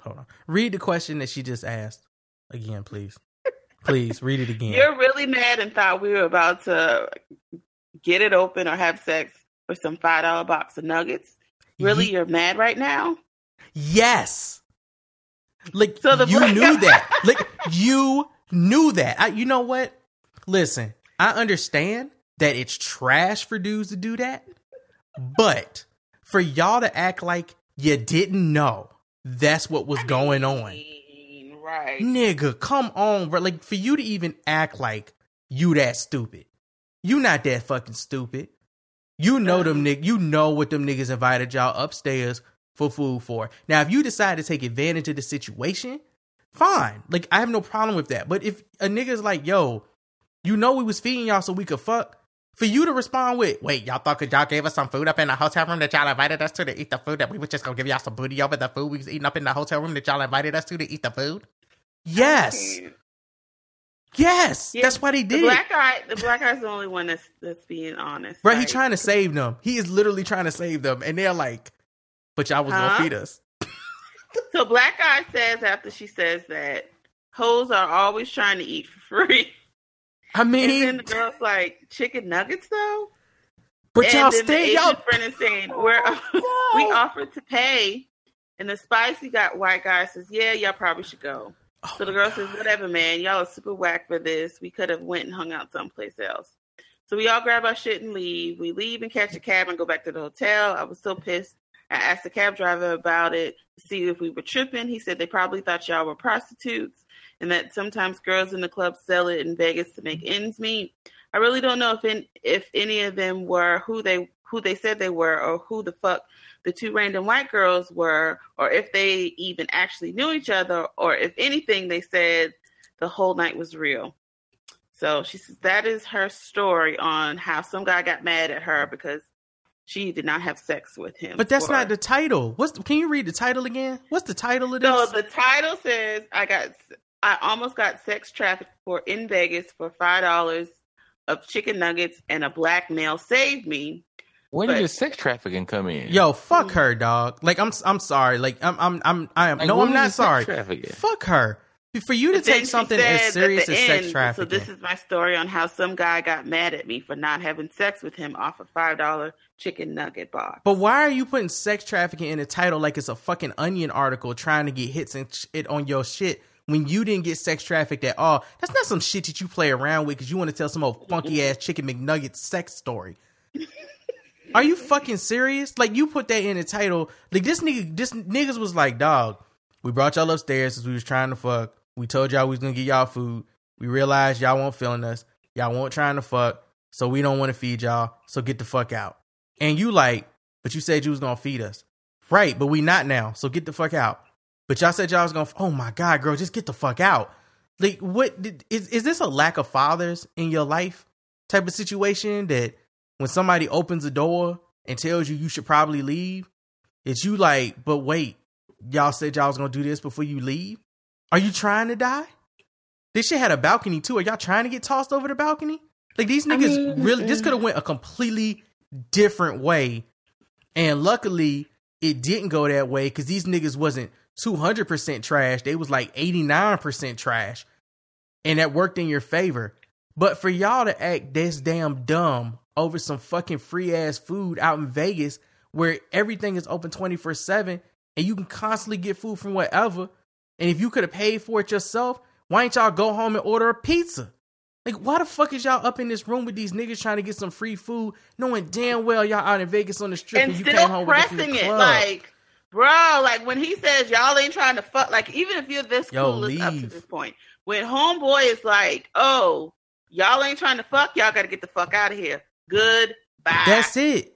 Speaker 1: hold on. Read the question that she just asked again, please. Please read it again.
Speaker 2: You're really mad and thought we were about to get it open or have sex for some five dollar box of nuggets. Really, you're mad right now?
Speaker 1: Yes. Like
Speaker 2: So the
Speaker 1: you knew that. (laughs) Like you knew that. I, you know what? Listen, I understand that it's trash for dudes to do that, but for y'all to act like you didn't know that's what was going on.
Speaker 2: Right.
Speaker 1: Nigga, come on, bro. Like for you to even act like you that stupid. You not that fucking stupid. You know them nigg you know what them niggas invited y'all upstairs for food for. Now if you decide to take advantage of the situation, fine. Like I have no problem with that. But if a nigga's like, yo, you know we was feeding y'all so we could fuck, for you to respond with, wait, y'all thought 'cause y'all gave us some food up in the hotel room that y'all invited us to to eat the food that we was just gonna give y'all some booty over the food we was eating up in the hotel room that y'all invited us to to eat the food? Yes. Yes.
Speaker 2: Yeah,
Speaker 1: That's what he
Speaker 2: The
Speaker 1: did.
Speaker 2: black guy, the black guy's the only one that's that's being honest.
Speaker 1: Bro, he
Speaker 2: Like,
Speaker 1: trying to save them. He is literally trying to save them. And they're like, but y'all was
Speaker 2: Huh?
Speaker 1: gonna feed us. (laughs)
Speaker 2: So black guy says after she says that hoes are always trying to eat for free.
Speaker 1: I (laughs) mean,
Speaker 2: and then the girl's like chicken nuggets though.
Speaker 1: But
Speaker 2: and
Speaker 1: y'all
Speaker 2: the
Speaker 1: stay- y'all-
Speaker 2: friend is saying oh we're (laughs) we offered to pay, and the spicy got white guy says yeah y'all probably should go.
Speaker 1: Oh
Speaker 2: so the girl says whatever man y'all are super whack for this. We could have went and hung out someplace else. So we all grab our shit and leave. We leave and catch a cab and go back to the hotel. I was so pissed. I asked the cab driver about it to see if we were tripping. He said they probably thought y'all were prostitutes and that sometimes girls in the club sell it in Vegas to make ends meet. I really don't know if in, if any of them were who they who they said they were or who the fuck the two random white girls were or if they even actually knew each other or if anything they said the whole night was real. So she says that is her story on how some guy got mad at her because she did not have sex with him.
Speaker 1: But that's not the title. What's the, can you read the title again? What's the title of this?
Speaker 2: So the title says I got I almost got sex trafficked for in Vegas for five dollars of chicken nuggets and a black male saved me.
Speaker 4: When
Speaker 2: did
Speaker 4: did sex trafficking come in?
Speaker 1: Yo, fuck her, dog. Like I'm I'm sorry. Like I'm I'm I'm I am
Speaker 4: Like,
Speaker 1: no, I'm not sorry. Fuck her. For you to take something
Speaker 2: said
Speaker 1: as serious
Speaker 2: at the
Speaker 1: as sex
Speaker 2: end,
Speaker 1: trafficking.
Speaker 2: So this is my story on how some guy got mad at me for not having sex with him off a five dollar chicken nugget box.
Speaker 1: But why are you putting sex trafficking in the title like it's a fucking onion article trying to get hits and shit on your shit when you didn't get sex trafficked at all? That's not some shit that you play around with because you want to tell some old funky ass chicken McNugget sex story. Are you fucking serious? Like you put that in the title. Like this nigga, this niggas was like, dog. We brought y'all upstairs because we was trying to fuck. We told y'all we was gonna get y'all food. We realized y'all weren't feeling us. Y'all weren't trying to fuck, so we don't want to feed y'all. So get the fuck out. And you like, but you said you was gonna feed us, right? But we not now. So get the fuck out. But y'all said y'all was gonna. Oh my god, girl, just get the fuck out. Like, what is is this a lack of fathers in your life type of situation that when somebody opens a door and tells you you should probably leave, it's you like, but wait, y'all said y'all was gonna do this before you leave. Are you trying to die? This shit had a balcony too. Are y'all trying to get tossed over the balcony? Like these
Speaker 2: I
Speaker 1: niggas
Speaker 2: mean,
Speaker 1: really this could have went a completely different way. And luckily it didn't go that way because these niggas wasn't 200% trash. They was like 89% trash. And that worked in your favor. But for y'all to act this damn dumb over some fucking free ass food out in Vegas where everything is open 24 7 and you can constantly get food from wherever. And if you could have paid for it yourself, why ain't y'all go home and order a pizza? Like, why the fuck is y'all up in this room with these niggas trying to get some free food, knowing damn well y'all out in Vegas on the strip and,
Speaker 2: and
Speaker 1: you came
Speaker 2: still
Speaker 1: home with it from
Speaker 2: pressing it like bro like when he says y'all ain't trying to fuck like even if you're this
Speaker 1: Yo,
Speaker 2: clueless up to this point when homeboy is like oh y'all ain't trying to fuck y'all gotta get the fuck out of here goodbye
Speaker 1: That's it.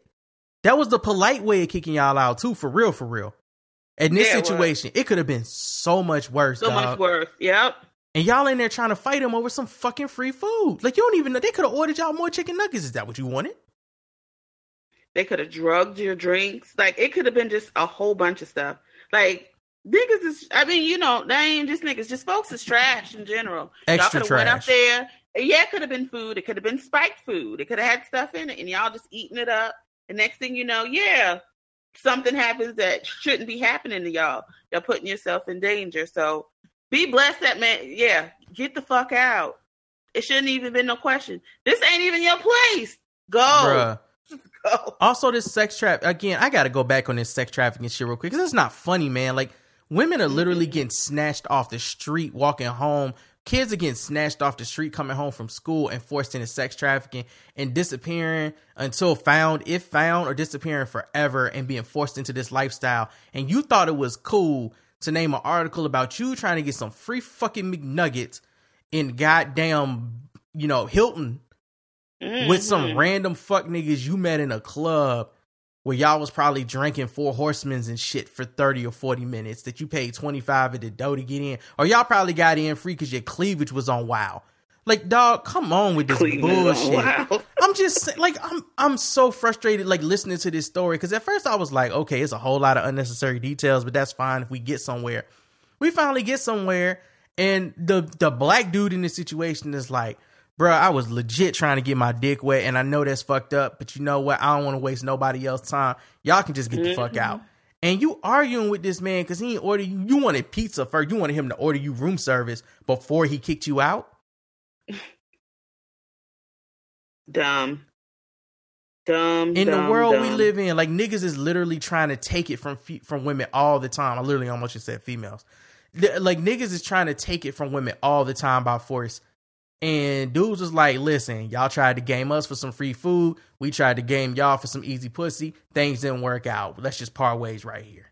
Speaker 1: That was the polite way of kicking y'all out too, for real, for real. In this
Speaker 2: Yeah,
Speaker 1: situation, it could have been so much worse.
Speaker 2: so
Speaker 1: dog.
Speaker 2: much worse yep
Speaker 1: And y'all in there trying to fight him over some fucking free food. Like you don't even know they could have ordered y'all more chicken nuggets. Is that what you wanted?
Speaker 2: they could have drugged your drinks like it could have been just a whole bunch of stuff like Niggas is, I mean, you know, they ain't just niggas, just folks is trash in general.
Speaker 1: Extra
Speaker 2: y'all could have went up
Speaker 1: trash.
Speaker 2: there. Yeah, it could have been food. It could have been spiked food. It could have had stuff in it, and y'all just eating it up. And next thing you know, yeah, something happens that shouldn't be happening to y'all. You're putting yourself in danger. So be blessed that man. Yeah, get the fuck out. It shouldn't even been no question. This ain't even your place. Go.
Speaker 1: Bruh. (laughs)
Speaker 2: Go.
Speaker 1: Also, this sex trap again. I got to go back on this sex trafficking shit real quick because it's not funny, man. Like women are literally getting snatched off the street walking home. Kids are getting snatched off the street coming home from school and forced into sex trafficking and disappearing until found, if found, or disappearing forever and being forced into this lifestyle. And you thought it was cool to name an article about you trying to get some free fucking McNuggets in goddamn, you know, Hilton with some
Speaker 2: Mhm.
Speaker 1: random fuck niggas you met in a club where y'all was probably drinking four horsemen's and shit for 30 or 40 minutes that you paid 25 at the dough to get in or y'all probably got in free because your cleavage was on wow. Like dog come on with this bullshit.
Speaker 2: Wow. (laughs)
Speaker 1: i'm just like i'm i'm so frustrated like listening to this story because at first i was like okay it's a whole lot of unnecessary details but that's fine if we get somewhere. We finally get somewhere and the the black dude in this situation is like Bruh, I was legit trying to get my dick wet, and I know that's fucked up, but you know what? I don't want to waste nobody else's time. Y'all can just get the fuck out. Mm-hmm. And you arguing with this man because he ain't order you. You wanted pizza first. You wanted him to order you room service before he kicked you out. (laughs)
Speaker 2: Dumb. Dumb.
Speaker 1: in the
Speaker 2: dumb,
Speaker 1: world we live in, like niggas is literally trying to take it from fe- from women all the time. I literally almost just said females. Like niggas is trying to take it from women all the time by force. And dudes was like, listen, y'all tried to game us for some free food. We tried to game y'all for some easy pussy. Things didn't work out. Let's just part ways right here.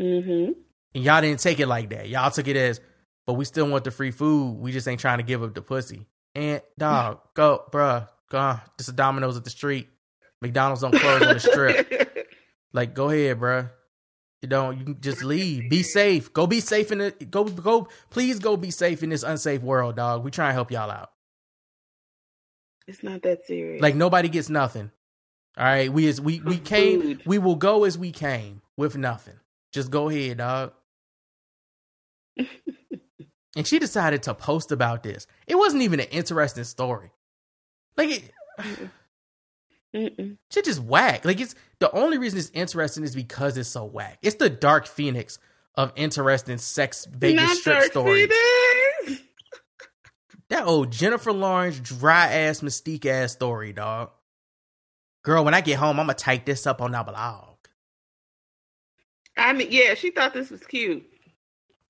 Speaker 2: Mm-hmm.
Speaker 1: And y'all didn't take it like that. Y'all took it as, but we still want the free food. We just ain't trying to give up the pussy. And dog, (laughs) go, bruh, go. Just a Domino's at the street. McDonald's don't close on the strip. (laughs) Like, go ahead, bruh. You don't. You can just leave. Be safe. Go be safe in the. Go go. Please go be safe in this unsafe world, dog. We try and help y'all out.
Speaker 2: It's not that serious.
Speaker 1: Like nobody gets nothing. All right. We is we we came. We will go as we came with nothing. Just go ahead, dog. (laughs) and she decided to post about this. It wasn't even an interesting story. Like it.
Speaker 2: Mm-mm.
Speaker 1: Shit just whack. Like it's the only reason it's interesting is because it's so whack. It's the Dark Phoenix of interesting sex Vegas
Speaker 2: Not
Speaker 1: strip stories. That old Jennifer Lawrence dry ass mystique ass story, dog. Girl, when I get home, I'm gonna type this up on our blog.
Speaker 2: I mean, yeah, she thought this was cute.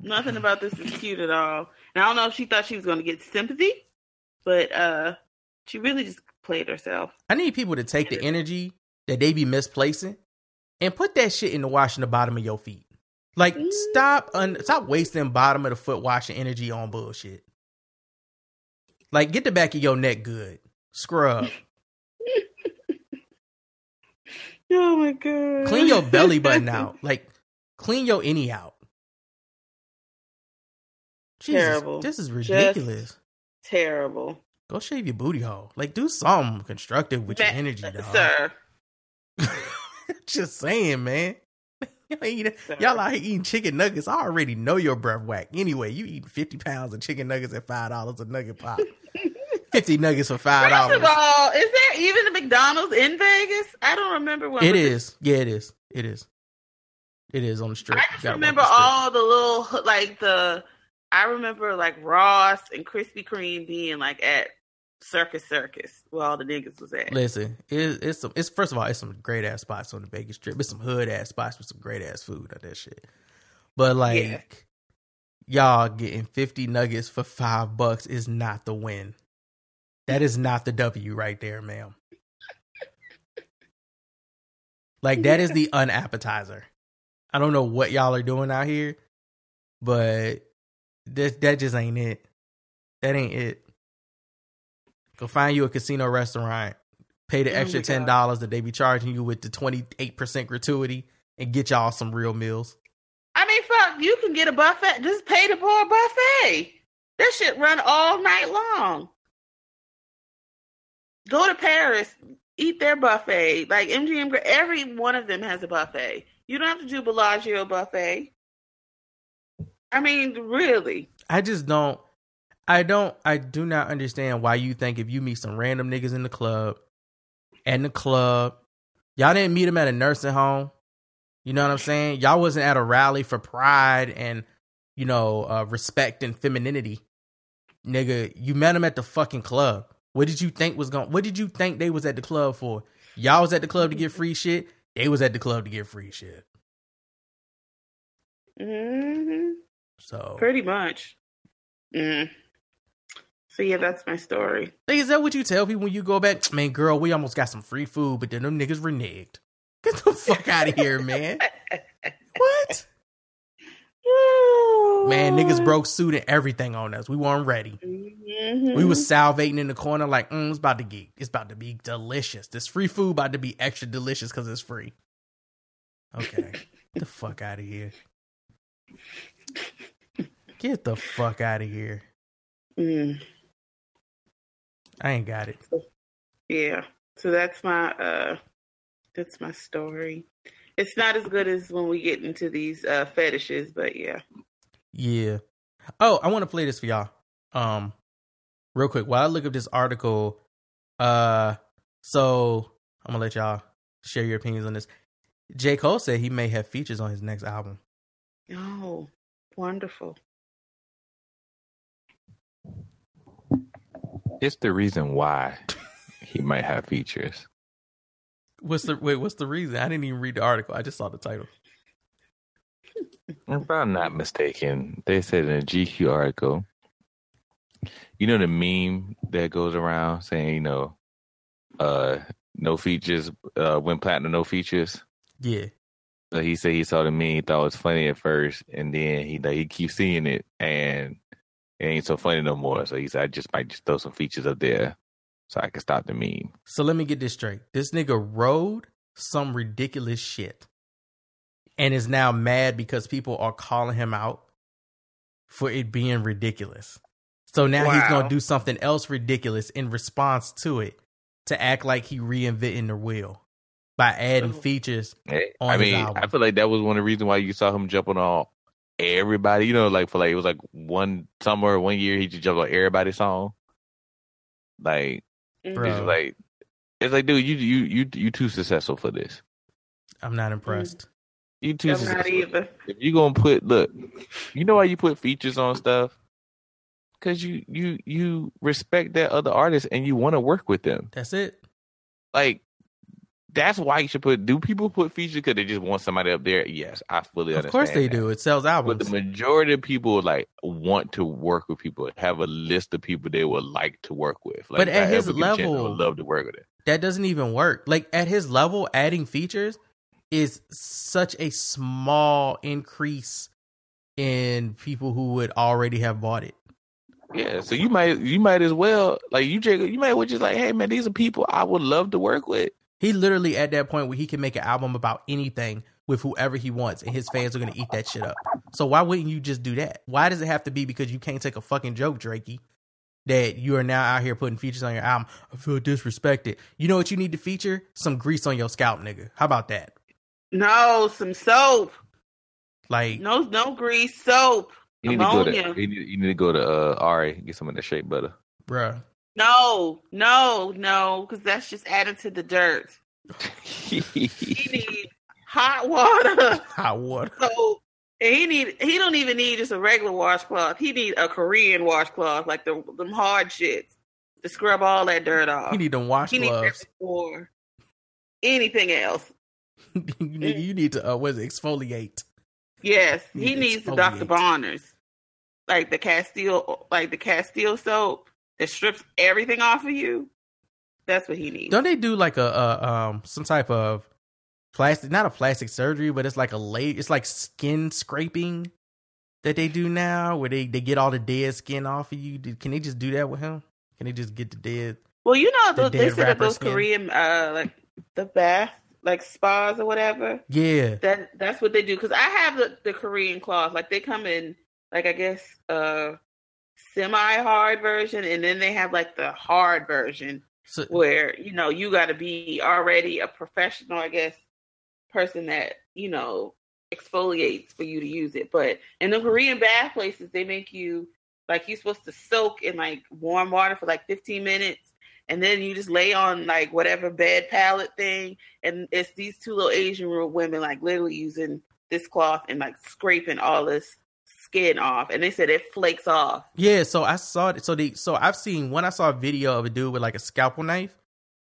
Speaker 2: Nothing about this is cute at all. And I don't know if she thought she was going to get sympathy, but uh she really just played herself.
Speaker 1: I need people to take the energy that they be misplacing and put that shit in the washing the bottom of your feet. Like stop un- stop wasting bottom of the foot washing energy on bullshit. Like get the back of your neck good. Scrub. (laughs)
Speaker 2: Oh my god.
Speaker 1: clean your belly button (laughs) out. Like clean your innie out. Jesus,
Speaker 2: Terrible.
Speaker 1: This is
Speaker 2: Just
Speaker 1: ridiculous.
Speaker 2: Terrible.
Speaker 1: Go shave your booty hole. Like do something constructive with your energy, dog.
Speaker 2: Sir. (laughs)
Speaker 1: Just saying, man. (laughs) Y'all, out here eating chicken nuggets. I already know your breath whack. Anyway, you eating fifty pounds of chicken nuggets at five dollars a nugget pop. (laughs) Fifty nuggets for five
Speaker 2: First of all, is there even a McDonald's in Vegas? I don't remember when
Speaker 1: It is. Yeah, it is. It is. It is on the strip.
Speaker 2: I just remember
Speaker 1: the strip.
Speaker 2: all the little like the I remember like Ross and Krispy Kreme being like at Circus Circus where all the niggas was at.
Speaker 1: Listen, it, it's some. It's first of all, it's some great ass spots on the Vegas Strip. It's some hood ass spots with some great ass food on that shit. But like,
Speaker 2: Yeah.
Speaker 1: y'all getting fifty nuggets for five bucks is not the win. That is not the W right there, ma'am. Like that is the (laughs) unappetizer. I don't know what y'all are doing out here, but that that just ain't it. That ain't it. Go find you a casino restaurant, pay the
Speaker 2: Oh
Speaker 1: extra ten dollars that they be charging you with the twenty eight percent gratuity, and get y'all some real meals.
Speaker 2: I mean, fuck, you can get a buffet. Just pay to pour buffet. That shit run all night long. Go to Paris, eat their buffet. Like MGM, every one of them has a buffet. You don't have to do Bellagio buffet. I mean, really.
Speaker 1: I just don't. I don't. I do not understand why you think if you meet some random niggas in the club, and the club, y'all didn't meet them at a nursing home. You know what I'm saying? Y'all wasn't at a rally for pride and you know uh, respect and femininity, nigga. You met them at the fucking club. What did you think was going? What did you think they was at the club for? Y'all was at the club to get free shit. They was at the club to get free shit.
Speaker 2: hmm
Speaker 1: So
Speaker 2: Pretty much. Mm. So yeah, that's my story.
Speaker 1: Like, is that what you tell people when you go back? (tsk) Man, girl, we almost got some free food, but then them niggas reneged. (laughs) Get the fuck out of here, man. What? (laughs) Man, niggas broke suit and everything on us. We weren't ready.
Speaker 2: Mhm.
Speaker 1: We was salivating in the corner like, mm, it's about to get, it's about to be delicious. This free food about to be extra delicious because it's free. Okay, get the fuck out of here. Get the fuck out of here.
Speaker 2: Mm.
Speaker 1: I ain't got it.
Speaker 2: Yeah. So that's my uh that's my story. It's not as good as when we get into these uh fetishes, but yeah.
Speaker 1: Yeah. Oh, I want to play this for y'all. Um, real quick while I look up this article. Uh, so I'm gonna let y'all share your opinions on this. J Cole said he may have features on his next album.
Speaker 2: Oh, wonderful.
Speaker 4: It's the reason why he might have features.
Speaker 1: What's the wait? What's the reason? I didn't even read the article. I just saw the title.
Speaker 4: If I'm not mistaken, they said in a GQ article, you know the meme that goes around saying, you know, uh, no features, uh, went platinum, no features.
Speaker 1: Yeah.
Speaker 4: So he said he saw the meme, he thought it was funny at first, and then he like, he keeps seeing it, and it ain't so funny no more. So he said, I just might just throw some features up there so I can stop the meme.
Speaker 1: So let me get this straight. This nigga rode some ridiculous shit and is now mad because people are calling him out for it being ridiculous. So now he's going to do something else ridiculous in response to it to act like he reinventing the wheel by adding oh. features
Speaker 4: Hey,
Speaker 1: on
Speaker 4: I
Speaker 1: his
Speaker 4: mean,
Speaker 1: album.
Speaker 4: I feel like that was one of the reasons why you saw him jumping on everybody. You know, like for like it was like one summer, one year he just jumped on everybody's song. Like, it's
Speaker 1: Bro.
Speaker 4: just like it's like, dude, you you you you too successful for this.
Speaker 1: I'm not impressed. Mm.
Speaker 4: You too
Speaker 2: I'm not either.
Speaker 4: If you gonna put look, you know why you put features on stuff? Because you you you respect that other artist and you want to work with them.
Speaker 1: That's it.
Speaker 4: Like that's why you should put. Do people put features because they just want somebody up there? Yes, I fully understand.
Speaker 1: Of course they
Speaker 4: that.
Speaker 1: do. It sells albums.
Speaker 4: But the majority of people like want to work with people, have a list of people they would like to work with. Like,
Speaker 1: But at his
Speaker 4: ever chance, I
Speaker 1: level-
Speaker 4: would love to work with it.
Speaker 1: that doesn't even work. Like at his level, adding features is such a small increase in people who would already have bought it.
Speaker 4: Yeah, so you might you might as well like you you might well just like, hey man, these are people I would love to work with.
Speaker 1: He literally at that point where he can make an album about anything with whoever he wants, and his fans are gonna eat that shit up. So why wouldn't you just do that? Why does it have to be because you can't take a fucking joke, Drakey? That you are now out here putting features on your album. I feel disrespected. You know what you need to feature? Some grease on your scalp, nigga. How about that?
Speaker 2: No, some soap.
Speaker 1: Like
Speaker 2: No, no grease, soap.
Speaker 4: You need to go to you need, you need to go to uh Ari get some of the shea butter.
Speaker 1: bruh.
Speaker 2: No, no, no, because that's just added to the dirt. he (laughs) need hot water. (laughs)
Speaker 1: Hot water.
Speaker 2: So and he need he don't even need just a regular washcloth. He need a Korean washcloth, like the them hard shits to scrub all that dirt off.
Speaker 1: He need them wash
Speaker 2: he need that
Speaker 1: gloves.
Speaker 2: before anything else. (laughs)
Speaker 1: you, need, you need to uh, what is it, exfoliate.
Speaker 2: Yes, he needs the Dr. Bronner's, like the Castile, like the Castile soap that strips everything off of you. That's what he needs.
Speaker 1: Don't they do like a, a um some type of plastic not a plastic surgery, but it's like a late it's like skin scraping that they do now where they, they get all the dead skin off of you. Can they just do that with him? Can they just get the dead
Speaker 2: Well, you know,
Speaker 1: The
Speaker 2: those, they said that those
Speaker 1: skin.
Speaker 2: Korean, uh, like the bath, like spas or whatever.
Speaker 1: Yeah.
Speaker 2: That that's what they do. Because I have the, the Korean cloth. Like they come in, like I guess, uh, semi hard version, and then they have like the hard version
Speaker 1: So
Speaker 2: where you know you got to be already a professional, I guess, person that you know exfoliates for you to use it. But in the Korean bath places, they make you like you're supposed to soak in like warm water for like 15 minutes, and then you just lay on like whatever bed pallet thing, and it's these two little Asian women like literally using this cloth and like scraping all this skin off, and they said it flakes off.
Speaker 1: Yeah, so I saw it. So the so I've seen when I saw a video of a dude with like a scalpel knife,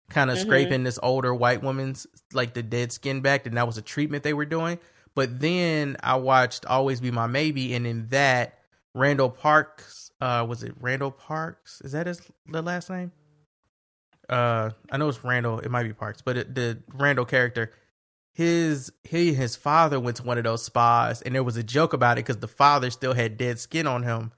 Speaker 1: kind of
Speaker 2: Mhm.
Speaker 1: scraping this older white woman's like the dead skin back, and that was a treatment they were doing. But then I watched Always Be My Maybe, and in that Randall Parks, uh, was it Randall Parks? Is that his the last name? Uh, I know it's Randall. It might be Parks, but it, the Randall character, his he and his father went to one of those spas, and there was a joke about it because the father still had dead skin on him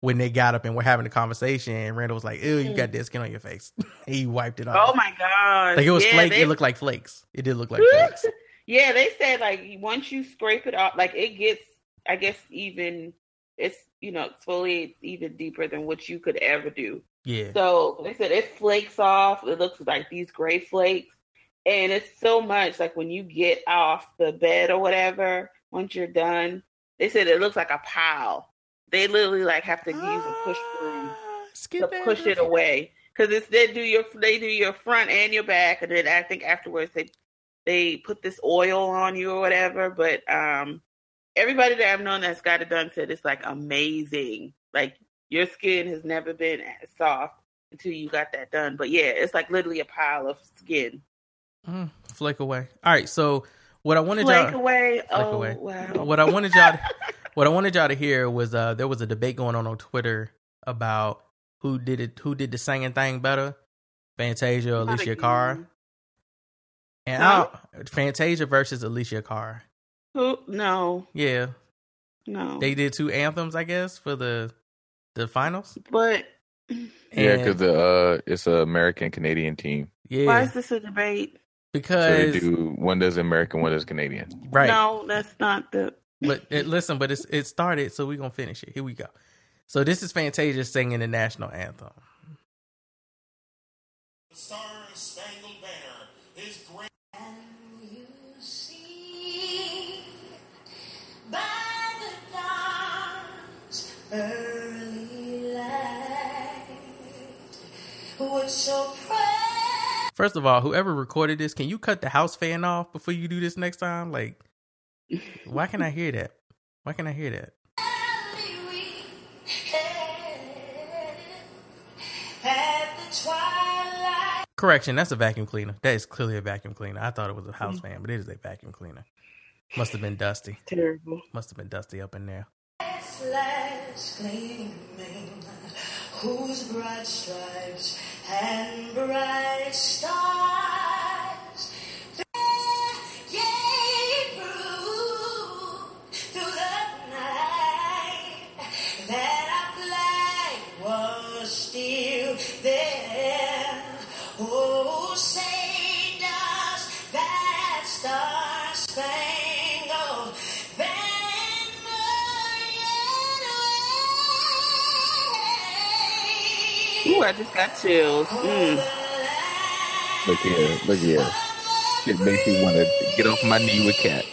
Speaker 1: when they got up and were having a conversation. And Randall was like, "Ew, you got mm. dead skin on your face." (laughs) he wiped it oh off.
Speaker 2: Oh my god!
Speaker 1: Like it was
Speaker 2: yeah,
Speaker 1: flake.
Speaker 2: they-
Speaker 1: It looked like flakes. It did look like (laughs) flakes.
Speaker 2: yeah, they said like once you scrape it off, like it gets, I guess even it's you know exfoliates even deeper than what you could ever do.
Speaker 1: Yeah.
Speaker 2: So they said it flakes off. It looks like these gray flakes, and it's so much like when you get off the bed or whatever. Once you're done, they said it looks like a pile. They literally like have to use a push broom to push it away because it's they do your they do your front and your back, and then I think afterwards they they put this oil on you or whatever. But um, everybody that I've known that's got it done said it's like amazing. Like your skin has never been as soft until you got that done. But yeah, it's like literally a pile of skin.
Speaker 1: Mm, flake away. All right. So what I wanted
Speaker 2: Flake
Speaker 1: y'all
Speaker 2: away.
Speaker 1: Flake
Speaker 2: oh
Speaker 1: away.
Speaker 2: wow.
Speaker 1: What I wanted y'all to, (laughs) what I wanted y'all to hear was uh there was a debate going on on Twitter about who did it who did the singing thing better, Fantasia or
Speaker 2: Not
Speaker 1: Alicia
Speaker 2: again.
Speaker 1: Carr. And
Speaker 2: Huh?
Speaker 1: I, Fantasia versus Alicia Carr.
Speaker 2: Who? No,
Speaker 1: Yeah,
Speaker 2: no.
Speaker 1: they did two anthems, I guess, for the the finals.
Speaker 2: but
Speaker 4: Yeah, because the uh, it's a American Canadian team.
Speaker 1: yeah,
Speaker 2: why is this a debate?
Speaker 4: So they
Speaker 1: because
Speaker 4: do one does American, one does Canadian.
Speaker 1: right.
Speaker 2: No, that's not the.
Speaker 1: But it, listen, but it's it started, so we're gonna finish it. Here we go. So this is Fantasia singing the national anthem.
Speaker 14: Star Spangled Banner is great.
Speaker 15: You see by the dawn's early light, which so proud.
Speaker 1: First of all, whoever recorded this, can you cut the house fan off before you do this next time? Like, why can I hear that? Why can I hear that?
Speaker 15: At the twilight,
Speaker 1: Correction, that's a vacuum cleaner. That is clearly a vacuum cleaner. I thought it was a house fan, but it is a vacuum cleaner. Must have been dusty.
Speaker 2: Terrible.
Speaker 1: Must have been dusty up in there.
Speaker 15: lights gleaming, whose bright stripes and bright stars
Speaker 2: I just got chills. Mm.
Speaker 4: Look here, look here. It makes me want to get off my knee with cat.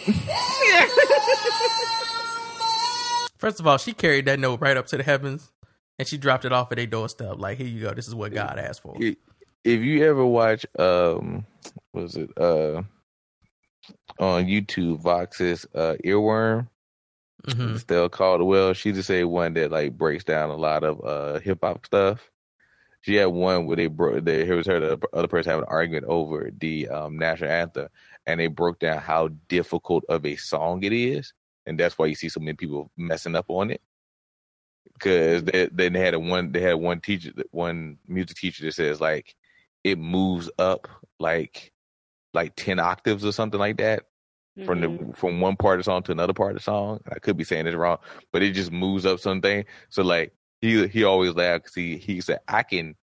Speaker 1: First of all, she carried that note right up to the heavens, and she dropped it off at their doorstep. Like, here you go. This is what God asked for.
Speaker 4: if you ever watch um was it uh on YouTube Vox's uh earworm
Speaker 1: Mhm.
Speaker 4: Estelle Caswell she just say one that like breaks down a lot of uh hip hop stuff she had one where they broke they here was her the other person having an argument over the um national anthem and they broke down how difficult of a song it is and that's why you see so many people messing up on it. Because they then they had a one they had one teacher one music teacher that says like it moves up like like 10 octaves or something like that from the from one part of the song to another part of the song i could be saying this wrong but it just moves up something. So like he he always laughed because he he said i can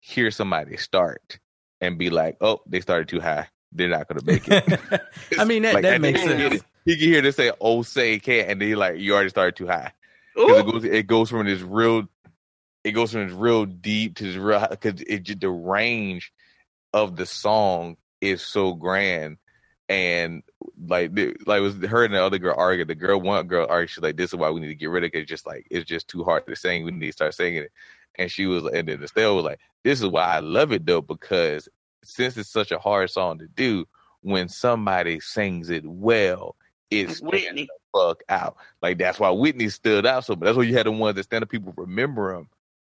Speaker 4: hear somebody start and be like oh they started too high. They're not gonna make it. (laughs)
Speaker 1: I mean, that,
Speaker 4: Like,
Speaker 1: that makes
Speaker 4: he can hear
Speaker 1: sense.
Speaker 4: he can hear this say oh say can't and then he like you already started too high. 'Cause it goes it goes from this real it goes from this real deep to this real because it just the range of the song is so grand and like like was her and the other girl arguing. The girl one girl argued. She's like, "This is why we need to get rid of it. It's just like it's just too hard to sing. We need to start singing it." And she was, and then Estelle was like, "This is why I love it though because since it's such a hard song to do, when somebody sings it well, it's
Speaker 2: Whitney.
Speaker 4: the fuck out. Like that's why Whitney stood out so. But that's why you had the ones that stand up. People remember them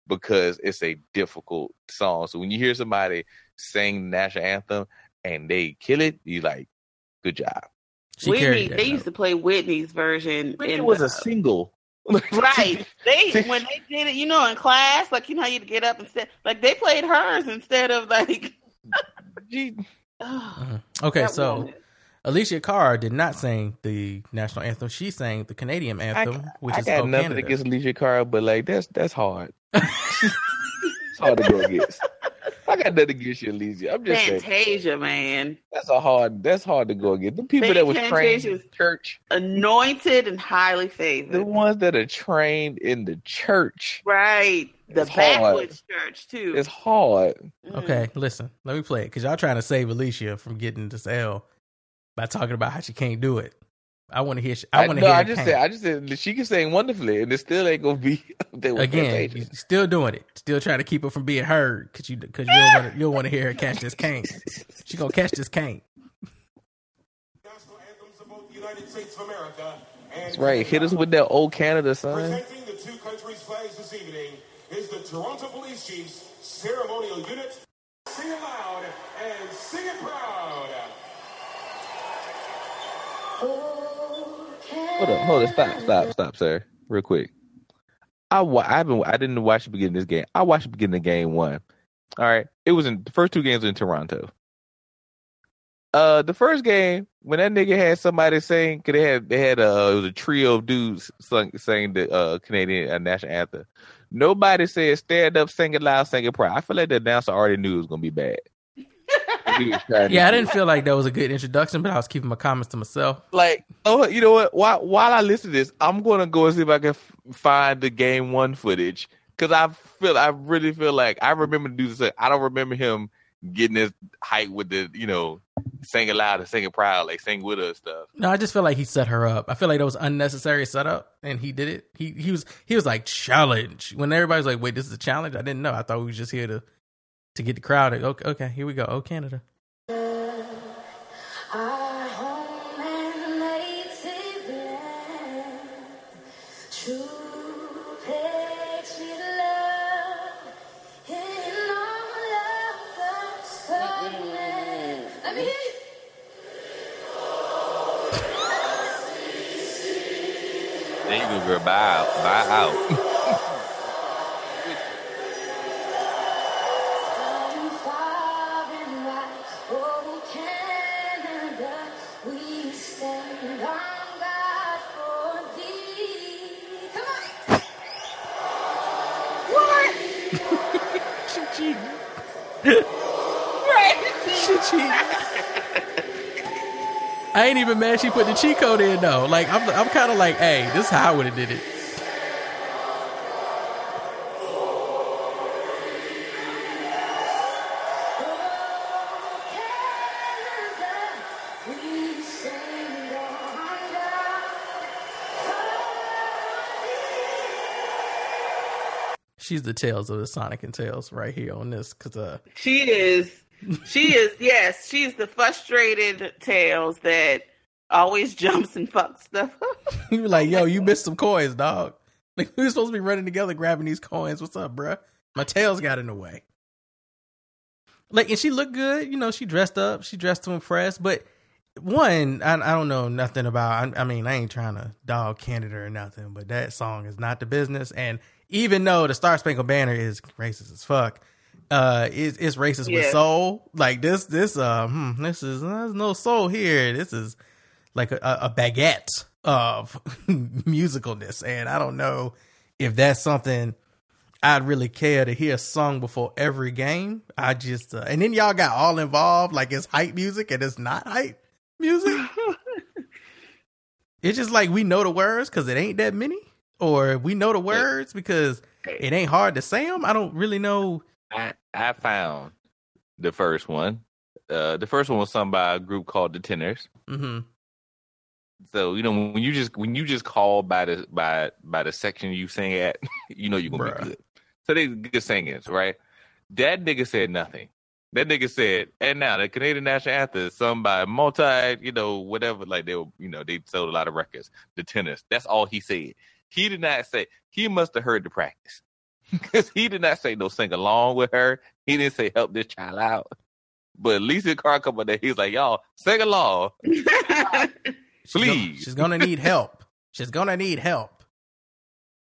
Speaker 4: because it's a difficult song. So when you hear somebody sing national anthem and they kill it, you like, good job.
Speaker 2: Whitney, they used to play Whitney's version.
Speaker 4: Whitney
Speaker 2: in
Speaker 4: was
Speaker 2: the-
Speaker 4: a single. (laughs)
Speaker 2: right. They (laughs) when they did it, you know, in class, like you know how you'd get up instead, like they played hers instead of like. (laughs) (sighs)
Speaker 1: Uh-huh.
Speaker 2: Okay,
Speaker 1: so
Speaker 2: woman.
Speaker 1: Alicia Carr did not sing the national anthem. She sang the Canadian anthem, which
Speaker 4: I
Speaker 1: is
Speaker 4: got
Speaker 1: "Oh
Speaker 4: nothing
Speaker 1: Canada."
Speaker 4: against Alicia Cara, but like that's that's hard. it's hard to go against. I got nothing against you, Alicia. I'm just saying
Speaker 2: Fantasia, man.
Speaker 4: that's a hard. That's hard to go against. The people that was trained in
Speaker 2: is
Speaker 4: church,
Speaker 2: anointed and highly favored.
Speaker 4: the ones that are trained in the church.
Speaker 2: Right. The
Speaker 4: It's hard.
Speaker 2: backwoods church too.
Speaker 4: It's hard. Mm.
Speaker 1: Okay, listen, let me play it because y'all trying to save Alicia from getting this L by talking about how she can't do it. I want to hear. I want to
Speaker 4: no,
Speaker 1: hear.
Speaker 4: I just said. I just said she can sing wonderfully, and it still ain't gonna be (laughs) up there with
Speaker 1: Again, still doing it. Still trying to keep her from being heard because you because you don't want to you want to hear her catch this cane. She gonna catch this cane.
Speaker 10: United States of America and
Speaker 4: That's right. Hit us with that old Canada, son.
Speaker 10: presenting the two countries' flags this evening is the Toronto Police Chiefs Ceremonial Unit. Sing it loud and sing it proud. Oh.
Speaker 4: Hold up, hold up, stop, stop, stop, sir, real quick. I wa- I haven't I didn't watch the beginning of this game. I watched the beginning of game one. All right, it was in the first two games in Toronto. Uh, the first game when that nigga had somebody saying, cause they had they had uh it was a trio of dudes sung, saying the uh Canadian uh, national anthem. Nobody said stand up, sing it loud, sing it proud. I feel like the announcer already knew it was gonna be bad. He was trying to
Speaker 1: Yeah, I didn't feel like that was a good introduction, but I was keeping my comments to myself.
Speaker 4: like oh you know what while while i listen to this i'm gonna go and see if i can f- find the game one footage because i feel i really feel like i remember the dude say i don't remember him getting his height with the you know singing loud and singing proud like sing with us stuff
Speaker 1: No, I just feel like he set her up. I feel like that was unnecessary setup, and he did it. He he was he was like challenge when everybody's like, "Wait, this is a challenge." I didn't know. I thought we was just here to to get the crowd. Okay, okay here we go. Oh, Canada.
Speaker 15: Our home and native land, true
Speaker 1: ain't even mad she put the cheat code in though. Like I'm I'm kind of like, hey, this is how I would have did it. She's the tails of the Sonic and Tails right here on this because uh
Speaker 2: She is. She is. (laughs) Yes, she's the frustrated tails that always (laughs) jumps and fucks stuff. (laughs)
Speaker 1: you were like, yo, you missed some coins, dog. Like we were supposed to be running together grabbing these coins. What's up, bruh? My tails got in the way. Like, and she looked good. You know, she dressed up. She dressed to impress. But one, I, I don't know nothing about. I, I mean, I ain't trying to dog Canada or nothing. But that song is not the business. And even though the Star Spangled Banner is racist as fuck, uh, it's, it's racist with soul. Like this, this, uh, hmm, this is there's no soul here. This is like a, a baguette of (laughs) musicalness. And I don't know if that's something I'd really care to hear sung before every game. I just, uh, and then y'all got all involved like it's hype music and it's not hype music. (laughs) it's just like we know the words because it ain't that many, or we know the words because it ain't hard to say them. I don't really know.
Speaker 4: I I found the first one. Uh, the first one was sung by a group called the Tenors.
Speaker 1: Mm-hmm.
Speaker 4: So you know when you just when you just call by the by by the section you sing at, (laughs) you know you're gonna
Speaker 1: Bruh.
Speaker 4: be good. So they good singers, right? That nigga said nothing. That nigga said, and now the Canadian national anthem is sung by multi, you know, whatever. Like they were, you know, they sold a lot of records. The tenors. That's all he said. He did not say. He must have heard the practice (laughs) because he did not say no sing along with her. He didn't say help this child out. But Lisa Carr come up there. He's like, y'all sing along, (laughs) please.
Speaker 1: She's gonna need help. She's gonna need help.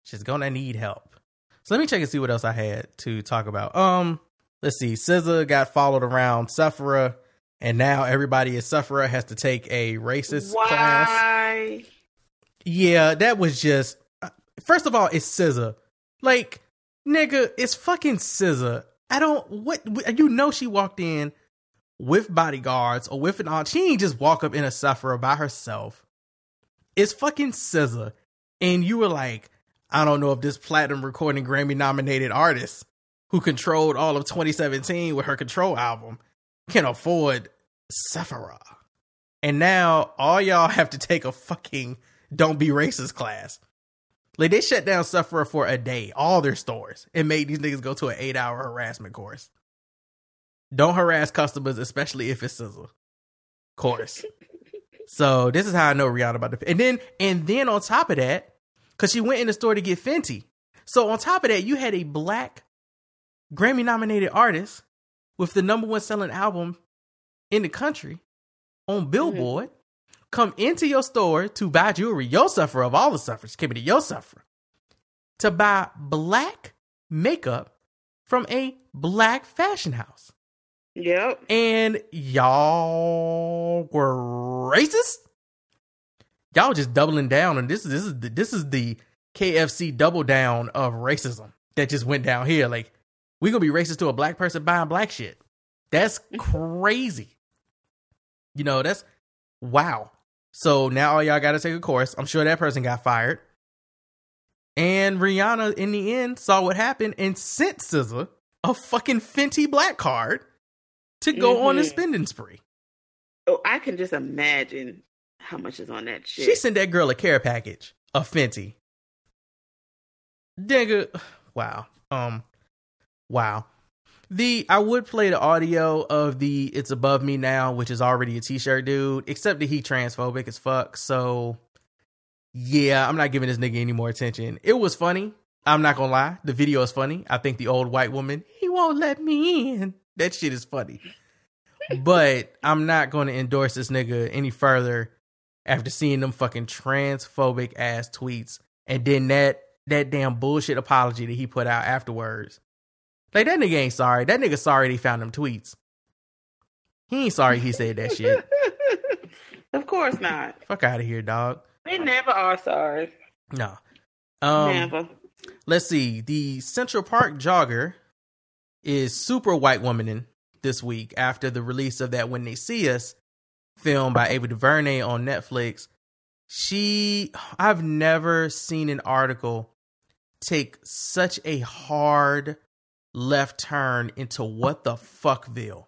Speaker 1: She's gonna need help. So let me check and see what else I had to talk about. Um, let's see. SZA got followed around Sephora, and now everybody at Sephora has to take a racist class.
Speaker 2: Why?
Speaker 1: Yeah, that was just. First of all, it's SZA. Like, nigga, it's fucking SZA. I don't. What you know? She walked in with bodyguards or with an aunt. She ain't just walk up in a Sephora by herself. It's fucking SZA, and you were like, I don't know if this platinum recording Grammy nominated artist who controlled all of 2017 with her Control album can afford Sephora. And now all y'all have to take a fucking don't be racist class. Like they shut down Sephora for a day, all their stores, and made these niggas go to an eight hour harassment course. Don't harass customers, especially if it's SZA. Course. (laughs) so this is how I know Rihanna about the And then and then on top of that, because she went in the store to get Fenty. So on top of that, you had a black Grammy nominated artist with the number one selling album in the country on mm-hmm. Billboard come into your store to buy jewelry, your Sephora of all the Sephoras, came into your Sephora to buy black makeup from a black fashion house.
Speaker 2: Yep.
Speaker 1: And y'all were racist? Y'all just doubling down and this is this is the, this is the KFC double down of racism that just went down here. Like we gonna be racist to a black person buying black shit. That's mm-hmm. crazy. You know, that's wow. So now all y'all gotta take a course. I'm sure that person got fired. And Rihanna, in the end, saw what happened and sent SZA a fucking Fenty black card to go on a
Speaker 2: Mhm.
Speaker 1: spending spree.
Speaker 2: Oh, I can just imagine how much is on that shit.
Speaker 1: She sent that girl a care package of Fenty. Nigga, (sighs) wow. Um, wow. The I would play the audio of the "It's Above Me Now," which is already a T-shirt dude, except that he transphobic as fuck. So, yeah, I'm not giving this nigga any more attention. It was funny. I'm not gonna lie. The video is funny. I think the old white woman, he won't let me in. That shit is funny. but I'm not to endorse this nigga any further after seeing them fucking transphobic ass tweets and then that that damn bullshit apology that he put out afterwards. Like that nigga ain't sorry. That nigga sorry they found them tweets. He ain't sorry he said that shit. (laughs)
Speaker 2: of course not.
Speaker 1: Fuck out of here, dog.
Speaker 2: They never are sorry.
Speaker 1: No. Um,
Speaker 2: never.
Speaker 1: Let's see. The Central Park jogger is super white womaning this week after the release of that When They See Us film by Ava DuVernay on Netflix. She, I've never seen an article take such a hard left turn into what the fuckville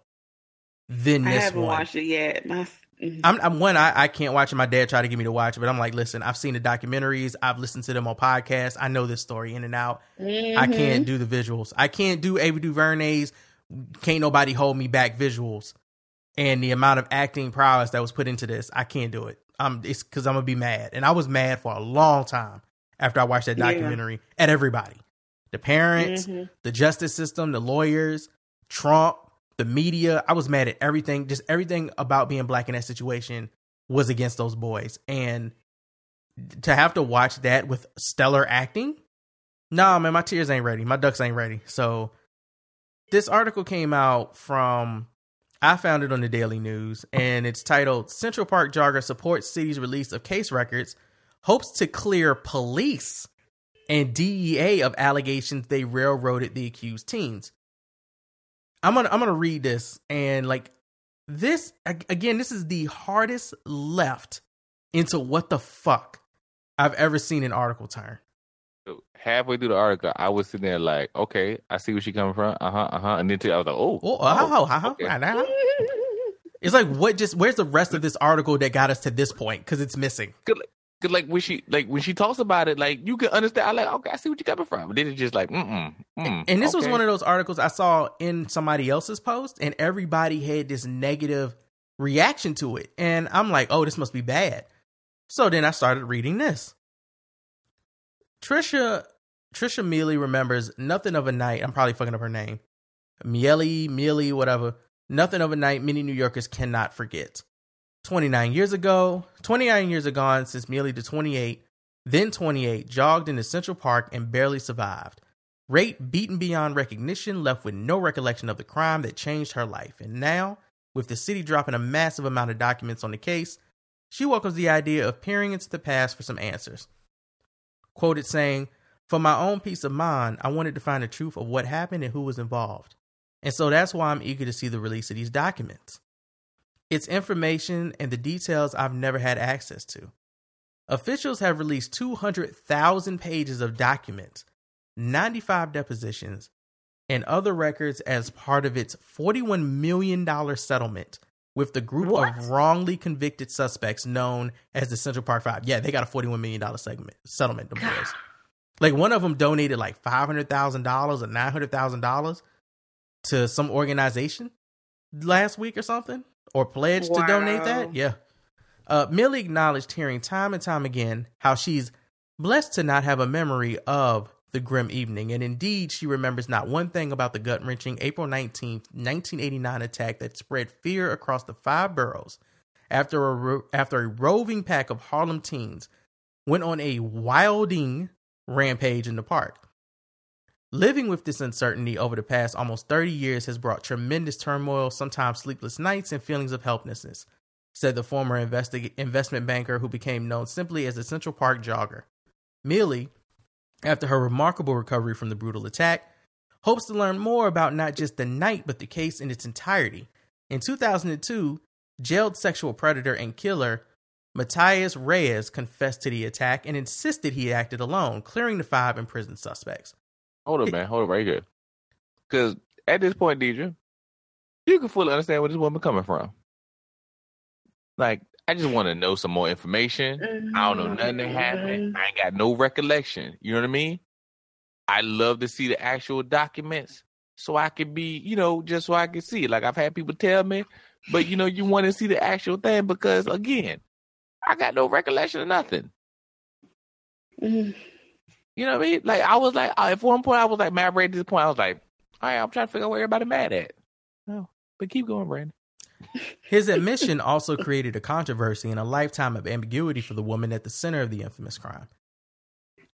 Speaker 1: than
Speaker 2: I
Speaker 1: this
Speaker 2: haven't
Speaker 1: one.
Speaker 2: watched it yet. My, mm-hmm.
Speaker 1: I'm, I'm one. I, I can't watch it. My dad tried to get me to watch it, but I'm like, listen, I've seen the documentaries. I've listened to them on podcasts. I know this story in and out. I
Speaker 2: Mhm.
Speaker 1: can't do the visuals. I can't do Ava DuVernay's. Can't nobody hold me back visuals, and the amount of acting prowess that was put into this. I can't do it. I'm it's because I'm gonna be mad, and I was mad for a long time after I watched that
Speaker 2: Yeah.
Speaker 1: documentary at everybody, the parents,
Speaker 2: Mhm.
Speaker 1: the justice system, the lawyers, Trump, the media. I was mad at everything. Just everything about being black in that situation was against those boys. And to have to watch that with stellar acting, nah, man, my tears ain't ready. My ducks ain't ready. So this article came out from I found it on the Daily News and it's titled Central Park Jogger Supports City's Release of Case Records, Hopes to Clear Police and DA of allegations they railroaded the accused teens. I'm gonna I'm gonna read this and like this again. This is the hardest left into what the fuck I've ever seen an article turn.
Speaker 4: halfway through the article, I was sitting there like, okay, I see where she coming from. Uh huh, uh huh. And then I was like, oh,
Speaker 1: Oh,
Speaker 4: oh,
Speaker 1: oh, oh,
Speaker 4: okay.
Speaker 1: oh. (laughs) It's like what just where's the rest of this article that got us to this point? Because it's missing.
Speaker 4: Cause, like- when she like when she talks about it, like you can understand. I like okay, I see what you're coming from. But then it's just like mm mm.
Speaker 1: And this was one of those articles I saw in somebody else's post, and everybody had this negative reaction to it. And I'm like, oh, this must be bad. So then I started reading this. Trisha Trisha Mealy remembers nothing of a night. I'm probably fucking up her name. Miele, Mealy, whatever. Nothing of a night many New Yorkers cannot forget. 29 years ago, 29 years ago, since Mealy to 28, then 28, jogged into Central Park and barely survived. Rate beaten beyond recognition, left with no recollection of the crime that changed her life. And now, with the city dropping a massive amount of documents on the case, she welcomes the idea of peering into the past for some answers. Quoted saying, For my own peace of mind, I wanted to find the truth of what happened and who was involved. And so that's why I'm eager to see the release of these documents. It's information and the details I've never had access to. Officials have released 200,000 pages of documents, 95 depositions, and other records as part of its $41 million settlement with the group of wrongly convicted suspects known as the Central Park Five. Yeah, they got a $41 million segment, settlement. Like one of them donated like $500,000 or $900,000 to some organization last week or something, or pledged to donate that. Yeah. Uh, Millie acknowledged hearing time and time again how she's blessed to not have a memory of the grim evening, and indeed, she remembers not one thing about the gut wrenching April 19th, 1989 attack that spread fear across the five boroughs after a, ro- after a roving pack of Harlem teens went on a wilding rampage in the park. Living with this uncertainty over the past almost 30 years has brought tremendous turmoil, sometimes sleepless nights, and feelings of helplessness, said the former investi- investment banker who became known simply as the Central Park Jogger. Millie, after her remarkable recovery from the brutal attack, hopes to learn more about not just the night but the case in its entirety. In 2002, jailed sexual predator and killer Matias Reyes confessed to the attack and insisted he acted alone, clearing the five imprisoned suspects.
Speaker 4: Hold up, man. Hold up right here. Because at this point, Deidre, you can fully understand where this woman coming from. Like, I just want to know some more information. I don't know nothing that happened. I ain't got no recollection. You know what I mean? I love to see the actual documents so I could be, you know, just so I can see. Like I've had people tell me, but you know, you want to see the actual thing because again, I got no recollection of nothing. Mm-hmm. You know what I mean? Like I was like, at one point, I was like, mad right at this point, I was like, all right, I'm trying to figure out where everybody mad at. No, but keep going, Brandon. (laughs)
Speaker 1: His admission also created a controversy and a lifetime of ambiguity for the woman at the center of the infamous crime.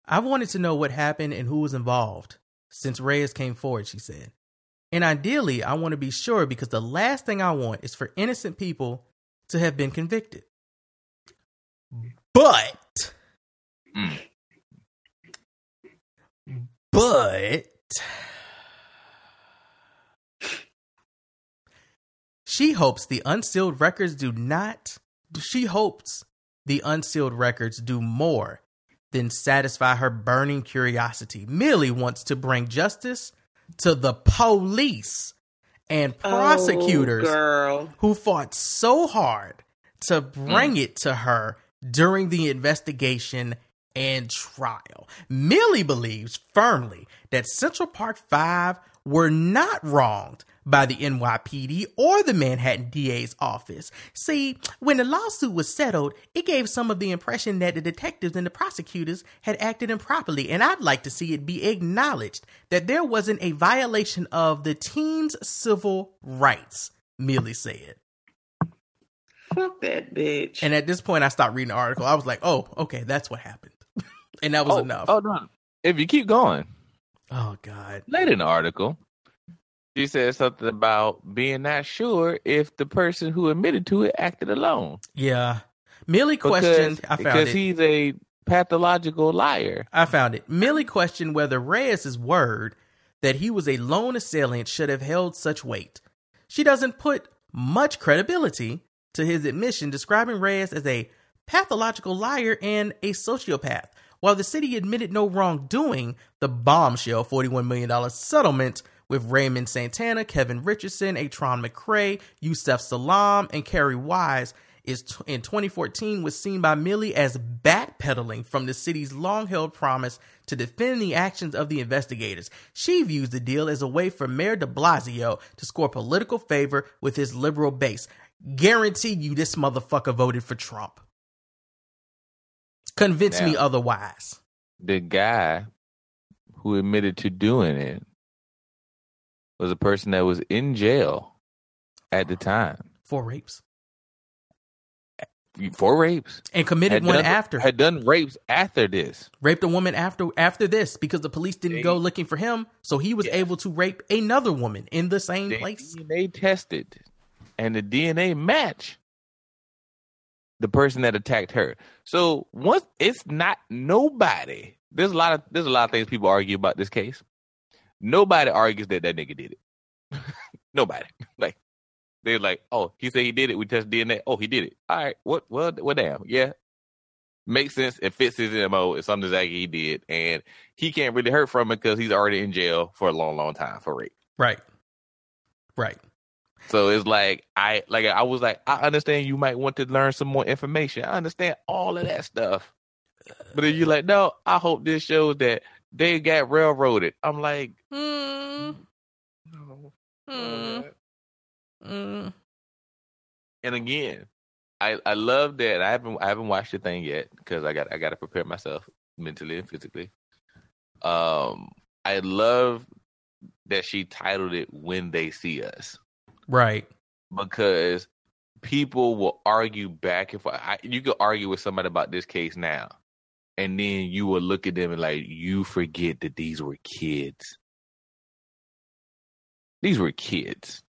Speaker 1: I've wanted to know what happened and who was involved since Reyes came forward, she said. And ideally, I want to be sure because the last thing I want is for innocent people to have been convicted. But, mm. But, she hopes the unsealed records do not, she hopes the unsealed records do more than satisfy her burning curiosity. Millie wants to bring justice to the police and oh, prosecutors
Speaker 2: Oh, girl.
Speaker 1: who fought so hard to bring mm. it to her during the investigation and trial. Millie believes firmly that Central Park 5 were not wronged by the NYPD or the Manhattan DA's office. See, when the lawsuit was settled, it gave some of the impression that the detectives and the prosecutors had acted improperly, and I'd like to see it be acknowledged that there wasn't a violation of the teens' civil rights, Millie said.
Speaker 2: Fuck that bitch.
Speaker 1: And at this point, I stopped reading the article. I was like, oh, okay, that's what happened. And that was
Speaker 4: oh,
Speaker 1: enough.
Speaker 4: Oh no! If you keep going,
Speaker 1: Oh, God.
Speaker 4: later in the article, she said something about being not sure if the person who admitted to it acted alone.
Speaker 1: Yeah. Millie
Speaker 4: Because,
Speaker 1: questioned, I found
Speaker 4: because
Speaker 1: it.
Speaker 4: he's a pathological liar.
Speaker 1: I found it. Millie questioned whether Reyes's word that he was a lone assailant should have held such weight. She doesn't put much credibility to his admission, describing Reyes as a pathological liar and a sociopath. While the city admitted no wrongdoing, the bombshell $41 million settlement with Raymond Santana, Kevin Richardson, Antron McCray, Yusef Salaam, and Korey Wise, is t- in 2014 was seen by Millie as backpedaling from the city's long-held promise to defend the actions of the investigators. She views the deal as a way for Mayor de Blasio to score political favor with his liberal base. Guarantee you this motherfucker voted for Trump. Convince me otherwise.
Speaker 4: The guy who admitted to doing it was a person that was in jail at the time
Speaker 1: For rapes.
Speaker 4: for rapes
Speaker 1: And committed
Speaker 4: Had
Speaker 1: one
Speaker 4: done-
Speaker 1: after.
Speaker 4: Had done rapes after this.
Speaker 1: raped a woman after after this because the police didn't go looking for him, so he was able to rape another woman in the same
Speaker 4: They
Speaker 1: place.
Speaker 4: DNA tested, and the DNA match the person that attacked her. So once it's not nobody. There's a lot of there's a lot of things people argue about this case. Nobody argues that that nigga did it. (laughs) nobody. (laughs) Like they're like, oh, he said he did it. We test DNA. Oh, he did it. All right. What? Well, well, damn. Yeah. Makes sense. It fits his MO. It's something exactly he did. And he can't really hurt from it because he's already in jail for a long, long time for rape.
Speaker 1: Right. Right.
Speaker 4: So it's like I like I was like I understand you might want to learn some more information. I understand all of that stuff. But if you're like, no, I hope this shows that they got railroaded. I'm like,
Speaker 1: Mm. Mm. Mm.
Speaker 4: and again, I I love that. I haven't I haven't watched the thing yet because I got I got to prepare myself mentally and physically. Um, I love that she titled it "When They See Us."
Speaker 1: Right.
Speaker 4: because people will argue back and forth. I, you could argue with somebody about this case now, and then you will look at them and like you forget that these were kids. These were kids,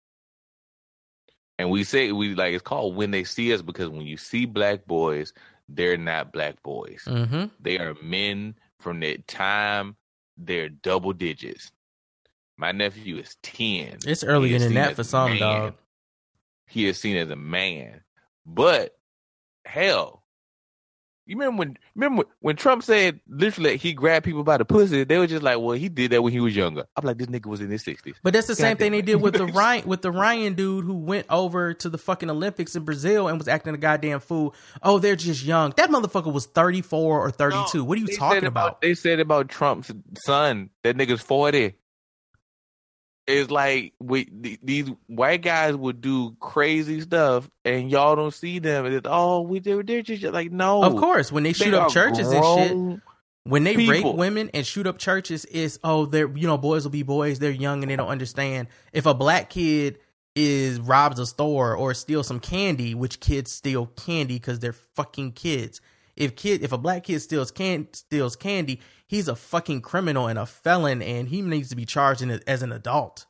Speaker 4: and we say we like it's called when they see us because when you see black boys, they're not black boys.
Speaker 1: Mm-hmm.
Speaker 4: They are men from that time. They're double digits. My nephew is ten.
Speaker 1: It's earlier than that for some,
Speaker 4: man.
Speaker 1: dog.
Speaker 4: He is seen as a man. But hell, you remember when remember when Trump said literally he grabbed people by the pussy? They were just like, "Well, he did that when he was younger." I'm like, this nigga was in his sixties.
Speaker 1: But that's the same thing they did with the. (laughs) Ryan with the Ryan dude who went over to the fucking Olympics in Brazil and was acting a goddamn fool. Oh, they're just young. That motherfucker was 34 or 32. what are you talking
Speaker 4: said
Speaker 1: about?
Speaker 4: They said about Trump's son. That nigga's forty. It's like we th- these white guys would do crazy stuff, and y'all don't see them. And it's oh, we they're, they're just like no.
Speaker 1: Of course, when they shoot up churches and shit, when they rape women and shoot up churches, is oh, they're you know boys will be boys. They're young and they don't understand. If a black kid is robs a store or steals some candy, which kids steal candy because they're fucking kids. If kid, if a black kid steals can steals candy, he's a fucking criminal and a felon, and he needs to be charged in as an adult.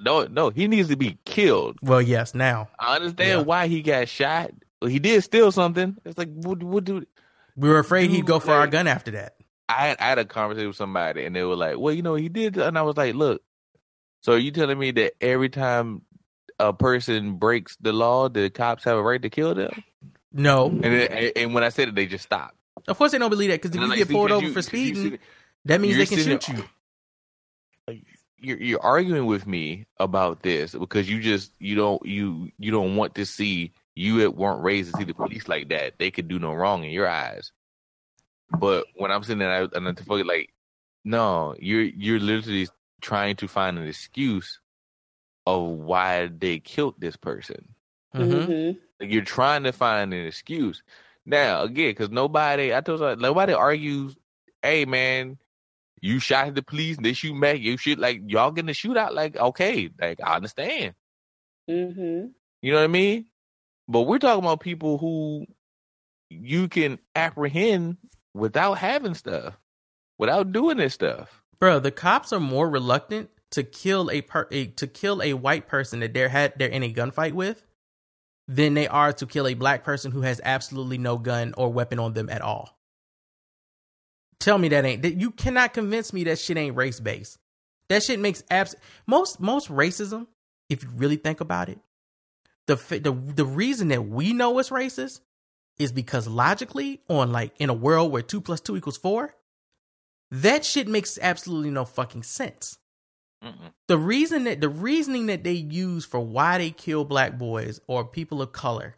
Speaker 4: No, no, he needs to be killed.
Speaker 1: Well, yes, now
Speaker 4: I understand
Speaker 1: Yeah.
Speaker 4: why he got shot. He did steal something. It's like what? What do?
Speaker 1: we were afraid he'd go for our gun after that.
Speaker 4: I had I had a conversation with somebody, and they were like, "Well, you know, he did," and I was like, "Look, so are you telling me that every time a person breaks the law, the cops have a right to kill them?"
Speaker 1: No,
Speaker 4: And then, and when I said it, they just stopped.
Speaker 1: Of course they don't believe that because if you
Speaker 4: I'm
Speaker 1: get
Speaker 4: like, see,
Speaker 1: pulled
Speaker 4: 'cause
Speaker 1: over
Speaker 4: you-
Speaker 1: for
Speaker 4: 'cause you
Speaker 1: speeding,
Speaker 4: sit-
Speaker 1: that means they can shoot you.
Speaker 4: you're you're arguing with me about this because you just you don't you you don't want to see you that weren't raised to see the police like that. They could do no wrong in your eyes. But when I'm sitting there and I- and I'm fucking like, no, you're you're literally trying to find an excuse of why they killed this person.
Speaker 1: Mhm.
Speaker 4: Like, you're trying to find an excuse. Now again, because nobody, I told you, nobody argues. Hey man, you shot the police. They shoot back. You shoot like y'all getting a shootout. Like okay, like I understand.
Speaker 2: Mm-hmm.
Speaker 4: You know what I mean? But we're talking about people who you can apprehend without having stuff, without doing this stuff.
Speaker 1: Bro, the cops are more reluctant to kill a, per- a to kill a white person that they're had they're in a gunfight with than they are to kill a black person who has absolutely no gun or weapon on them at all. Tell me that ain't that you cannot convince me that shit ain't race based. That shit makes abs most most racism, if you really think about it, the the the reason that we know it's racist is because logically, on like in a world where two plus two equals four, that shit makes absolutely no fucking sense. The reason that the reasoning that they use for why they kill black boys or people of color,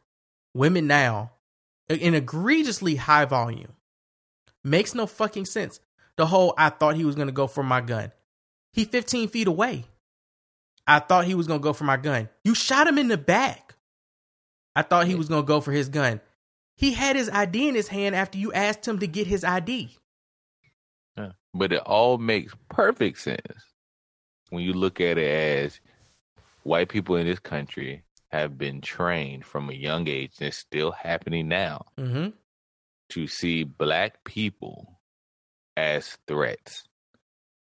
Speaker 1: women now, in egregiously high volume, makes no fucking sense. The whole I thought he was gonna go for my gun. He 15 feet away. I thought he was gonna go for my gun. You shot him in the back. I thought he was gonna go for his gun. He had his ID in his hand after you asked him to get his ID.
Speaker 4: But it all makes perfect sense when you look at it as white people in this country have been trained from a young age, and it's still happening now,
Speaker 1: Mm-hmm.
Speaker 4: to see black people as threats.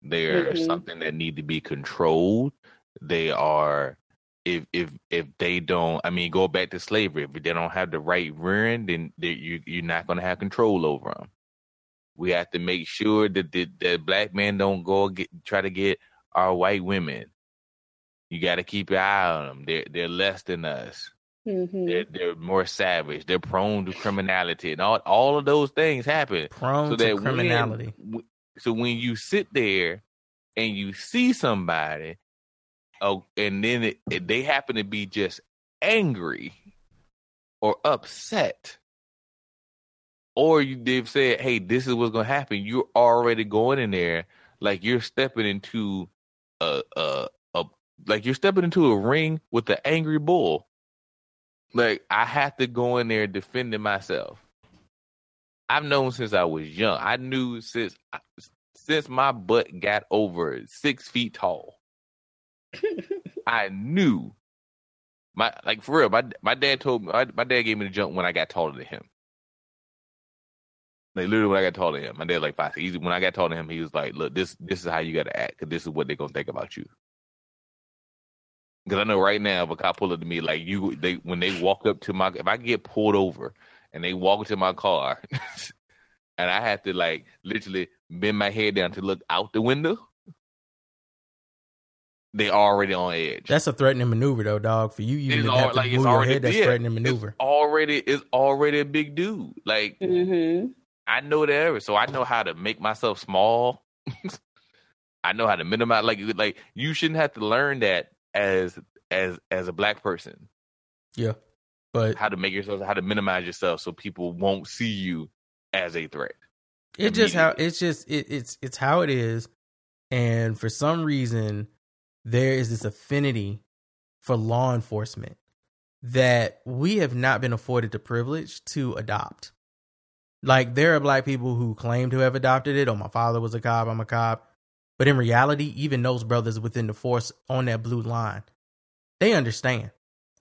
Speaker 4: They're
Speaker 1: Mhm.
Speaker 4: something that need to be controlled. They are if if if they don't I mean go back to slavery, if they don't have the right rearing, then they, you you're not going to have control over them. We have to make sure that the, that black men don't go get try to get our white women. You got to keep your eye on them. They're they're less than us.
Speaker 2: Mm-hmm.
Speaker 4: They're they're more savage. They're prone to criminality, and all all of those things happen.
Speaker 1: Prone
Speaker 4: so
Speaker 1: to
Speaker 4: that when-
Speaker 1: criminality.
Speaker 4: w- so when you sit there and you see somebody, oh, and then it, it- they happen to be just angry or upset, or you they've said, "Hey, this is what's gonna happen." You're already going in there like you're stepping into a a a like you're stepping into a ring with the angry bull. Like I have to go in there defending myself. I've known since I was young. I knew since since my butt got over six feet tall. (laughs) I knew my like for real. My my dad told me. My, my dad gave me the jump when I got taller than him. Like literally when I got taller to him, my dad like five. He's, when I got taller to him, he was like, "Look, this this is how you got to act because this is what they're gonna think about you." Because I know right now, if a cop pull up to me, like you, they when they walk up to my, if I get pulled over and they walk to my car, (laughs) and I have to like literally bend my head down to look out the window, they already on edge.
Speaker 1: That's a threatening maneuver, though, dog. For you, you
Speaker 4: It's
Speaker 1: even have to
Speaker 4: like, it's
Speaker 1: move your
Speaker 4: already-
Speaker 1: head. That's
Speaker 4: yeah,
Speaker 1: threatening maneuver.
Speaker 4: already is already a big dude. Like
Speaker 2: Mm-hmm.
Speaker 4: I know that, area, so I know how to make myself small. (laughs) I know how to minimize. Like like you shouldn't have to learn that as as as a black person.
Speaker 1: Yeah, but
Speaker 4: how to make yourself, how to minimize yourself, so people won't see you as a threat.
Speaker 1: It's just how it's just it, it's it's how it is, and for some reason, there is this affinity for law enforcement that we have not been afforded the privilege to adopt. Like there are black people who claim to have adopted it. Oh, my father was a cop. I'm a cop. But in reality, even those brothers within the force on that blue line, they understand.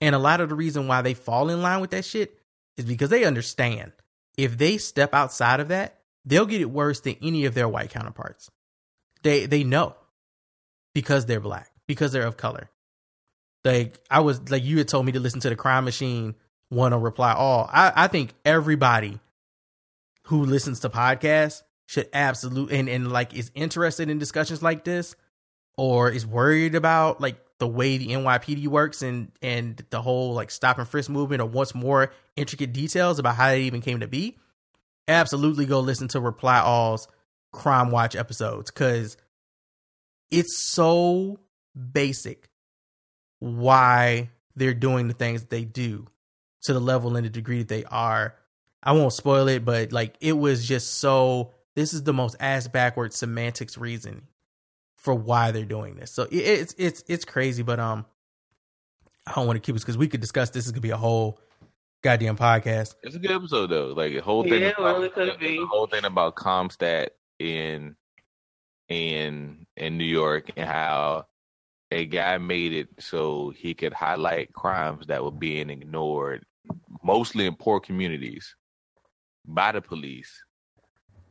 Speaker 1: And a lot of the reason why they fall in line with that shit is because they understand. If they step outside of that, they'll get it worse than any of their white counterparts. They they know because they're black, because they're of color. Like I was like you had told me to listen to the crime machine one on reply all. I, I think everybody who listens to podcasts should absolutely and, and like is interested in discussions like this or is worried about like the way the NYPD works and and the whole like stop and frisk movement or wants more intricate details about how it even came to be, absolutely go listen to Reply All's Crime Watch episodes because it's so basic why they're doing the things that they do to the level and the degree that they are. I won't spoil it, but like it was just so. This is the most ass backwards semantics reason for why they're doing this. So it, it's it's it's crazy, but um, I don't want to keep us because we could discuss this. Is gonna be a whole goddamn podcast.
Speaker 4: It's a good episode though. Like the whole thing.
Speaker 2: Yeah, it
Speaker 4: about,
Speaker 2: really could
Speaker 4: the-
Speaker 2: be.
Speaker 4: The whole thing about CompStat in in in New York and how a guy made it so he could highlight crimes that were being ignored, mostly in poor communities, by the police,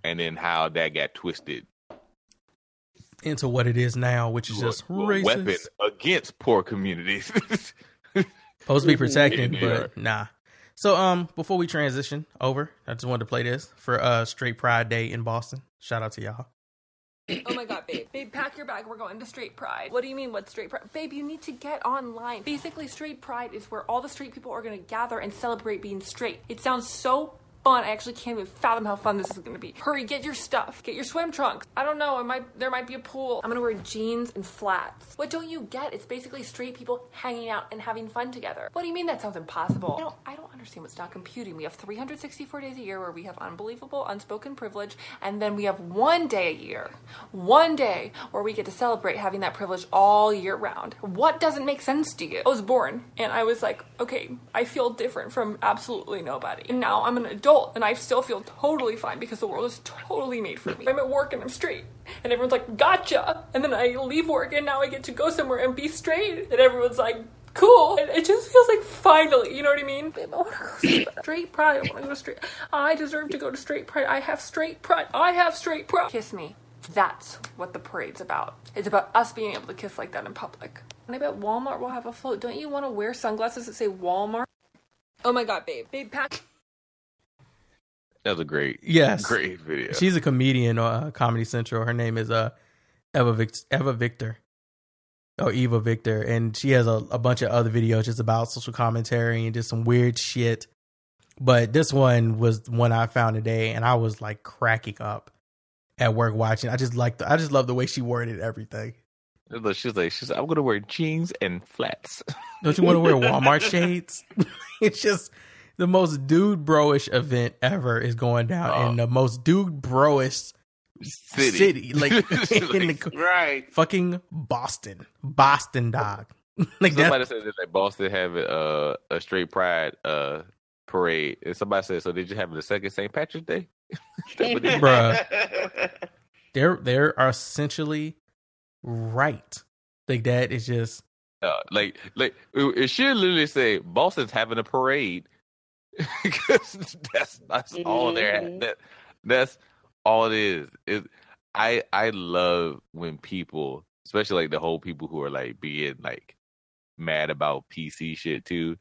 Speaker 4: and then how that got twisted
Speaker 1: Into what it is now, which is just
Speaker 4: a
Speaker 1: racist.
Speaker 4: weapon against poor communities. (laughs)
Speaker 1: Supposed to be protected, but nah. So um, before we transition over, I just wanted to play this for uh Straight Pride Day in Boston. Shout out to y'all.
Speaker 16: Oh my god, babe. Babe, pack your bag. We're going to Straight Pride. What do you mean, what's Straight Pride? Babe, you need to get online. Basically, Straight Pride is where all the straight people are going to gather and celebrate being straight. It sounds so fun. I actually can't even fathom how fun this is to be. Hurry, get your stuff. Get your swim trunks. I don't know. It might there might be a pool. I'm to wear jeans and flats. What don't you get? It's basically straight people hanging out and having fun together. What do you mean that sounds impossible? I don't, I don't understand what's not computing. We have 364 days a year where we have unbelievable unspoken privilege, and then we have one day a year, one day where we get to celebrate having that privilege all year round. What doesn't make sense to you? I was born and I was like, okay, I feel different from absolutely nobody. And now I'm an adult and I still feel totally fine because the world is totally made for me. I'm at work and I'm straight. And everyone's like, gotcha. And then I leave work and now I get to go somewhere and be straight. And everyone's like, cool. And it just feels like finally, you know what I mean? Babe, I want to go straight- pride. I want to go to straight. I deserve to go to straight pride. I have straight pride. I have straight pride. Kiss me. That's what the parade's about. It's about us being able to kiss like that in public. And I bet Walmart will have a float. Don't you want to wear sunglasses that say Walmart? Oh my god, babe. Babe, pack.
Speaker 4: That was a great,
Speaker 1: Yes.
Speaker 4: great video.
Speaker 1: She's a comedian on uh, Comedy Central. Her name is uh Eva Vic- Eva Victor. Or Eva Victor. And she has a, a bunch of other videos just about social commentary and just some weird shit. But this one was the one I found today and I was like cracking up at work watching. I just like I just love the way she worded everything.
Speaker 4: She's like, she's like, I'm gonna wear jeans and flats.
Speaker 1: Don't you want to wear Walmart (laughs) shades? (laughs) it's just the most dude broish event ever is going down in the most dude broish
Speaker 4: City.
Speaker 1: city, like (laughs) (laughs) in the
Speaker 2: right
Speaker 1: fucking Boston, Boston dog. (laughs) like
Speaker 4: somebody
Speaker 1: that.
Speaker 4: said that like Boston have uh, a straight pride uh, parade, and somebody said, "So did you have the second St. Patrick's Day?"
Speaker 1: Bruh. They're they're are essentially right. Like that is just
Speaker 4: Uh, like, like it, it should literally say Boston's having a parade (laughs) because that's that's all they're
Speaker 2: Mhm.
Speaker 4: that that's all it is. It, I I love when people, especially like the whole people who are like being like mad about PC shit too.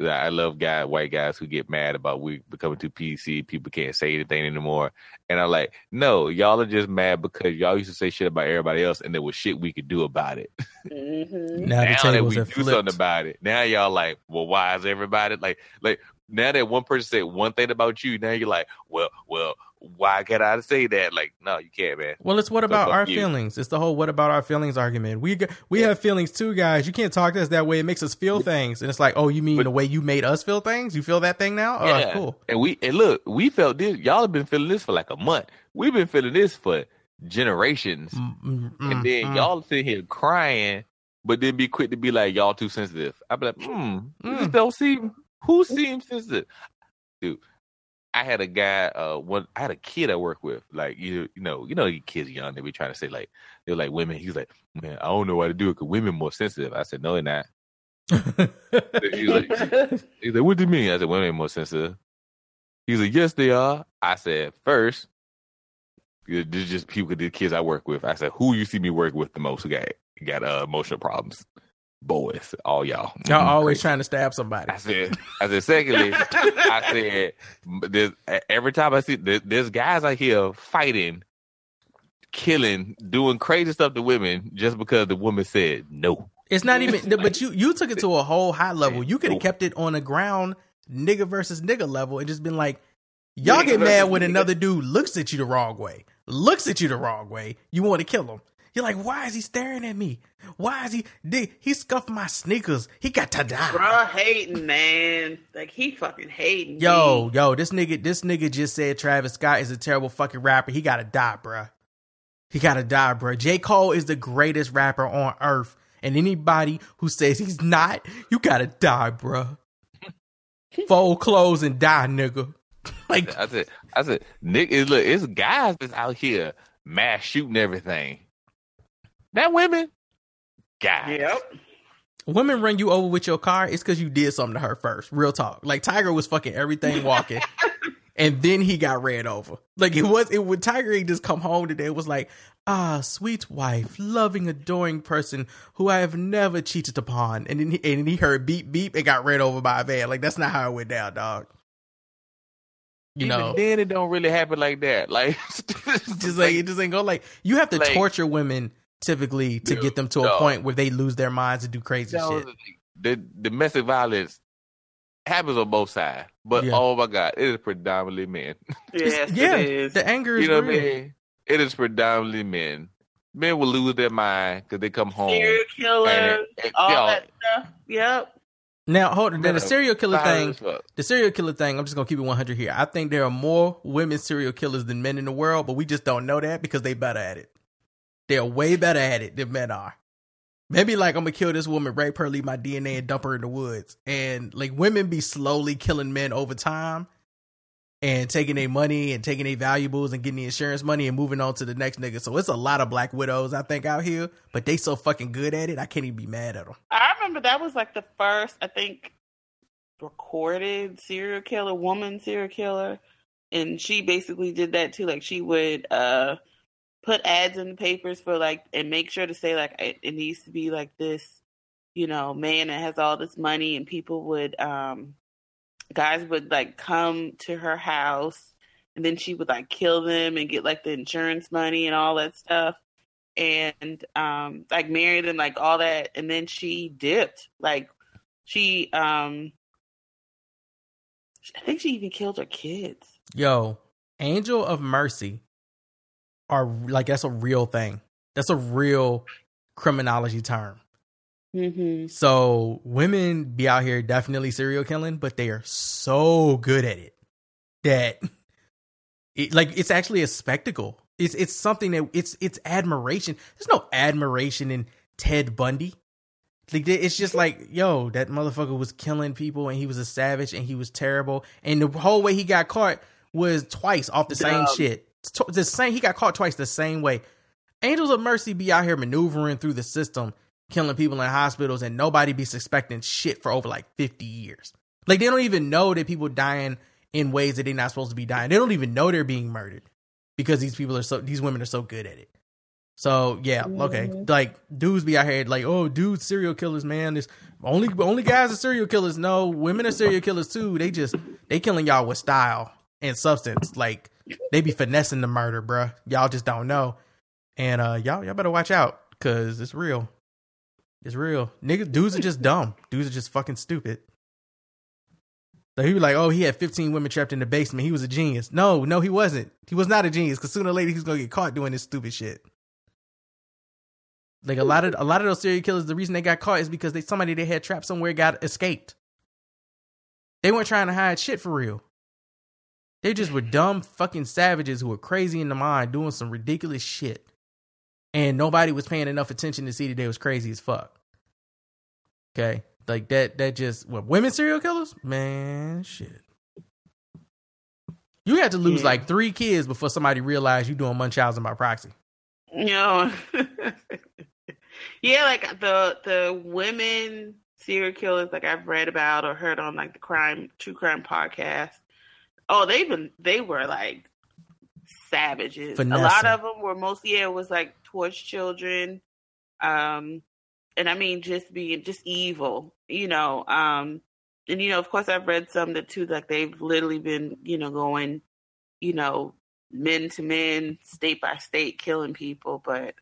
Speaker 4: I love guy white guys who get mad about we becoming too PC. People can't say anything anymore, and I'm like, no, y'all are just mad because y'all used to say shit about everybody else, and there was shit we could do about it.
Speaker 2: Mm-hmm.
Speaker 1: Now the
Speaker 4: that we
Speaker 1: have
Speaker 4: do
Speaker 1: flipped.
Speaker 4: something about it. Now y'all like, well, why is everybody like, like now that one person said one thing about you, now you're like, well, well, why can't I say that? Like, no, you can't, man.
Speaker 1: well, it's what
Speaker 4: So
Speaker 1: about our
Speaker 4: you.
Speaker 1: feelings? It's the whole what about our feelings argument. We we have feelings too, guys. You can't talk to us that way. It makes us feel things, and it's like, oh, you mean the way you made us feel things? You feel that thing now? Oh,
Speaker 4: Yeah.
Speaker 1: cool.
Speaker 4: And we and look, we felt this. Y'all have been feeling this for like a month. We've been feeling this for generations,
Speaker 1: Mm,
Speaker 4: and then
Speaker 1: mm.
Speaker 4: y'all sit here crying, but then be quick to be like, y'all too sensitive. I'd be like, hmm, this don't seem. Who seems sensitive? Dude, I had a guy. Uh, one. I had a kid I work with. Like you, you know, you know, kids young. They be trying to say like they're like women. He's like, man, I don't know why to do it because women more sensitive. I said, no, they're not. He's like, (laughs) he's like, what do you mean? I said, women more sensitive. He's like, yes, they are. I said, first, this just people, the kids I work with. I said, who you see me work with the most who got got uh, emotional problems? Boys, all y'all.
Speaker 1: Y'all
Speaker 4: Mhm,
Speaker 1: always trying to stab somebody.
Speaker 4: I said, I said, secondly, I (laughs) said, there's, every time I see, there's guys out here fighting, killing, doing crazy stuff to women just because the woman said no.
Speaker 1: It's not even, (laughs) but you you took it to a whole high level. You could have kept it on the ground, nigga versus nigga level, and just been like, y'all
Speaker 2: Nigga
Speaker 1: get mad when
Speaker 2: nigga.
Speaker 1: another dude looks at you the wrong way, looks at you the wrong way. You want to kill him. You're like, why is he staring at me? Why is he? Did he scuffed my sneakers? He got to die.
Speaker 2: Bruh hating, man. Like he fucking hating.
Speaker 1: Yo, yo, this nigga, this nigga just said Travis Scott is a terrible fucking rapper. He gotta die, bruh. He gotta die, bruh. J. Cole is the greatest rapper on earth. And anybody who says he's not, you gotta die, bruh. (laughs) Fold clothes and die, nigga. (laughs) like
Speaker 4: I said, I said, Nick, it, look, it's guys that's out here mass shooting everything. Not women, guys.
Speaker 2: Yep.
Speaker 1: women run you over with your car, it's because you did something to her first. Real talk. Like Tiger was fucking everything walking. (laughs) and then he got ran over. Like it was it would Tiger he just come home today. It was like, ah, sweet wife, loving, adoring person who I have never cheated upon. And then he, and then he heard beep beep and got ran over by a van. Like that's not how it went down, dog. You
Speaker 4: Even
Speaker 1: know,
Speaker 4: then it don't really happen like that. Like, (laughs)
Speaker 1: just like it just ain't go like you have to
Speaker 4: Like-
Speaker 1: torture women typically to get them to a point where they lose their minds and do crazy
Speaker 4: No,
Speaker 1: shit.
Speaker 4: the domestic violence happens on both sides, but
Speaker 1: Yeah.
Speaker 4: oh my god, it is predominantly men. (laughs)
Speaker 2: Yes,
Speaker 1: yeah,
Speaker 2: it is.
Speaker 1: the anger is
Speaker 4: you know what I
Speaker 1: real.
Speaker 4: mean? It is predominantly men. Men will lose their mind because they come home.
Speaker 2: Serial killer,
Speaker 4: and- and-
Speaker 2: all
Speaker 4: yo,
Speaker 2: that stuff. Yep.
Speaker 1: Now, hold on. Then the serial killer thing, the serial killer thing. I'm just gonna keep it 100 here. I think there are more women serial killers than men in the world, but we just don't know that because they better at it. They're way better at it than men are. Maybe like I'm gonna kill this woman, rape her, leave my DNA, and dump her in the woods. And like women be slowly killing men over time, and taking their money and taking their valuables and getting the insurance money and moving on to the next nigga. So it's a lot of black widows I think out here, but they so fucking good at it. I can't even be mad at them.
Speaker 2: I remember that was like the first, I think, recorded serial killer, woman serial killer. And she basically did that too. Like she would uh put ads in the papers for like and make sure to say like it, it needs to be like this, you know, man that has all this money and people would um guys would like come to her house and then she would like kill them and get like the insurance money and all that stuff and um like married and like all that. And then she dipped. Like she um i think she even killed her kids.
Speaker 1: Yo, Angel of Mercy are like that's a real thing. That's a real criminology term.
Speaker 2: mm-hmm.
Speaker 1: So women be out here definitely serial killing, but they are so good at it that it like it's actually a spectacle. It's it's something that it's it's admiration. There's no admiration in Ted Bundy. Like it's just like, yo, that motherfucker was killing people and he was a savage and he was terrible. And the whole way he got caught was twice off the same shit. The same he got caught twice the same way. Angels of Mercy be out here maneuvering through the system, killing people in hospitals, and nobody be suspecting shit for over like 50 years. Like they don't even know that people dying in ways that they're not supposed to be dying. They don't even know they're being murdered because these people are so these women are so good at it. So yeah, okay. Mm-hmm. Like dudes be out here like, oh, dudes serial killers, man. This only only guys are serial killers. No, women are serial killers too. They just they killing y'all with style and substance. Like they be finessing the murder, bruh. Y'all just don't know. And uh y'all y'all better watch out because it's real. It's real. Niggas dudes are just dumb. Dudes are just fucking stupid. So he was like, oh, he had 15 women trapped in the basement. He was a genius. No, no, he wasn't. He was not a genius because sooner or later he's gonna get caught doing this stupid shit. Like a lot of a lot of those serial killers, the reason they got caught is because they somebody they had trapped somewhere got escaped. They weren't trying to hide shit for real. They just were dumb fucking savages who were crazy in the mind doing some ridiculous shit. And nobody was paying enough attention to see that they was crazy as fuck. Okay? Like that that just what women serial killers? Man, shit. You had to lose
Speaker 2: Yeah.
Speaker 1: like three kids before somebody realized you doing Munchausen by proxy.
Speaker 2: know (laughs) yeah like the the women serial killers like i've read about or heard on like the crime true crime podcast oh they've been they were like savages a lot of them were mostly yeah, it was like towards children um and i mean just being just evil you know um and you know of course i've read some that too like they've literally been you know going you know men to men, state by state, killing people, but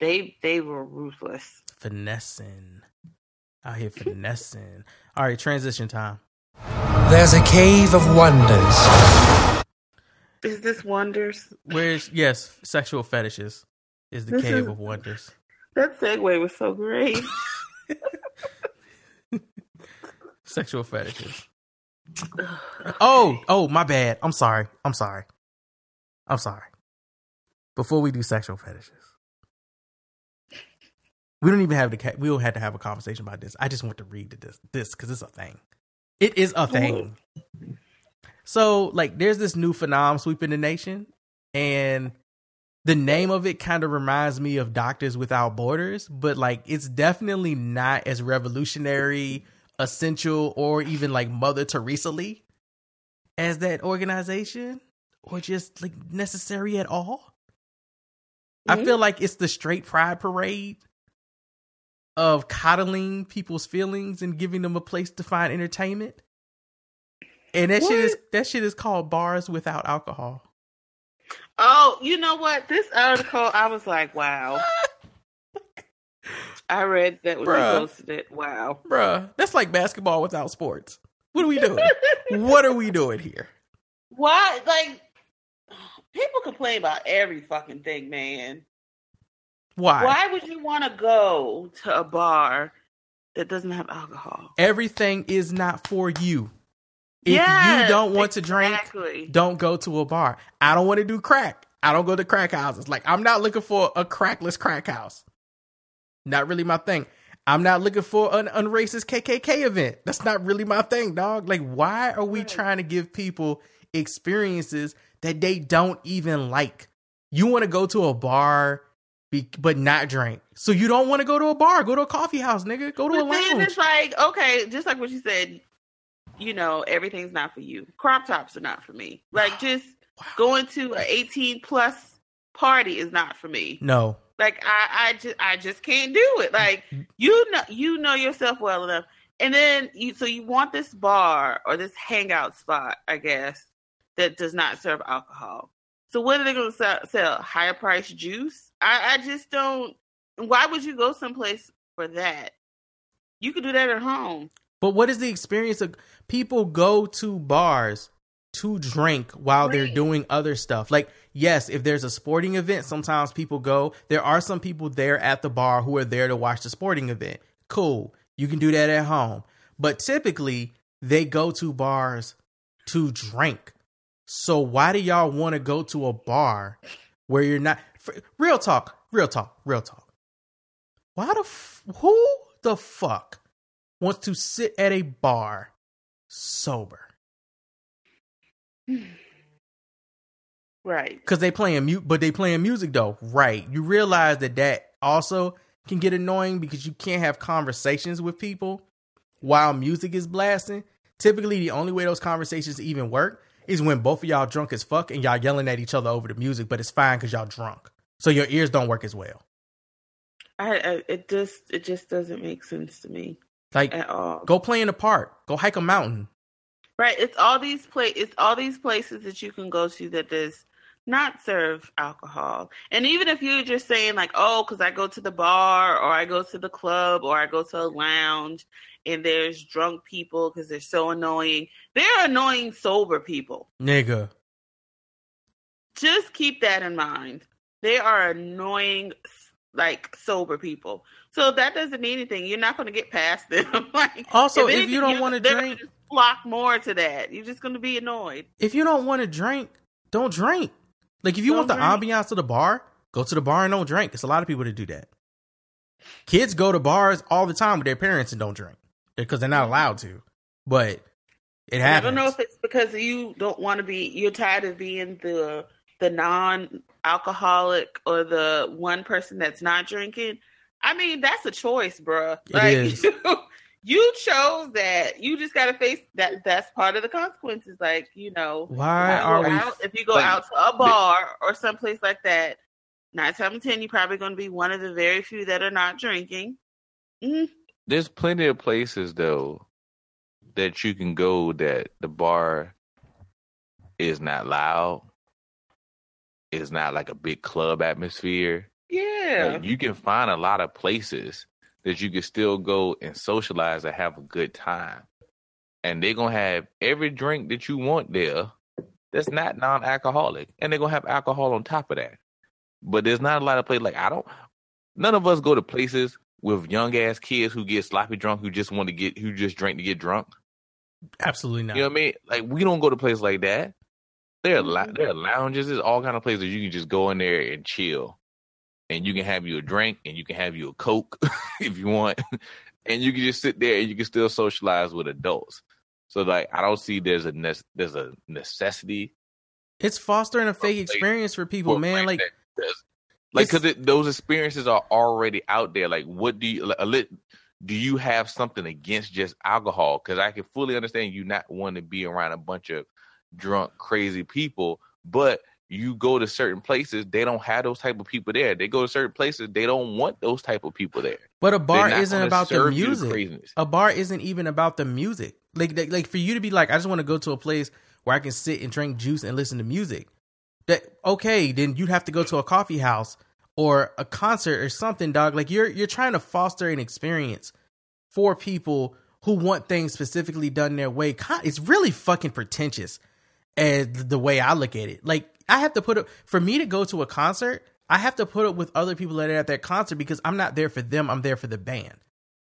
Speaker 2: they they were ruthless.
Speaker 1: Finessing. Out here finessing. All right, transition time.
Speaker 5: There's a cave of wonders.
Speaker 2: Is this wonders?
Speaker 1: Where's yes, sexual fetishes is the
Speaker 2: This
Speaker 1: cave
Speaker 2: is-
Speaker 1: of wonders.
Speaker 2: That segue was so great. (laughs)
Speaker 1: Sexual fetishes. Oh, oh, my bad. I'm sorry. I'm sorry. I'm sorry. Before we do sexual fetishes, we don't even have to. We don't have to have a conversation about this. I just want to read this this because it's a thing. It is a thing. So, like, there's this new phenom sweeping the nation, and the name of it kind of reminds me of Doctors Without Borders, but like, it's definitely not as revolutionary, essential, or even like Mother Teresa Lee as that organization, or just like necessary at all. I feel like it's the straight pride parade of coddling people's feelings and giving them a place to find entertainment. And that shit is that shit is called bars without alcohol.
Speaker 2: oh, you know what? This article, I was like, wow. (laughs) I read that when
Speaker 1: Bruh.
Speaker 2: posted it. Wow.
Speaker 1: Bruh, that's like basketball without sports. What what are we doing? what are we doing here? (laughs)
Speaker 2: Why? Like, people complain about every fucking thing, man.
Speaker 1: Why?
Speaker 2: Why would you want to go to a bar that doesn't have alcohol?
Speaker 1: Everything is not for you. If
Speaker 2: Yes,
Speaker 1: you don't want to drink, don't go to a bar. I don't want to do crack. I don't go to crack houses. Like I'm not looking for a crackless crack house. Not really my thing. I'm not looking for an unracist KKK event. That's not really my thing, dog. Like why are we trying to give people experiences that they don't even like? You want to go to a bar be, but not drink. So you don't want to go to a bar, go to a coffee house, nigga. Go to a
Speaker 2: But then it's like, okay, just like what you said, you know, everything's not for you. Crop tops are not for me. Like just going to an 18 plus party is not for me.
Speaker 1: No.
Speaker 2: Like I, I just I just can't do it. Like you know you know yourself well enough. And then you so you want this bar or this hangout spot, I guess, that does not serve alcohol. So what are they going to sell? sell? Higher price juice? I, I just don't. Why would you go someplace for that? You could do that at home.
Speaker 1: But what is the experience of people go to bars to drink while they're doing other stuff? Like, yes, if there's a sporting event, sometimes people go. There are some people there at the bar who are there to watch the sporting event. Cool. You can do that at home. But typically, they go to bars to drink. So why do y'all want to go to a bar where you're not for, real talk, real talk, real talk. Why the f- who the fuck wants to sit at a bar sober? (sighs)
Speaker 2: Right.
Speaker 1: Because they playing mute, but they playing music though. Right. You realize that that also can get annoying because you can't have conversations with people while music is blasting. Typically, the only way those conversations even work is when both of y'all drunk as fuck and y'all yelling at each other over the music, but it's fine because y'all drunk. So your ears don't work as well.
Speaker 2: I, I it just it just doesn't make sense to me.
Speaker 1: Like,
Speaker 2: At all.
Speaker 1: go play in the park, go hike a mountain.
Speaker 2: Right. It's all these pla- it's all these places that you can go to that does not serve alcohol. And even if you're just saying like, oh, because I go to the bar or I go to the club or I go to a lounge and there's drunk people because they're so annoying. They're annoying sober people.
Speaker 1: Nigga.
Speaker 2: Just keep that in mind. They are annoying like sober people. So that doesn't mean anything. You're not going to get past them. (laughs) like
Speaker 1: Also, if
Speaker 2: anything,
Speaker 1: you don't wanna drink-
Speaker 2: just flock more to that. You're just going to be annoyed.
Speaker 1: If you don't want to drink, don't drink. Like if you want
Speaker 2: Don't
Speaker 1: the
Speaker 2: drink.
Speaker 1: ambiance of the bar, go to the bar and don't drink. It's a lot of people that do that. Kids go to bars all the time with their parents and don't drink because they're not allowed to. But it
Speaker 2: happens. I don't know if it's because you don't want to be you're tired of being the the non alcoholic or the one person that's not drinking. I mean, that's a choice, bruh.
Speaker 1: It
Speaker 2: like
Speaker 1: is. (laughs)
Speaker 2: you chose that. You just gotta face that that's part of the consequences. Like, you know,
Speaker 1: Why
Speaker 2: if you
Speaker 1: are
Speaker 2: go
Speaker 1: we-
Speaker 2: out, if you go
Speaker 1: like-
Speaker 2: out to a bar or someplace like that, nine times ten, you're probably gonna be one of the very few that are not drinking. Mm,
Speaker 4: There's plenty of places though that you can go that the bar is not loud. It's not like a big club atmosphere.
Speaker 2: yeah.
Speaker 4: Like, you can find a lot of places that you can still go and socialize and have a good time. And they're gonna have every drink that you want there that's not non alcoholic. And they're gonna have alcohol on top of that. But there's not a lot of places like I don't none of us go to places with young ass kids who get sloppy drunk who just want to get who just drink to get drunk.
Speaker 1: Absolutely not.
Speaker 4: You know what I mean? Like we don't go to places like that. There are lou- mm-hmm. there are lounges. There's all kind of places you can just go in there and chill, and you can have you a drink, and you can have you a coke (laughs) if you want, and you can just sit there and you can still socialize with adults. So like I don't see there's a nec- there's a necessity
Speaker 1: It's fostering a fake experience for people,
Speaker 4: for
Speaker 1: man. Like
Speaker 4: like because those experiences are already out there. Like, what do you like, a lit- do? You have something against just alcohol? Because I can fully understand you not wanting to be around a bunch of drunk, crazy people, but you go to certain places, they don't have those type of people there. They go to certain places, they don't want those type of people there.
Speaker 1: But a bar isn't about the music.
Speaker 4: craziness.
Speaker 1: A bar isn't even about the music. Like, like, like for you to be like, I just want to go to a place where I can sit and drink juice and listen to music. That okay, then you'd have to go to a coffee house or a concert or something, dog. Like you're you're trying to foster an experience for people who want things specifically done their way, it's really fucking pretentious as the way I look at it. Like I have to put up for me to go to a concert, I have to put up with other people that are at that concert because I'm not there for them, I'm there for the band.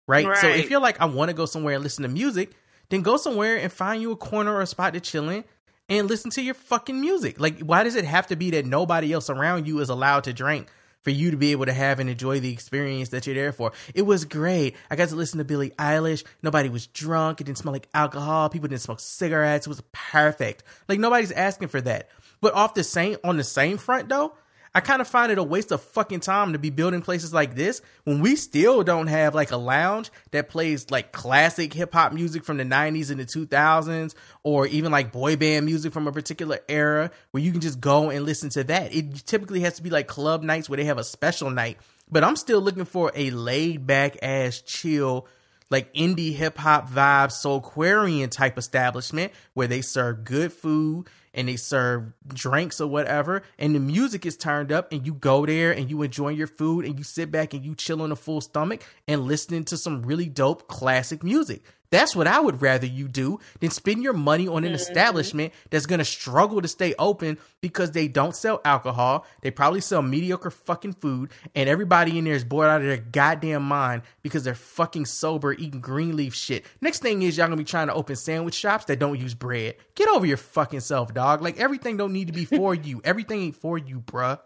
Speaker 1: Right? So if you're like I want to go somewhere and listen to music, then go somewhere and find you a corner or a spot to chill in and listen to your fucking music. Like why does it have to be that nobody else around you is allowed to drink? For you to be able to have and enjoy the experience that you're there for. It was great. I got to listen to Billie Eilish. Nobody was drunk. It didn't smell like alcohol. People didn't smoke cigarettes. It was perfect. Like nobody's asking for that. But off the same on the same front though, I kind of find it a waste of fucking time to be building places like this when we still don't have like a lounge that plays like classic hip hop music from the 90s and the 2000s or even like boy band music from a particular era where you can just go and listen to that. It typically has to be like club nights where they have a special night, but I'm still looking for a laid back ass chill like indie hip hop vibe, Soulquarian type establishment where they serve good food and they serve drinks or whatever, and the music is turned up, and you go there and you enjoy your food and you sit back and you chill on a full stomach and listening to some really dope classic music. That's what I would rather you do than spend your money on an mm-hmm. establishment that's gonna struggle to stay open because they don't sell alcohol. They probably sell mediocre fucking food, and everybody in there is bored out of their goddamn mind because they're fucking sober eating green leaf shit. Next thing is y'all gonna be trying to open sandwich shops that don't use bread. Get over your fucking self, dog. Like everything don't need to be for (laughs) you. Everything ain't for you, bruh.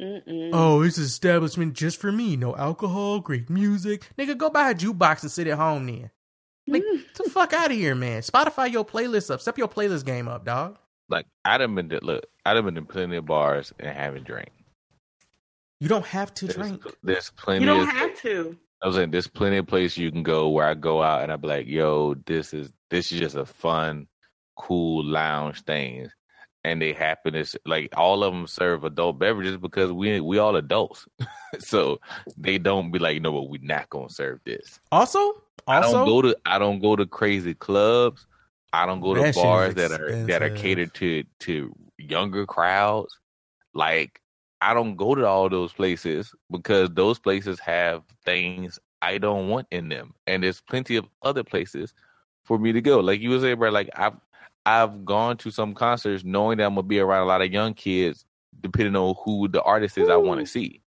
Speaker 2: Mm-mm.
Speaker 1: Oh, it's an establishment just for me. No alcohol, great music. Nigga, go buy a jukebox and sit at home then. Like, get the fuck out of here, man. Spotify your playlist up. Step your playlist game up, dog.
Speaker 4: Like I'd have been to, look, I'd have been to plenty of bars and haven't drank.
Speaker 1: You don't have to drink.
Speaker 4: There's plenty.
Speaker 2: You don't
Speaker 4: of,
Speaker 2: have to.
Speaker 4: I was saying there's plenty of places you can go where I go out and I be like, yo, this is this is just a fun, cool lounge thing. And they happen to like all of them serve adult beverages because we we all adults, (laughs) so they don't be like, you know what, we're not gonna serve this.
Speaker 1: Also,
Speaker 4: I
Speaker 1: also,
Speaker 4: don't go to I don't go to crazy clubs. I don't go to
Speaker 1: That
Speaker 4: bars that are that are catered to to younger crowds. Like I don't go to all those places because those places have things I don't want in them, and there's plenty of other places for me to go. Like you were saying, bro. Like I've I've gone to some concerts knowing that I'm gonna be around a lot of young kids, depending on who the artist is I want to see.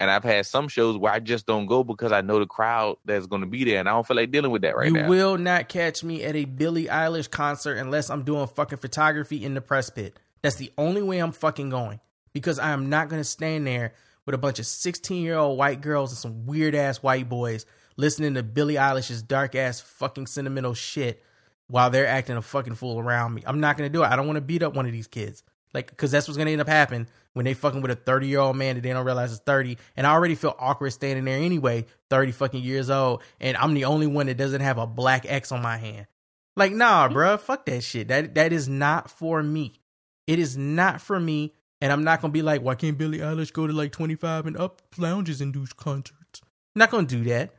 Speaker 4: And I've had some shows where I just don't go because I know the crowd that's going to be there, and I don't feel like dealing with that right
Speaker 1: you
Speaker 4: now.
Speaker 1: You will not catch me at a Billie Eilish concert unless I'm doing fucking photography in the press pit. That's the only way I'm fucking going because I am not going to stand there with a bunch of 16 year old white girls and some weird ass white boys listening to Billie Eilish's dark ass fucking sentimental shit while they're acting a fucking fool around me. I'm not to do it. I don't want to beat up one of these kids. Like, because that's what's to end up happening when they fucking with a 30 year old man that they don't realize is 30. And I already feel awkward standing there anyway, 30 fucking years old. And I'm the only one that doesn't have a black X on my hand. Like, nah, mm-hmm. bruh, fuck that shit. That That is not for me. It is not for me. And I'm not to be like, why can't Billie Eilish go to like 25 and up lounges and do concerts? not to do that.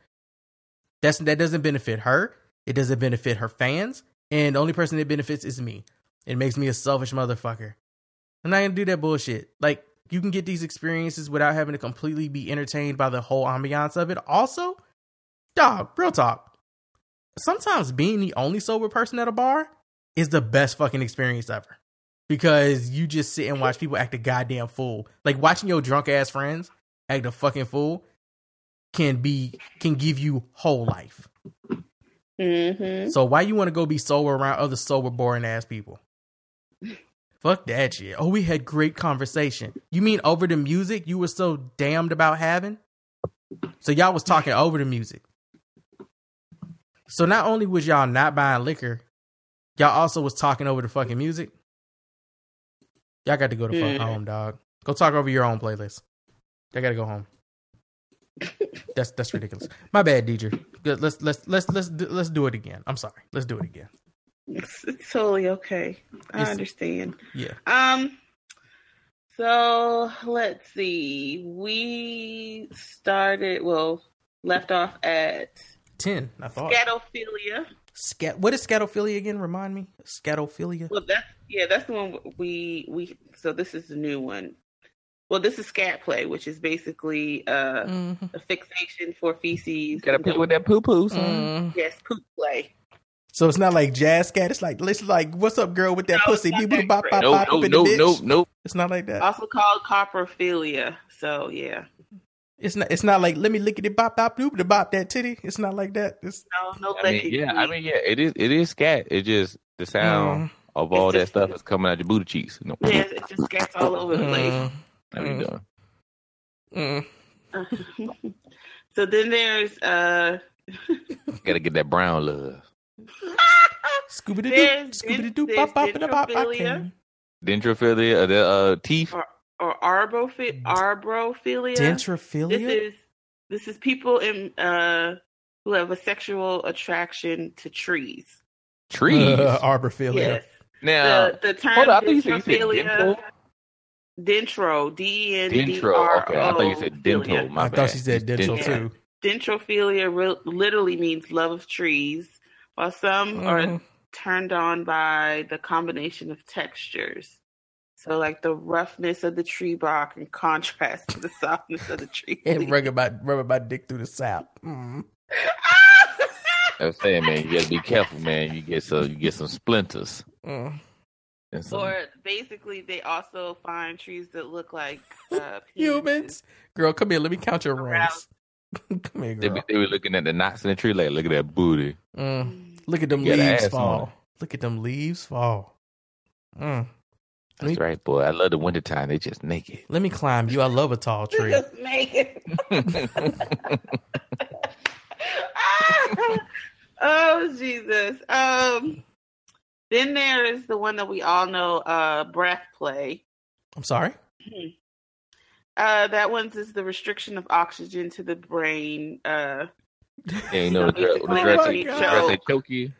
Speaker 1: That's That doesn't benefit her. It doesn't benefit her fans. And the only person it benefits is me. It makes me a selfish motherfucker. I'm not gonna do that bullshit. Like you can get these experiences without having to completely be entertained by the whole ambiance of it. Also, dog, real talk. Sometimes being the only sober person at a bar is the best fucking experience ever. Because you just sit and watch people act a goddamn fool. Like watching your drunk ass friends act a fucking fool can be can give you whole life.
Speaker 2: Mm-hmm.
Speaker 1: So why you want to go be sober around other sober, boring ass people? Fuck that shit. Oh, we had great conversation. You mean over the music you were so damned about having? So y'all was talking over the music. So not only was y'all not buying liquor, y'all also was talking over the fucking music. Y'all got to go to fuck
Speaker 2: Mm.
Speaker 1: home, dog. Go talk over your own playlist. Y'all got to go home. That's that's ridiculous. My bad, DJ. Good, Let's let's let's let's do, let's do it again. I'm sorry. Let's do it again.
Speaker 2: It's, it's totally okay. I
Speaker 1: It's-
Speaker 2: understand.
Speaker 1: Yeah.
Speaker 2: Um. So let's see. We started. Well, left off at
Speaker 1: Ten. I thought.
Speaker 2: scatophilia.
Speaker 1: Scat. What is scatophilia again? Remind me. Scatophilia.
Speaker 2: Well, that's yeah, that's the one we we. So this is the new one. Well, this is scat play, which is basically uh,
Speaker 1: Mm-hmm.
Speaker 2: a fixation for feces.
Speaker 4: Gotta play with that poo poo.
Speaker 1: Mm.
Speaker 2: Yes, poop play.
Speaker 1: So it's not like jazz scat. It's like it's like what's up, girl, with that
Speaker 2: No,
Speaker 1: pussy?
Speaker 2: it's not
Speaker 1: Beep, boop,
Speaker 2: that
Speaker 1: bop,
Speaker 2: great.
Speaker 1: bop,
Speaker 4: Nope,
Speaker 1: bop,
Speaker 4: nope,
Speaker 1: in the
Speaker 4: nope,
Speaker 1: bitch.
Speaker 4: nope, nope.
Speaker 1: It's not like that.
Speaker 2: Also called coprophilia. So yeah,
Speaker 1: It's not. It's not like let me lick it, bop, bop, doop, the bop that titty. It's not like that. It's
Speaker 2: no, no.
Speaker 4: I mean, yeah, I mean, yeah, it is. It is scat. It just the sound of all that stuff is coming out your booty cheeks. You know?
Speaker 2: yeah, it just gets all over the place.
Speaker 4: How you doing?
Speaker 1: Mm. (laughs)
Speaker 2: so then there's uh
Speaker 4: Gotta get that brown love. (laughs)
Speaker 1: Scooby doo, Scooby doo,
Speaker 2: there's
Speaker 1: bop, bop, da, bop, I
Speaker 2: dendrophilia
Speaker 1: can.
Speaker 4: Dendrophilia, uh, the uh, teeth.
Speaker 2: or, or arbophi- arbophilia.
Speaker 1: Dendrophilia?
Speaker 2: This is this is people in uh who have a sexual attraction to trees.
Speaker 4: Trees.
Speaker 1: Uh, arbophilia.
Speaker 2: Yes.
Speaker 4: Now,
Speaker 2: the, the term
Speaker 4: hold on, I thought you said,
Speaker 2: dentrophilia-
Speaker 4: dental.
Speaker 2: Dendro, D E N D Dendro.
Speaker 4: Okay, I thought you said dental. My
Speaker 1: I
Speaker 4: bad.
Speaker 1: thought she said
Speaker 4: It's
Speaker 1: dental
Speaker 4: dental.
Speaker 1: too.
Speaker 2: Dendrophilia re- literally means love of trees, while some
Speaker 1: Mhm.
Speaker 2: are turned on by the combination of textures. So, like the roughness of the tree bark in contrast to the (laughs) softness of the tree.
Speaker 1: And
Speaker 2: leaf.
Speaker 1: rub my rub my dick through the sap. Mm.
Speaker 4: I was saying, man, you gotta be careful, man. You get some, you get some splinters.
Speaker 1: Mm.
Speaker 4: And some,
Speaker 2: Or basically, they also find trees that look like uh, (laughs)
Speaker 1: Humans, girl, come here. Let me count your rings. (laughs) come here,
Speaker 4: they,
Speaker 1: girl.
Speaker 4: be, they were looking at the knots in the tree, like, look at that booty.
Speaker 1: Mm. Look at them
Speaker 4: You
Speaker 1: leaves
Speaker 4: ass on
Speaker 1: fall. Look at them leaves fall. Mm.
Speaker 4: That's
Speaker 1: me,
Speaker 4: right, boy. I love the wintertime. They just naked.
Speaker 1: let me climb you. I love a tall tree.
Speaker 2: Just naked. (laughs) oh Jesus. Um. Then there is the one that we all know, uh, breath play.
Speaker 1: I'm sorry.
Speaker 2: Uh, that one's is the restriction of oxygen to the brain. Uh,
Speaker 4: Yeah, you know, the the dress, they,
Speaker 2: you
Speaker 4: the dress they
Speaker 2: choke.
Speaker 4: choke you.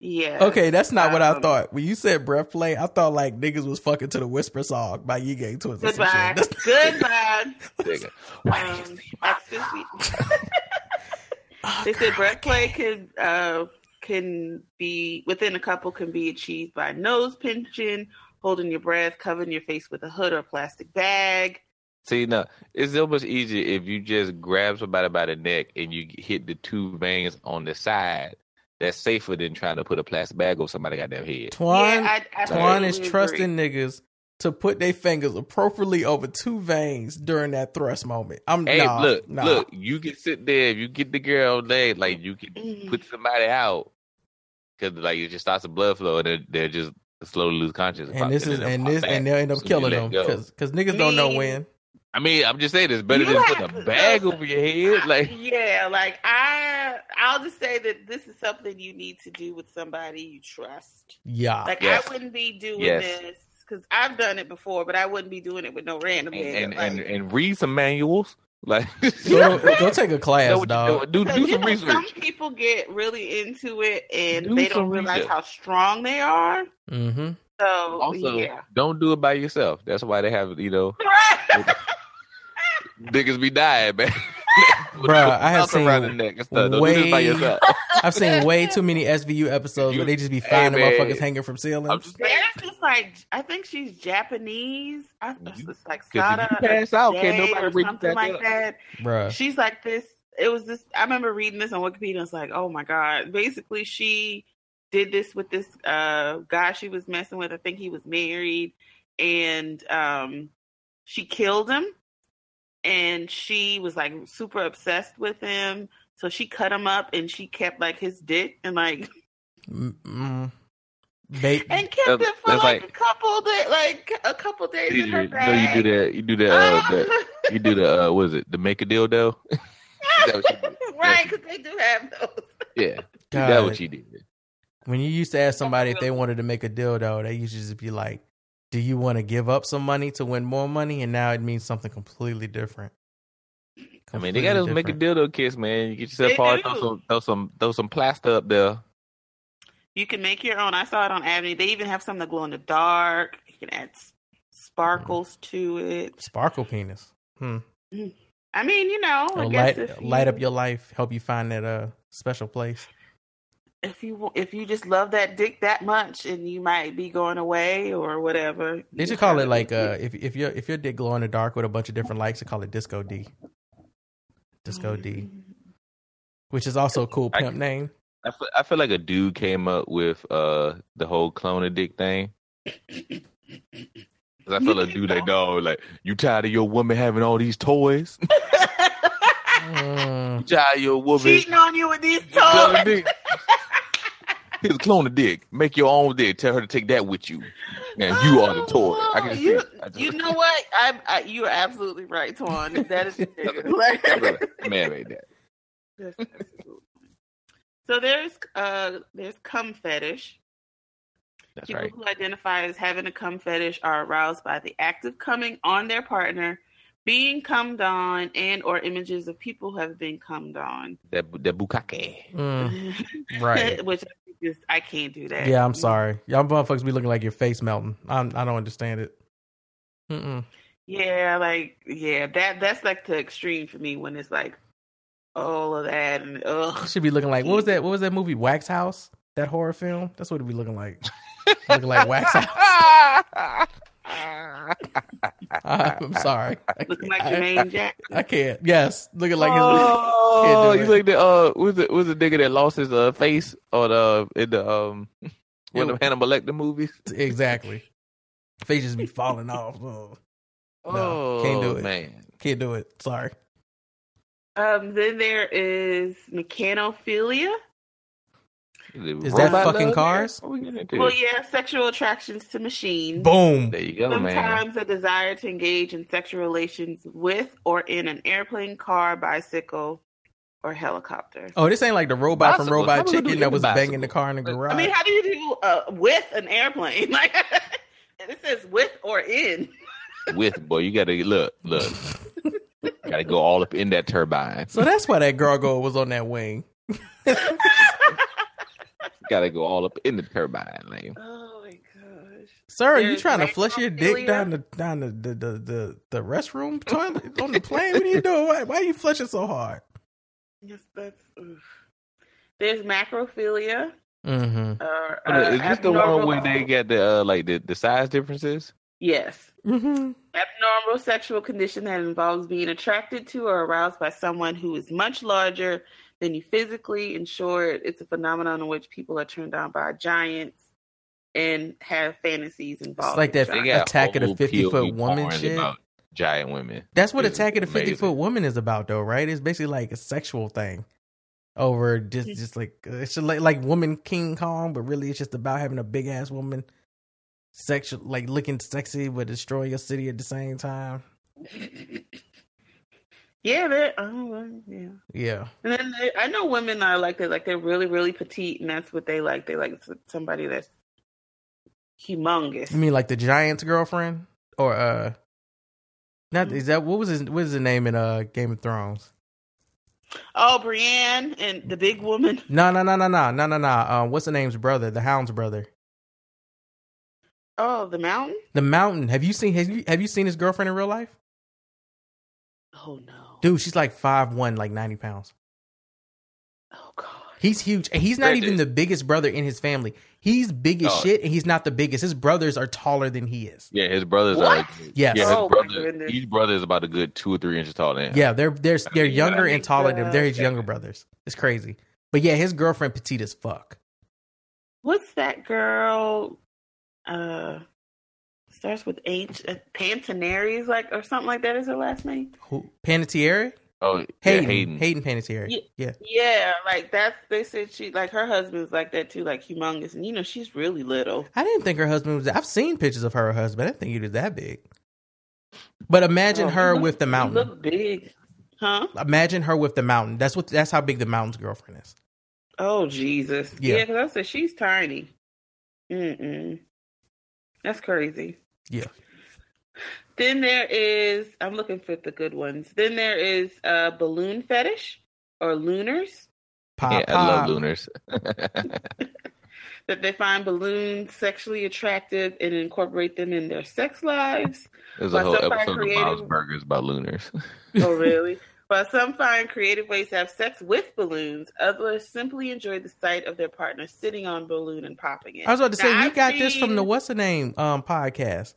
Speaker 2: yeah.
Speaker 1: Okay, that's not what I
Speaker 2: Um,
Speaker 1: thought. When you said breath play, I thought like niggas was fucking to the whisper song by Ying Yang Twins.
Speaker 2: Goodbye. Goodbye. (laughs) Um, excuse me. (laughs) they said breath play could uh can be within a couple can be achieved by nose pinching, holding your breath, covering your face with a hood or a plastic bag.
Speaker 4: See, no, it's so much easier if you just grab somebody by the neck and you hit the two veins on the side. That's safer than trying to put a plastic bag over somebody's goddamn head.
Speaker 1: Twan,
Speaker 2: Yeah, I- I
Speaker 1: Twan is
Speaker 2: totally
Speaker 1: trusting niggas to put their fingers appropriately over two veins during that thrust moment. I'm
Speaker 4: Hey,
Speaker 1: nah,
Speaker 4: look,
Speaker 1: nah.
Speaker 4: look, you can sit there if you get the girl leg, like you can
Speaker 2: Mm.
Speaker 4: put somebody out because like it just starts the blood flow and they're, they're just slowly lose consciousness.
Speaker 1: And this is and this and they'll end up
Speaker 4: Soon
Speaker 1: killing them because because niggas don't know when.
Speaker 4: I mean, I'm just saying it's better
Speaker 2: You
Speaker 4: than
Speaker 2: have
Speaker 4: putting a bag over your head. (laughs) Like,
Speaker 2: Yeah, like I I'll just say that this is something you need to do with somebody you trust.
Speaker 1: Yeah.
Speaker 2: Like
Speaker 4: Yes.
Speaker 2: I wouldn't be doing
Speaker 4: Yes.
Speaker 2: this because I've done it before, but I wouldn't be doing it with no random
Speaker 4: and
Speaker 2: nigga.
Speaker 4: and,
Speaker 2: like,
Speaker 4: and, and read some manuals. Like, (laughs)
Speaker 1: Go, go take a class,
Speaker 4: know
Speaker 1: dog.
Speaker 4: doing. Do do some
Speaker 2: know,
Speaker 4: research.
Speaker 2: Some people get really into it and
Speaker 4: Do
Speaker 2: they don't realize
Speaker 4: research.
Speaker 2: how strong they are.
Speaker 1: Mm-hmm.
Speaker 2: So
Speaker 4: Also,
Speaker 2: yeah,
Speaker 4: don't do it by yourself. That's why they have, you know, (laughs) niggas be dying, man. (laughs)
Speaker 1: Bruh, I have
Speaker 4: Mouth around the
Speaker 1: seen
Speaker 4: neck and stuff. Don't do this by
Speaker 1: way. (laughs) I've seen way too many SVU (laughs) episodes where they just be
Speaker 4: Hey,
Speaker 1: finding
Speaker 4: man.
Speaker 1: motherfuckers hanging from ceilings.
Speaker 2: there's this like I think she's Japanese. I, it's like
Speaker 4: 'cause if
Speaker 2: Sada
Speaker 4: you pass out, can't
Speaker 2: Day
Speaker 4: nobody
Speaker 2: or
Speaker 4: read
Speaker 2: something
Speaker 4: that
Speaker 2: like
Speaker 4: up.
Speaker 2: that.
Speaker 1: Bruh.
Speaker 2: She's like this. It was this. I remember reading this on Wikipedia. And it's like, oh my god. Basically, she did this with this uh, guy she was messing with. I think he was married, and um, she killed him. And she was like super obsessed with him, so she cut him up, and she kept like his dick and like (laughs) and kept
Speaker 4: That's-
Speaker 2: it for like,
Speaker 4: like-
Speaker 2: a couple days, like a couple days in
Speaker 4: You,
Speaker 2: her
Speaker 4: you know, you do that. You do that. Uh, (laughs) the, you do the. Uh, what is it? The make a dildo. (laughs) Is that what you did?
Speaker 2: right? Because they do have those.
Speaker 4: Yeah,
Speaker 1: God.
Speaker 4: that's what you did.
Speaker 1: when you used to ask somebody if they wanted to make a dildo, they used to just be like, "Do you want to give up some money to win more money?" And now it means something completely different.
Speaker 4: I mean, they got those make a deal dildo kits, man. You get yourself
Speaker 2: They
Speaker 4: hard, throw some, throw some, throw some plaster up there.
Speaker 2: You can make your own. I saw it on Avenue. They even have some that glow in the dark. You can add s- sparkles to it.
Speaker 1: sparkle penis. Hmm.
Speaker 2: I mean, you know, I
Speaker 1: Or
Speaker 2: guess
Speaker 1: light
Speaker 2: if you,
Speaker 1: light up your life, help you find that uh special place.
Speaker 2: If you if you just love that dick that much and you might be going away or whatever.
Speaker 1: They should call it like uh if if your if your dick glow in the dark with a bunch of different lights, they call it Disco D. Disco D. Which is also a cool
Speaker 4: I-
Speaker 1: pimp name.
Speaker 4: I feel, I feel like a dude came up with uh the whole clone a dick thing. 'Cause I feel like dude like dog like you tired of your woman having all these toys. (laughs)
Speaker 1: Mm.
Speaker 4: you tired of your woman
Speaker 2: cheating on you with these toys. (laughs)
Speaker 4: dick. Here's a clone a dick. Make your own dick. Tell her to take that with you. And you are the toy. I can see
Speaker 2: You,
Speaker 4: it. I just-
Speaker 2: you know what? I, I you are absolutely right, Twan. That is like, (laughs)
Speaker 4: man made that.
Speaker 2: That's So there's uh there's cum fetish.
Speaker 4: That's
Speaker 2: People
Speaker 4: right.
Speaker 2: who identify as having a cum fetish are aroused by the act of coming on their partner, being cummed on, and or images of people who have been cummed on.
Speaker 4: That that bukkake.
Speaker 1: Mm. (laughs) Right.
Speaker 2: Which I I can't do that.
Speaker 1: Yeah, I'm sorry. Y'all motherfuckers be looking like your face melting. I'm, I don't understand it. Mm-mm.
Speaker 2: Yeah, like yeah, that that's like the extreme for me when it's like all of that and ugh.
Speaker 1: Should be looking like what was that? What was that movie? Wax House? That horror film? That's what it be looking like. looking like Wax House. (laughs) (laughs) I'm sorry.
Speaker 2: Looking like Jermaine Jackson.
Speaker 1: I can't. Yes, looking like his.
Speaker 4: Oh,
Speaker 1: can't
Speaker 4: you like the uh, was it was the nigga that lost his uh face or the in the um one of the Hannibal Lecter movies?
Speaker 1: exactly. Face just be falling off. Oh, no,
Speaker 4: Oh,
Speaker 1: can't do it.
Speaker 4: man.
Speaker 1: Can't do it. Sorry.
Speaker 2: Um, then there is mechanophilia.
Speaker 1: Is that fucking cars?
Speaker 4: What we getting into?
Speaker 2: Well, yeah, sexual attractions to machines.
Speaker 1: Boom.
Speaker 4: There you go, man.
Speaker 2: Sometimes a desire to engage in sexual relations with or in an airplane, car, bicycle, or helicopter.
Speaker 1: Oh, this ain't like the robot from
Speaker 2: Bicycle. How
Speaker 1: Robot
Speaker 2: we gonna
Speaker 1: Chicken that
Speaker 2: any
Speaker 1: was
Speaker 2: bicycle?
Speaker 1: banging the car in the garage.
Speaker 2: I mean, how do you do uh, with an airplane? (laughs) Like it says with or in.
Speaker 4: With boy, you gotta look, look. (laughs) gotta go all up in that turbine.
Speaker 1: so that's why that gargoyle was on that wing. (laughs)
Speaker 4: Gotta go all up in the turbine, man.
Speaker 2: Oh my gosh.
Speaker 1: Sir, are you trying to flush your dick
Speaker 2: necrophilia.
Speaker 1: down the down the the the, the, the restroom toilet on the plane? What are you doing? Why, why are you flushing so hard?
Speaker 2: Yes, that's. oof. There's macrophilia.
Speaker 1: Mm-hmm.
Speaker 2: Or,
Speaker 4: Hold on,
Speaker 2: uh,
Speaker 4: is this the one where they get the uh, like the, the size differences?
Speaker 2: Yes.
Speaker 1: Mm-hmm.
Speaker 2: Abnormal sexual condition that involves being attracted to or aroused by someone who is much larger than you physically. In short, it's a phenomenon in which people are turned on by giants and have fantasies involved.
Speaker 1: It's like that
Speaker 4: They got
Speaker 1: Attack of the 50 foot woman shit.
Speaker 4: about giant women.
Speaker 1: That's what
Speaker 4: It's
Speaker 1: Attack of the
Speaker 4: fifty
Speaker 1: foot woman is about, though, right? It's basically like a sexual thing over just just like uh, it's just like like woman King Kong, but really it's just about having a big ass woman, sexual like looking sexy but destroy your city at the same time. (laughs)
Speaker 2: Yeah, they're oh well, yeah.
Speaker 1: Yeah.
Speaker 2: And then they, I know women are like that, like they're really, really petite, and that's what they like. They like somebody that's humongous.
Speaker 1: You mean like the Giant's girlfriend or uh, not is that what was his what is the name in uh Game of Thrones?
Speaker 2: Oh, Brienne and the big woman. (laughs)
Speaker 1: No, no, no, no, no, no, no, no. Um, what's the name's brother? The Hound's brother.
Speaker 2: Oh, the mountain.
Speaker 1: The Mountain. Have you seen have you have you seen his girlfriend in real life?
Speaker 2: Oh no.
Speaker 1: Dude, she's like five one, like ninety pounds.
Speaker 2: Oh god.
Speaker 1: He's huge, and he's not
Speaker 4: Granted-
Speaker 1: even the biggest brother in his family. He's big as
Speaker 4: Oh.
Speaker 1: shit, and he's not the biggest. His brothers are taller than he is.
Speaker 4: Yeah, his brothers
Speaker 2: What?
Speaker 4: are.
Speaker 1: Yes.
Speaker 4: Yeah, his
Speaker 2: Oh,
Speaker 4: brother.
Speaker 2: goodness.
Speaker 4: Each brother is about a good two or three inches taller than him.
Speaker 1: Yeah, they're they're they're younger and
Speaker 4: makes
Speaker 1: taller than him. They're his younger brothers. It's crazy, but yeah, his girlfriend petite as fuck.
Speaker 2: What's that girl? Uh, starts with H. Uh, Pantanaries, like or something like that. Is her last name?
Speaker 1: Who? Panettiere?
Speaker 4: Oh, yeah,
Speaker 1: Hayden.
Speaker 4: Hayden.
Speaker 1: Hayden Panettiere.
Speaker 2: Yeah.
Speaker 1: Yeah.
Speaker 2: Yeah, like that's. They said she like her husband's like that too, like humongous, and you know she's really little.
Speaker 1: I didn't think her husband was. I've seen pictures of her husband. I didn't think he was that big. But imagine
Speaker 2: Oh,
Speaker 1: her
Speaker 2: look-
Speaker 1: with the mountain.
Speaker 2: Look big, huh?
Speaker 1: Imagine her with the mountain. That's what. That's how big the mountain's girlfriend is.
Speaker 2: Oh Jesus!
Speaker 1: Yeah.
Speaker 2: Yeah, because I said she's tiny. Mm-mm. That's crazy.
Speaker 1: Yeah.
Speaker 2: Then there is. I'm looking for the good ones. Then there is uh, balloon fetish or looners
Speaker 1: Pop,
Speaker 4: Yeah, I love looners. (laughs)
Speaker 2: that they find balloons sexually attractive and incorporate them in their sex lives.
Speaker 4: There's a whole
Speaker 2: some find
Speaker 4: episode of
Speaker 2: creative-
Speaker 4: Bob's Burgers about looners. (laughs)
Speaker 2: Oh, really? But some find creative ways to have sex with balloons. Others simply enjoy the sight of their partner sitting on balloon and popping it.
Speaker 1: I was about to say
Speaker 2: Now,
Speaker 1: we
Speaker 2: I've
Speaker 1: got this from the what's the name um podcast.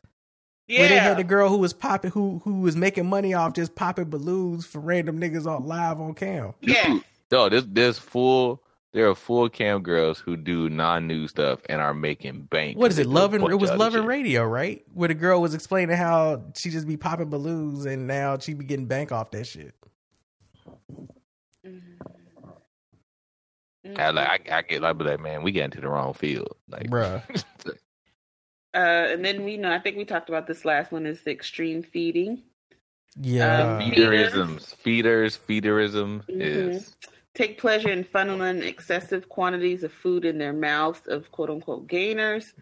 Speaker 1: Where they had the girl who was popping who who was making money off just popping balloons for random niggas on live on cam.
Speaker 2: Yes.
Speaker 4: No, there's there's full there are full cam girls who do non nude stuff and are making bank.
Speaker 1: What is it?
Speaker 4: they
Speaker 1: Love and
Speaker 4: bunch
Speaker 1: it was
Speaker 4: of
Speaker 1: Love and. Radio, right? Where the girl was explaining how she just be popping balloons and now she be getting bank off that shit.
Speaker 4: I, like, I, I get like, but like, man, we get into the wrong field, like,
Speaker 1: Bruh. (laughs)
Speaker 2: Uh, and then we know, I think we talked about this last one is the extreme feeding.
Speaker 1: Yeah.
Speaker 4: feederisms, feeders, feederism
Speaker 2: Mhm.
Speaker 4: is
Speaker 2: Take pleasure in funneling excessive quantities of food in their mouths of quote unquote gainers.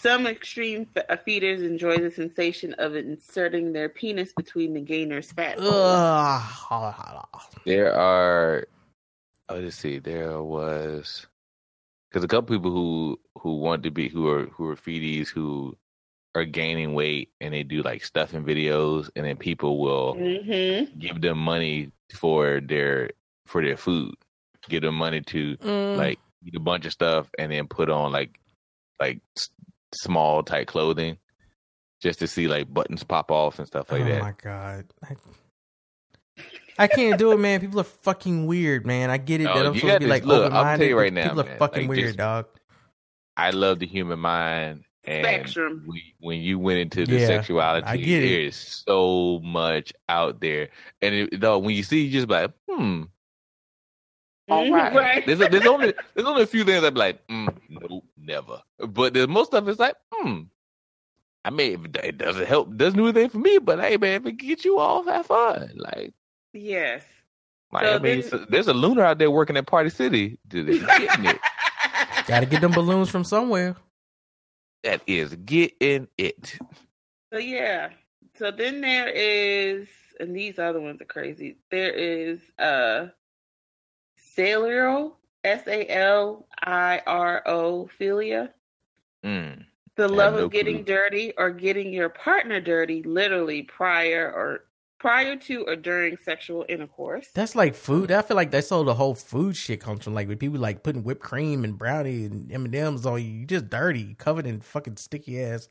Speaker 2: Some extreme f- uh, feeders enjoy the sensation of inserting their penis between the gainer's fat.
Speaker 4: there are. Oh, let's see. There was because a couple people who who want to be who are who are feedees who are gaining weight and they do like stuffing videos and then people will
Speaker 2: Mhm.
Speaker 4: give them money for their for their food give them money to
Speaker 1: Mm.
Speaker 4: like eat a bunch of stuff and then put on like like s- small tight clothing just to see like buttons pop off and stuff like
Speaker 1: oh
Speaker 4: that Oh
Speaker 1: my god. I, I can't do it, man. People are fucking weird, man. I get it
Speaker 4: No,
Speaker 1: that I'm
Speaker 4: you
Speaker 1: supposed to
Speaker 4: got
Speaker 1: be
Speaker 4: this-
Speaker 1: like
Speaker 4: look,
Speaker 1: open
Speaker 4: I'll tell you right now,
Speaker 1: People are
Speaker 4: man,
Speaker 1: fucking
Speaker 4: like,
Speaker 1: weird,
Speaker 4: this-
Speaker 1: dog.
Speaker 4: I love the human mind and
Speaker 2: Spectrum.
Speaker 4: when, when you went into the
Speaker 1: Yeah,
Speaker 4: sexuality
Speaker 1: I get it.
Speaker 4: there's so much out there and it, though when you see you just be like hmm all
Speaker 2: Mhm,
Speaker 4: right.
Speaker 2: right.
Speaker 4: There's, a, there's only there's only a few things I'd be like, mm, nope, never. But there's most of it's like, hmm. I mean, if it doesn't help, doesn't do anything for me. But hey, man, if it gets you off, have fun. Like,
Speaker 2: Yes.
Speaker 4: like
Speaker 2: So
Speaker 4: I mean,
Speaker 2: then-
Speaker 4: so- there's a looner out there working at Party City. That is getting it. (laughs)
Speaker 1: Gotta get them balloons from somewhere.
Speaker 4: That is getting it.
Speaker 2: So yeah. So then there is, and these other ones are crazy. There is uh, saliro, S A L I R O philia.
Speaker 4: Mm.
Speaker 2: The love
Speaker 4: no
Speaker 2: of getting
Speaker 4: clue.
Speaker 2: dirty or getting your partner dirty, literally prior or prior to or during sexual intercourse.
Speaker 1: That's like food. I feel like that's all the whole food shit comes from. Like when people like putting whipped cream and brownie and M and M's on you, you just dirty, covered in fucking sticky ass,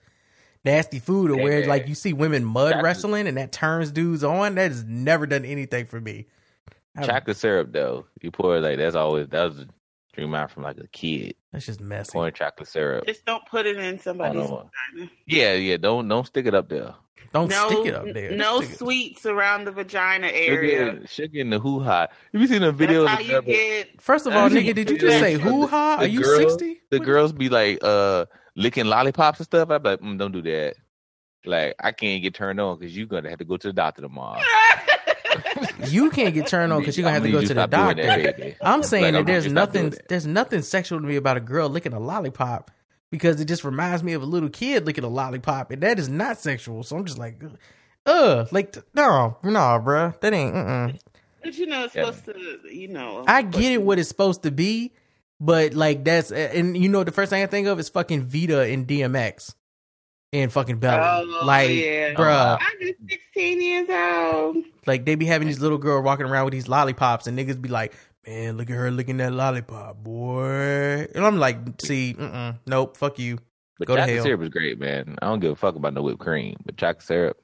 Speaker 1: nasty food. Or where
Speaker 4: Yeah.
Speaker 1: like you see women mud
Speaker 4: Chocolate.
Speaker 1: wrestling and that turns dudes on. That has never done anything for me. I-
Speaker 4: Chocolate syrup, though, you pour like that's always that was a dream out from like a kid.
Speaker 1: That's just messy.
Speaker 4: Pouring chocolate syrup.
Speaker 2: Just don't put it in somebody's vagina.
Speaker 4: Yeah, yeah. Don't don't stick it up there.
Speaker 1: Don't
Speaker 2: no,
Speaker 1: stick it up there.
Speaker 2: No
Speaker 1: Stick it-
Speaker 2: sweets around the vagina area.
Speaker 4: Sugar, sugar in the hoo ha. Have you seen the videos?
Speaker 2: That's how
Speaker 4: of
Speaker 2: you get.
Speaker 1: First of all, nigga, did you just say hoo ha? Are you sixty?
Speaker 4: The girls be like uh licking lollipops and stuff. I'm like, mm, don't do that. Like I can't get turned on because you're gonna have to go to the doctor tomorrow. (laughs)
Speaker 1: You can't get turned on because you're gonna have to go to the doctor. I'm saying
Speaker 4: Like,
Speaker 1: that
Speaker 4: I'm
Speaker 1: there's
Speaker 4: just not doing
Speaker 1: nothing
Speaker 4: that.
Speaker 1: there's nothing sexual to me about a girl licking a lollipop because it just reminds me of a little kid licking a lollipop, and that is not sexual. So I'm just like, ugh, like no, no, bruh, that ain't. Mm-mm.
Speaker 2: But you know, it's
Speaker 4: Yeah.
Speaker 2: supposed to, you know.
Speaker 1: I get it what it's supposed to be, but like that's and you know the first thing I think of is fucking Vita and DMX and fucking Belly,
Speaker 2: Oh,
Speaker 1: like
Speaker 2: yeah.
Speaker 1: bruh.
Speaker 2: I'm just 16 years old.
Speaker 1: Like they be having these little girl walking around with these lollipops, and niggas be like, "Man, look at her licking that lollipop, boy." And I'm like, "See, mm-mm, nope, fuck you,
Speaker 4: But
Speaker 1: go to
Speaker 4: chocolate syrup is great, man. I don't give a fuck about no whipped cream, but chocolate syrup.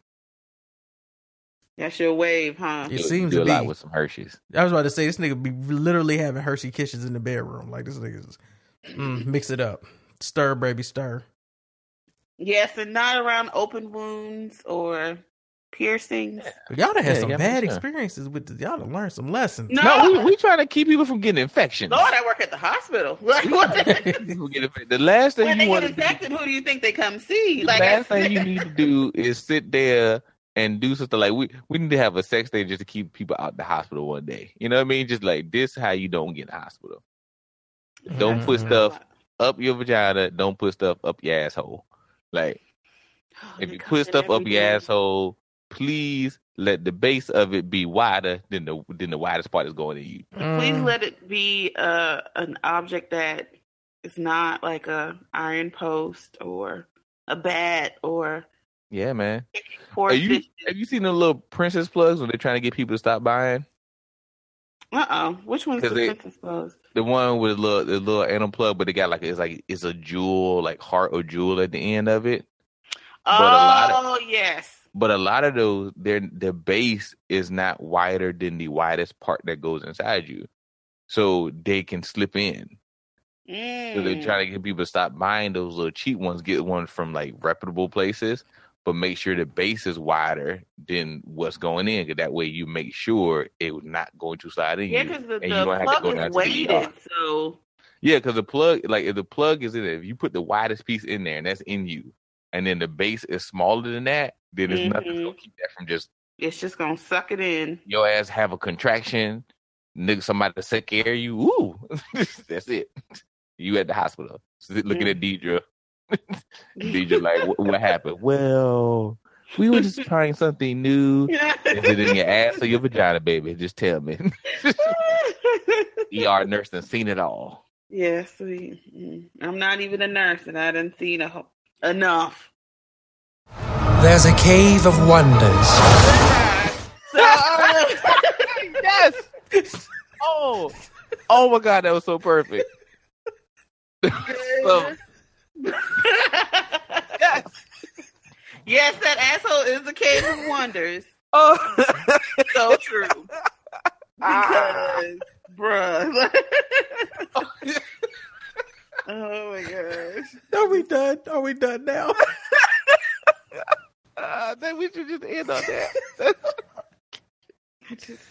Speaker 2: That's your wave, huh?
Speaker 1: It
Speaker 4: do-
Speaker 1: seems
Speaker 4: do
Speaker 1: to
Speaker 4: a lot
Speaker 1: be.
Speaker 4: with some Hershey's.
Speaker 1: I was about to say this nigga be literally having Hershey Kisses in the bedroom. Like this nigga's mm, mix it up, stir, baby, stir.
Speaker 2: Yes, and not around open wounds or piercings.
Speaker 1: Y'all done had
Speaker 4: Yeah,
Speaker 1: some
Speaker 4: yeah,
Speaker 1: bad
Speaker 4: for sure.
Speaker 1: experiences with this. Y'all done learned some lessons.
Speaker 2: No,
Speaker 4: No, we, we trying to keep people from getting infections.
Speaker 2: Lord, I work at the hospital. (laughs) (laughs)
Speaker 4: People get infected. The last thing
Speaker 2: when
Speaker 4: you
Speaker 2: they
Speaker 4: want
Speaker 2: get
Speaker 4: to do
Speaker 2: infected, who do you think they come see?
Speaker 4: The
Speaker 2: Like,
Speaker 4: last (laughs) thing you need to do is sit there and do something like we we need to have a sex day just to keep people out the hospital one day. You know what I mean? Just like this, how you don't get in the hospital. Don't put
Speaker 1: Mhm.
Speaker 4: stuff up your vagina. Don't put stuff up your asshole. Like if you put stuff up your
Speaker 2: day.
Speaker 4: asshole, please let the base of it be wider than the than the widest part is going to you.
Speaker 2: Please
Speaker 1: Mm.
Speaker 2: let it be uh, an object that is not like a iron post or a bat or
Speaker 4: Yeah, man. Are you have you seen the little princess plugs when they're trying to get people to stop buying?
Speaker 2: Uh oh. Which one's the
Speaker 4: they-
Speaker 2: Princess?
Speaker 4: The one with the little, the little anal plug, but it got like it's like it's a jewel, like heart or jewel at the end of it.
Speaker 2: Oh
Speaker 4: But a lot of-
Speaker 2: yes.
Speaker 4: But a lot of those, their the base is not wider than the widest part that goes inside you, so they can slip in. So they're
Speaker 2: Mm.
Speaker 4: trying to get people to stop buying those little cheap ones. Get one from like reputable places, but make sure the base is wider than what's going in. 'cause that way, you make sure it was not going to slide in
Speaker 2: Yeah, because the,
Speaker 4: and
Speaker 2: the
Speaker 4: don't have to
Speaker 2: plug is weighted, so
Speaker 4: Yeah, because the plug, like if the plug is in it, if you put the widest piece in there and that's in you, and then the base is smaller than that, then there's nothing
Speaker 2: Mhm.
Speaker 4: gonna keep that from just
Speaker 2: it's just gonna suck it in.
Speaker 4: your ass have a contraction, nigga, somebody to suck air you. Ooh, (laughs) that's it. You at the hospital, looking at Deidre. (laughs) Deidre like, "What- what happened? Well, we were just trying something new. (laughs) Is it in your ass or your vagina, baby? Just tell me. ER nurse done seen it all.
Speaker 2: Yes, we, mm, I'm not even a nurse, and I didn't see the, enough.
Speaker 5: There's a cave of wonders.
Speaker 2: So, (laughs) uh,
Speaker 4: yes. Oh, oh my god, that was so perfect. So- (laughs)
Speaker 2: yes, that asshole is the cave of wonders.
Speaker 4: Oh, (laughs)
Speaker 2: so true. Because, bruh. (laughs) oh my gosh.
Speaker 1: Are we done? Are we done now?
Speaker 4: uh, then we should just end on that.
Speaker 2: I just.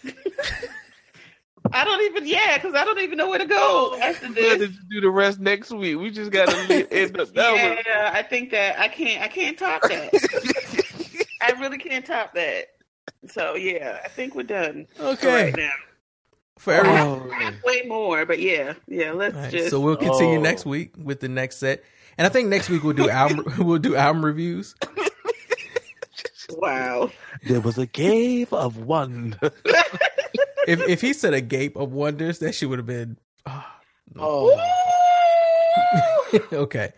Speaker 2: I don't even, yeah, because I don't even know where to go oh, after (laughs)
Speaker 4: We'll
Speaker 2: this.
Speaker 4: just do the rest next week. We just gotta (laughs) end up that one.
Speaker 2: Yeah, I think that I can't. I can't top that. (laughs) I really can't top that. So yeah, I think we're done. for
Speaker 1: Okay.
Speaker 2: right now.
Speaker 1: For everyone, oh,
Speaker 2: I have way more, but yeah, yeah. Let's
Speaker 1: All right,
Speaker 2: just.
Speaker 1: so we'll continue
Speaker 2: Oh.
Speaker 1: next week with the next set, and I think next week we'll do album we'll do album reviews.
Speaker 2: Wow.
Speaker 4: There was a cave of wonder.
Speaker 1: If if he said a gape of wonders, that shit would have been
Speaker 13: Oh, (laughs)
Speaker 1: okay.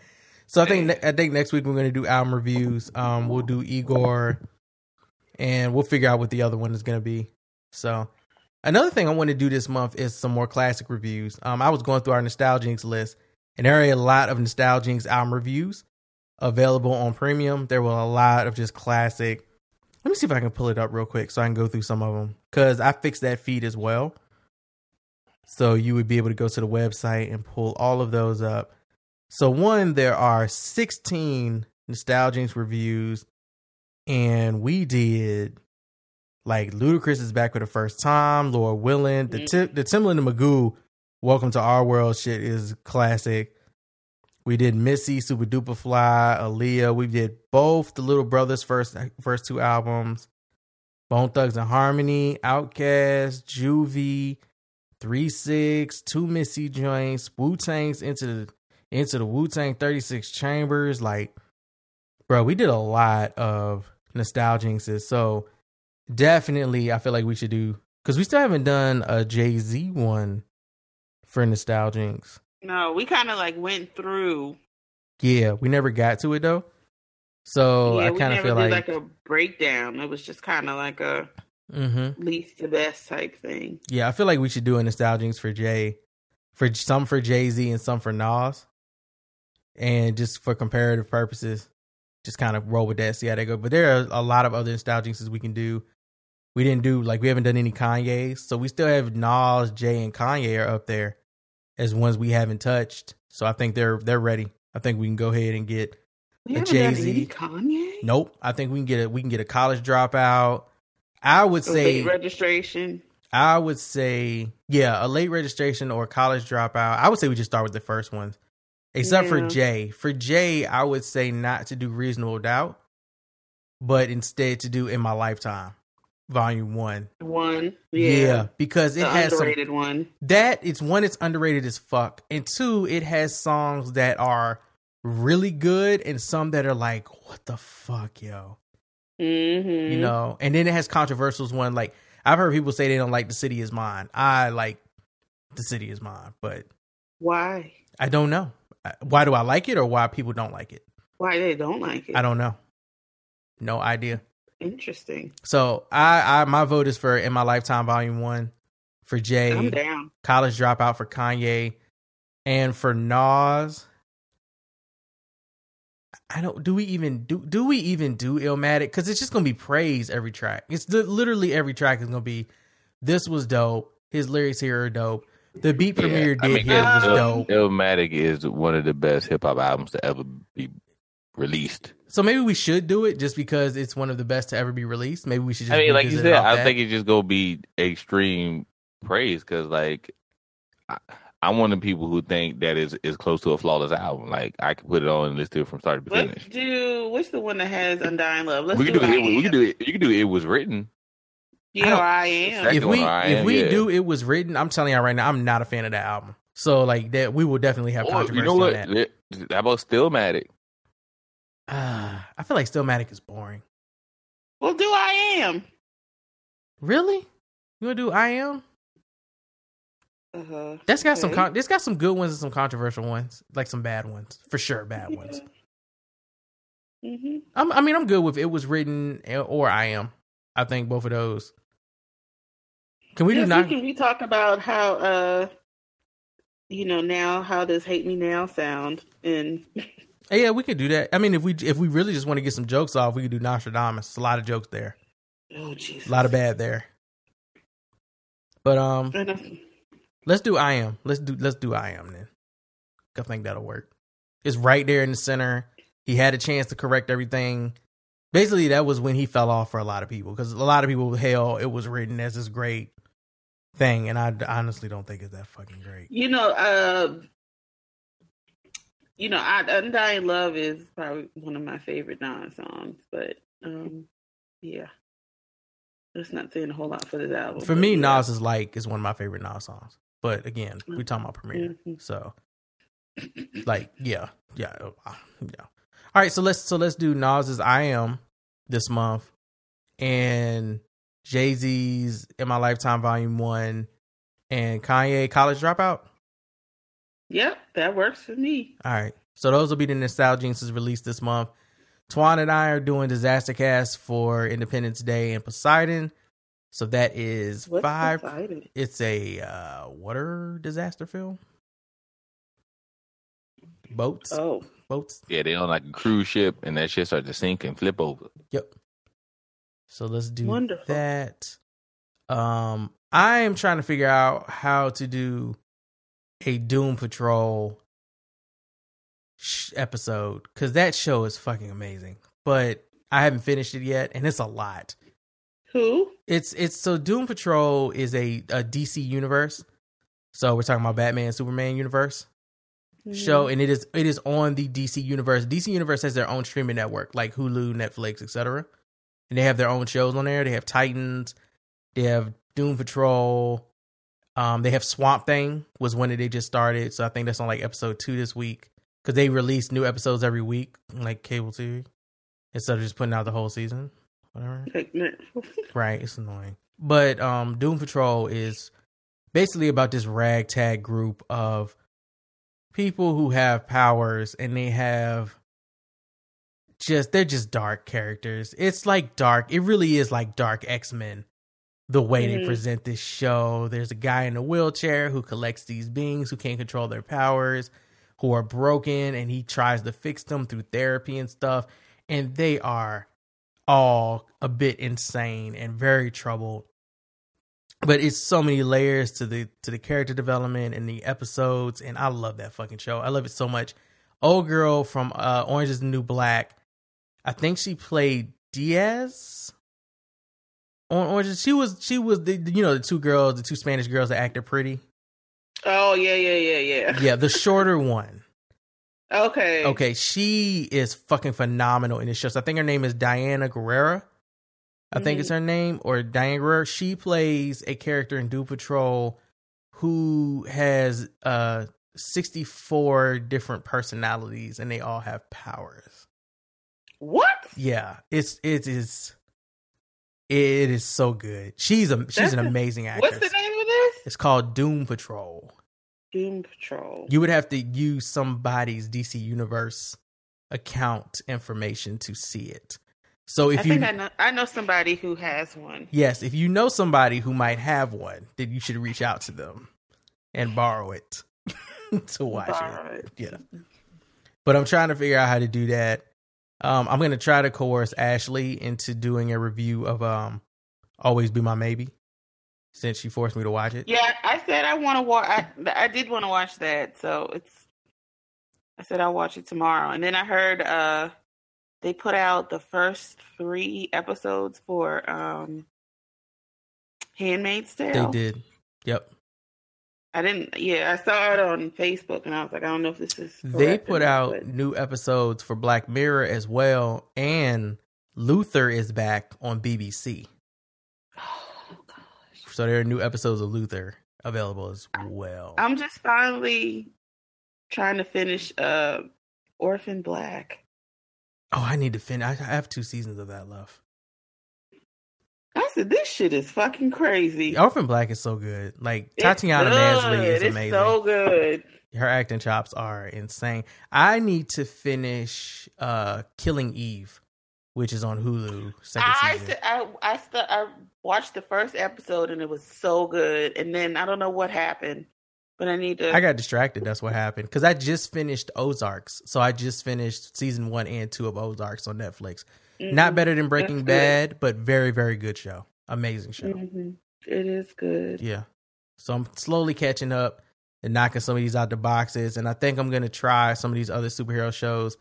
Speaker 1: So I think ne- I think next week we're gonna do album reviews. Um, we'll do Igor, and we'll figure out what the other one is gonna be. So another thing I want to do this month is some more classic reviews. Um, I was going through our Nostalgics list, and there are a lot of Nostalgics album reviews available on Premium. There were a lot of just classic. Let me see if I can pull it up real quick so I can go through some of them because I fixed that feed as well. So you would be able to go to the website and pull all of those up. So one, there are 16 Nostalgics reviews, and we did like Ludacris is back for the first time, Lord Willing, the mm-hmm. Ti- the Timbaland and Magoo, Welcome to Our World shit is classic. We did Missy, Supa Dupa Fly, Aaliyah. We did both the Little Brothers first first two albums, Bone Thugs and Harmony, Outkast, Juvie, Three Six, two Missy joints, Wu Tang's into the into the Wu Tang 36 Chambers. Like, bro, we did a lot of nostalgics. So definitely, I feel like we should do because we still haven't done a Jay Z one for nostalgics.
Speaker 2: No, we kind of like went through.
Speaker 1: Yeah, we never got to it though. So
Speaker 2: yeah,
Speaker 1: I kind of feel
Speaker 2: did
Speaker 1: like,
Speaker 2: like, a breakdown. It was just kind of like a
Speaker 1: Mhm.
Speaker 2: least to best type thing.
Speaker 1: yeah, I feel like we should do a nostalgics for Jay, for some for Jay Z and some for Nas, and just for comparative purposes, just kind of roll with that, see how they go. But there are a lot of other nostalgics we can do. We didn't do like we haven't done any Kanye's, so we still have Nas, Jay, and Kanye are up there as ones we haven't touched. So I think they're they're ready. I think we can go ahead and get
Speaker 2: We
Speaker 1: a Jay Z.
Speaker 2: Kanye.
Speaker 1: Nope. I think we can get a we can get a college dropout. I would
Speaker 2: A
Speaker 1: say
Speaker 2: late registration.
Speaker 1: I would say yeah, a late registration or a college dropout. I would say we just start with the first ones. Except for Jay. For Jay, I would say not to do reasonable doubt, but instead to do in my lifetime. Volume one.
Speaker 2: One.
Speaker 1: Yeah,
Speaker 2: Yeah.
Speaker 1: because it
Speaker 2: The
Speaker 1: has some-
Speaker 2: underrated one.
Speaker 1: that it's one, it's underrated as fuck, and two, it has songs that are really good and some that are like, what the fuck, yo,
Speaker 2: Mm-hmm.
Speaker 1: you know. And then it has controversials. One like I've heard people say they don't like "The City Is Mine." I like "The City Is Mine," but
Speaker 2: Why?
Speaker 1: I don't know why do I like it or why people don't like it.
Speaker 2: Why they don't like it?
Speaker 1: I don't know. No idea.
Speaker 2: Interesting.
Speaker 1: So I, I my vote is for in my lifetime volume one for Jay.
Speaker 2: I'm down.
Speaker 1: College Dropout for Kanye, and for Nas. I don't. Do we even do? Do we even do Illmatic? Because it's just gonna be praise every track. It's the, literally every track is gonna be. This was dope. His lyrics here are dope. The beat Premier
Speaker 4: I
Speaker 1: did
Speaker 4: mean,
Speaker 1: here was dope.
Speaker 4: Illmatic is one of the best hip hop albums to ever be released.
Speaker 1: So maybe we should do it just because it's one of the best to ever be released. Maybe we should just.
Speaker 4: I mean, like you said, I
Speaker 1: that.
Speaker 4: think it's just gonna be extreme praise because, like, I, I'm one of the people who think that is is close to a flawless album. Like, I could put it on and listen to it from start to
Speaker 2: Let's
Speaker 4: finish.
Speaker 2: do what's the one that has Undying Love? Let's
Speaker 4: we
Speaker 2: do,
Speaker 4: can do
Speaker 2: I
Speaker 4: it. We can do it. You can do it. It was written.
Speaker 2: Yeah, or I am.
Speaker 1: If we
Speaker 4: one, I
Speaker 1: if
Speaker 4: Am,
Speaker 1: we
Speaker 4: yeah.
Speaker 1: do it was written, I'm telling you right now, I'm not a fan of that album. So like that, we will definitely have
Speaker 4: Or,
Speaker 1: controversy
Speaker 4: you know what?
Speaker 1: on that.
Speaker 4: How about Stillmatic?
Speaker 1: Ah, I feel like Stillmatic is boring.
Speaker 2: Well, do I am.
Speaker 1: Really? You want to do I am?
Speaker 2: Uh-huh.
Speaker 1: That's got some.
Speaker 2: Okay.
Speaker 1: Con- it's got some good ones and some controversial ones, like some bad ones for sure. Bad ones. (laughs)
Speaker 2: hmm
Speaker 1: I'm, I mean, I'm good with it was written or I am. I think both of those. Can we
Speaker 2: yes,
Speaker 1: do not?
Speaker 2: can be talking about how uh you know now how does hate me now sound and (laughs)
Speaker 1: Yeah, we could do that. I mean, if we if we really just want to get some jokes off, we could do Nostradamus. It's a lot of jokes there.
Speaker 2: oh Jesus.
Speaker 1: A lot of bad there. But um, let's do I am. Let's do let's do I am then. I think that'll work. It's right there in the center. He had a chance to correct everything. Basically, that was when he fell off for a lot of people because a lot of people hell it was written as this great thing, and I honestly don't think it's that fucking great.
Speaker 2: You know, uh, you know, I, "Undying Love" is probably one of my favorite Nas songs, but um, yeah, that's not saying a whole lot for this album.
Speaker 1: For me,
Speaker 2: yeah.
Speaker 1: Nas is like is one of my favorite Nas songs. But again, we talking about premiere,
Speaker 2: Mhm.
Speaker 1: so like yeah, yeah, uh, yeah. All right, so let's so let's do Nas's "I Am" this month, and Jay Z's "In My Lifetime" Volume One, and Kanye "College Dropout."
Speaker 2: Yep, that works for me.
Speaker 1: All right, so those will be the nostalgics released this month. Twan and I are doing Disaster Cast for Independence Day and Poseidon. So that is
Speaker 2: What's
Speaker 1: five.
Speaker 2: Poseidon?
Speaker 1: It's a uh, water disaster film. Boats.
Speaker 2: Oh,
Speaker 1: boats.
Speaker 4: Yeah, they on like a cruise ship, and that shit started to sink and flip over.
Speaker 1: Yep. So let's do
Speaker 2: Wonderful.
Speaker 1: that. Um, I am trying to figure out how to do a Doom Patrol sh- episode because that show is fucking amazing, but I haven't finished it yet, and it's a lot.
Speaker 2: who?
Speaker 1: It's it's so Doom Patrol is a, a DC universe. So we're talking about Batman Superman universe mm-hmm. show, and it is it is on the DC universe. DC universe has their own streaming network, like Hulu, Netflix, etc. And they have their own shows on there. They have Titans, they have Doom Patrol, um, they have Swamp Thing was one that they just started. So I think that's on like episode two this week because they release new episodes every week, like cable TV, instead of just putting out the whole season. Whatever. (laughs) Right, it's annoying. But um Doom Patrol is basically about this ragtag group of people who have powers and they have just they're just dark characters. It's like dark. It really is like dark X-Men the way they
Speaker 2: Mhm.
Speaker 1: present this show. There's a guy in a wheelchair who collects these beings who can't control their powers, who are broken and he tries to fix them through therapy and stuff. And they are all a bit insane and very troubled. But it's so many layers to the to the character development and the episodes and i love that fucking show. I love it so much. Old girl from uh orange is the new black. I think she played diaz on orange she was she was the you know the two girls the two spanish girls that acted pretty
Speaker 2: Oh yeah, yeah, yeah, yeah.
Speaker 1: yeah the (laughs) shorter one
Speaker 2: Okay.
Speaker 1: Okay, she is fucking phenomenal in this show. So I think her name is Diana Guerrera. I think it's her name, or Diane Guerrera. She plays a character in Doom Patrol who has uh 64 different personalities and they all have powers.
Speaker 2: What?
Speaker 1: Yeah, it's it is it is so good. She's a she's
Speaker 2: That's
Speaker 1: an amazing actress.
Speaker 2: What's the name of this?
Speaker 1: It's called Doom Patrol.
Speaker 2: Doom Patrol.
Speaker 1: You would have to use somebody's DC Universe account information to see it. So if
Speaker 2: I
Speaker 1: you
Speaker 2: think I know I know somebody who has one.
Speaker 1: yes, if you know somebody who might have one, then you should reach out to them and borrow it (laughs) to watch
Speaker 2: Borrow
Speaker 1: it. Yeah. But I'm trying to figure out how to do that. Um, I'm gonna try to coerce Ashley into doing a review of um Always Be My Maybe since she forced me to watch it.
Speaker 2: Yeah, I said I want to watch. I, I did want to watch that, so it's. I said I'll watch it tomorrow, and then I heard uh they put out the first three episodes for um Handmaid's Tale.
Speaker 1: They did. Yep.
Speaker 2: I didn't. Yeah, I saw it on Facebook, and I was like, I don't know if this is.
Speaker 1: They put out
Speaker 2: but-
Speaker 1: new episodes for Black Mirror as well, and Luther is back on BBC. Oh gosh! So there are new episodes of Luther available as well.
Speaker 2: I'm just finally trying to finish uh Orphan Black.
Speaker 1: Oh, I need to finish. I I have two seasons of that left.
Speaker 2: I said this shit is fucking crazy.
Speaker 1: Orphan Black is so good. Like
Speaker 2: It's
Speaker 1: Tatiana Maslany is amazing.
Speaker 2: It's so good.
Speaker 1: Her acting chops are insane. I need to finish uh Killing Eve, which is on Hulu. Second
Speaker 2: I
Speaker 1: season.
Speaker 2: st- I I, st- I watched the first episode and it was so good, and then I don't know what happened, but I need to.
Speaker 1: I got distracted. That's what happened because I just finished Ozarks. So I just finished season one and two of Ozarks on Netflix. Not
Speaker 2: Mhm.
Speaker 1: better than Breaking
Speaker 2: That's
Speaker 1: Bad, but very, very good show. Amazing show.
Speaker 2: Mhm. It is good.
Speaker 1: Yeah. So I'm slowly catching up and knocking some of these out the boxes. And I think I'm going to try some of these other superhero shows.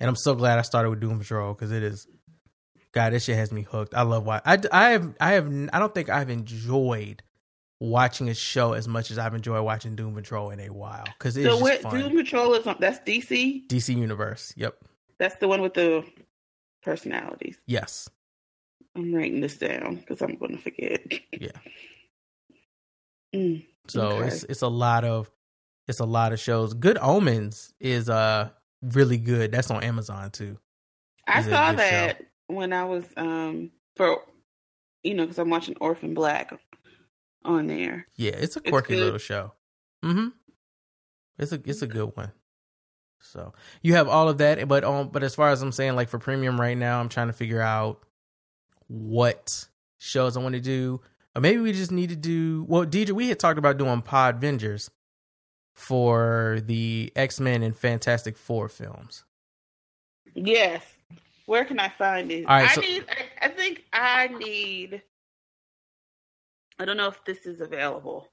Speaker 1: And I'm so glad I started with Doom Patrol because it is, God, this shit has me hooked. I love why I, I have, I have, I don't think I've enjoyed watching a show as much as I've enjoyed watching Doom Patrol in a while because it's
Speaker 2: So what?
Speaker 1: fun.
Speaker 2: Doom Patrol is on. That's DC.
Speaker 1: DC Universe. Yep.
Speaker 2: That's the one with the personalities.
Speaker 1: Yes.
Speaker 2: I'm writing this down because I'm going to forget. (laughs)
Speaker 1: Yeah.
Speaker 2: Mm,
Speaker 1: So
Speaker 2: okay.
Speaker 1: it's it's a lot of it's a lot of shows. Good Omens is uh really good. That's on Amazon too.
Speaker 2: I
Speaker 1: It's a
Speaker 2: saw
Speaker 1: good show.
Speaker 2: that when I was um for you know because I'm watching Orphan Black on there.
Speaker 1: Yeah, it's a quirky
Speaker 2: good.
Speaker 1: little show. Mm-hmm. It's a it's a good one. So you have all of that, but um, but as far as I'm saying, like for premium right now, I'm trying to figure out what shows I want to do. Or maybe we just need to do. Well, Deidre, we had talked about doing Pod Vengers for the X Men and Fantastic Four films.
Speaker 2: Yes. Where can I find it?
Speaker 1: Right,
Speaker 2: I
Speaker 1: so-
Speaker 2: need. I, I think I need. I don't know if this is available,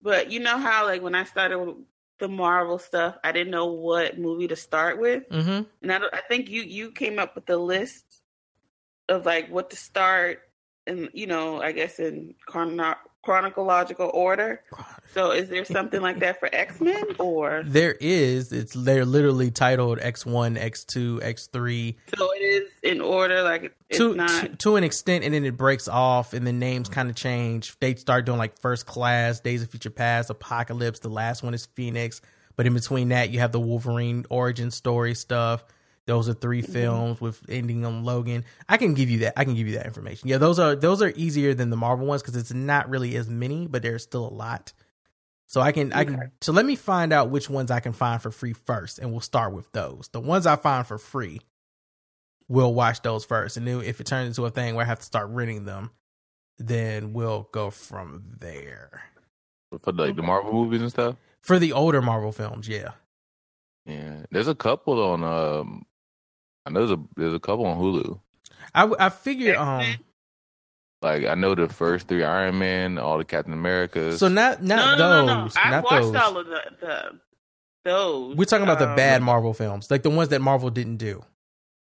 Speaker 2: but you know how like when I started the Marvel stuff, I didn't know what movie to start with,
Speaker 1: Mm-hmm.
Speaker 2: and I, I think you you came up with the list of like what to start, and you know I guess in chrono- chronological order. So is there something like that for X Men or?
Speaker 1: There is. It's they're literally titled X one, X two, X three.
Speaker 2: So it is in order, like it's
Speaker 1: to,
Speaker 2: not.
Speaker 1: to to an extent, and then it breaks off, and the names kind of change. They start doing like First Class, Days of Future Past, Apocalypse. The last one is Phoenix, but in between that, you have the Wolverine origin story stuff. Those are 3
Speaker 2: Mm-hmm.
Speaker 1: films with ending on Logan. I can give you that. I can give you that information. Yeah, those are those are easier than the Marvel ones because it's not really as many, but there's still a lot. So I can I can so let me find out which ones I can find for free first, and we'll start with those. The ones I find for free, we'll watch those first, and then if it turns into a thing where I have to start renting them, then we'll go from there.
Speaker 4: for like the Marvel movies and stuff.
Speaker 1: For the older Marvel films, yeah.
Speaker 4: Yeah, there's a couple on. Um, I know there's a there's a couple on Hulu.
Speaker 1: I I figure um
Speaker 4: Like I know the first three Iron Man, all the Captain Americas.
Speaker 1: so not not
Speaker 2: no, no, no,
Speaker 1: those,
Speaker 2: no. I watched
Speaker 1: those.
Speaker 2: all of the, the those.
Speaker 1: We're talking about the
Speaker 2: um,
Speaker 1: bad Marvel films, like the ones that Marvel didn't do.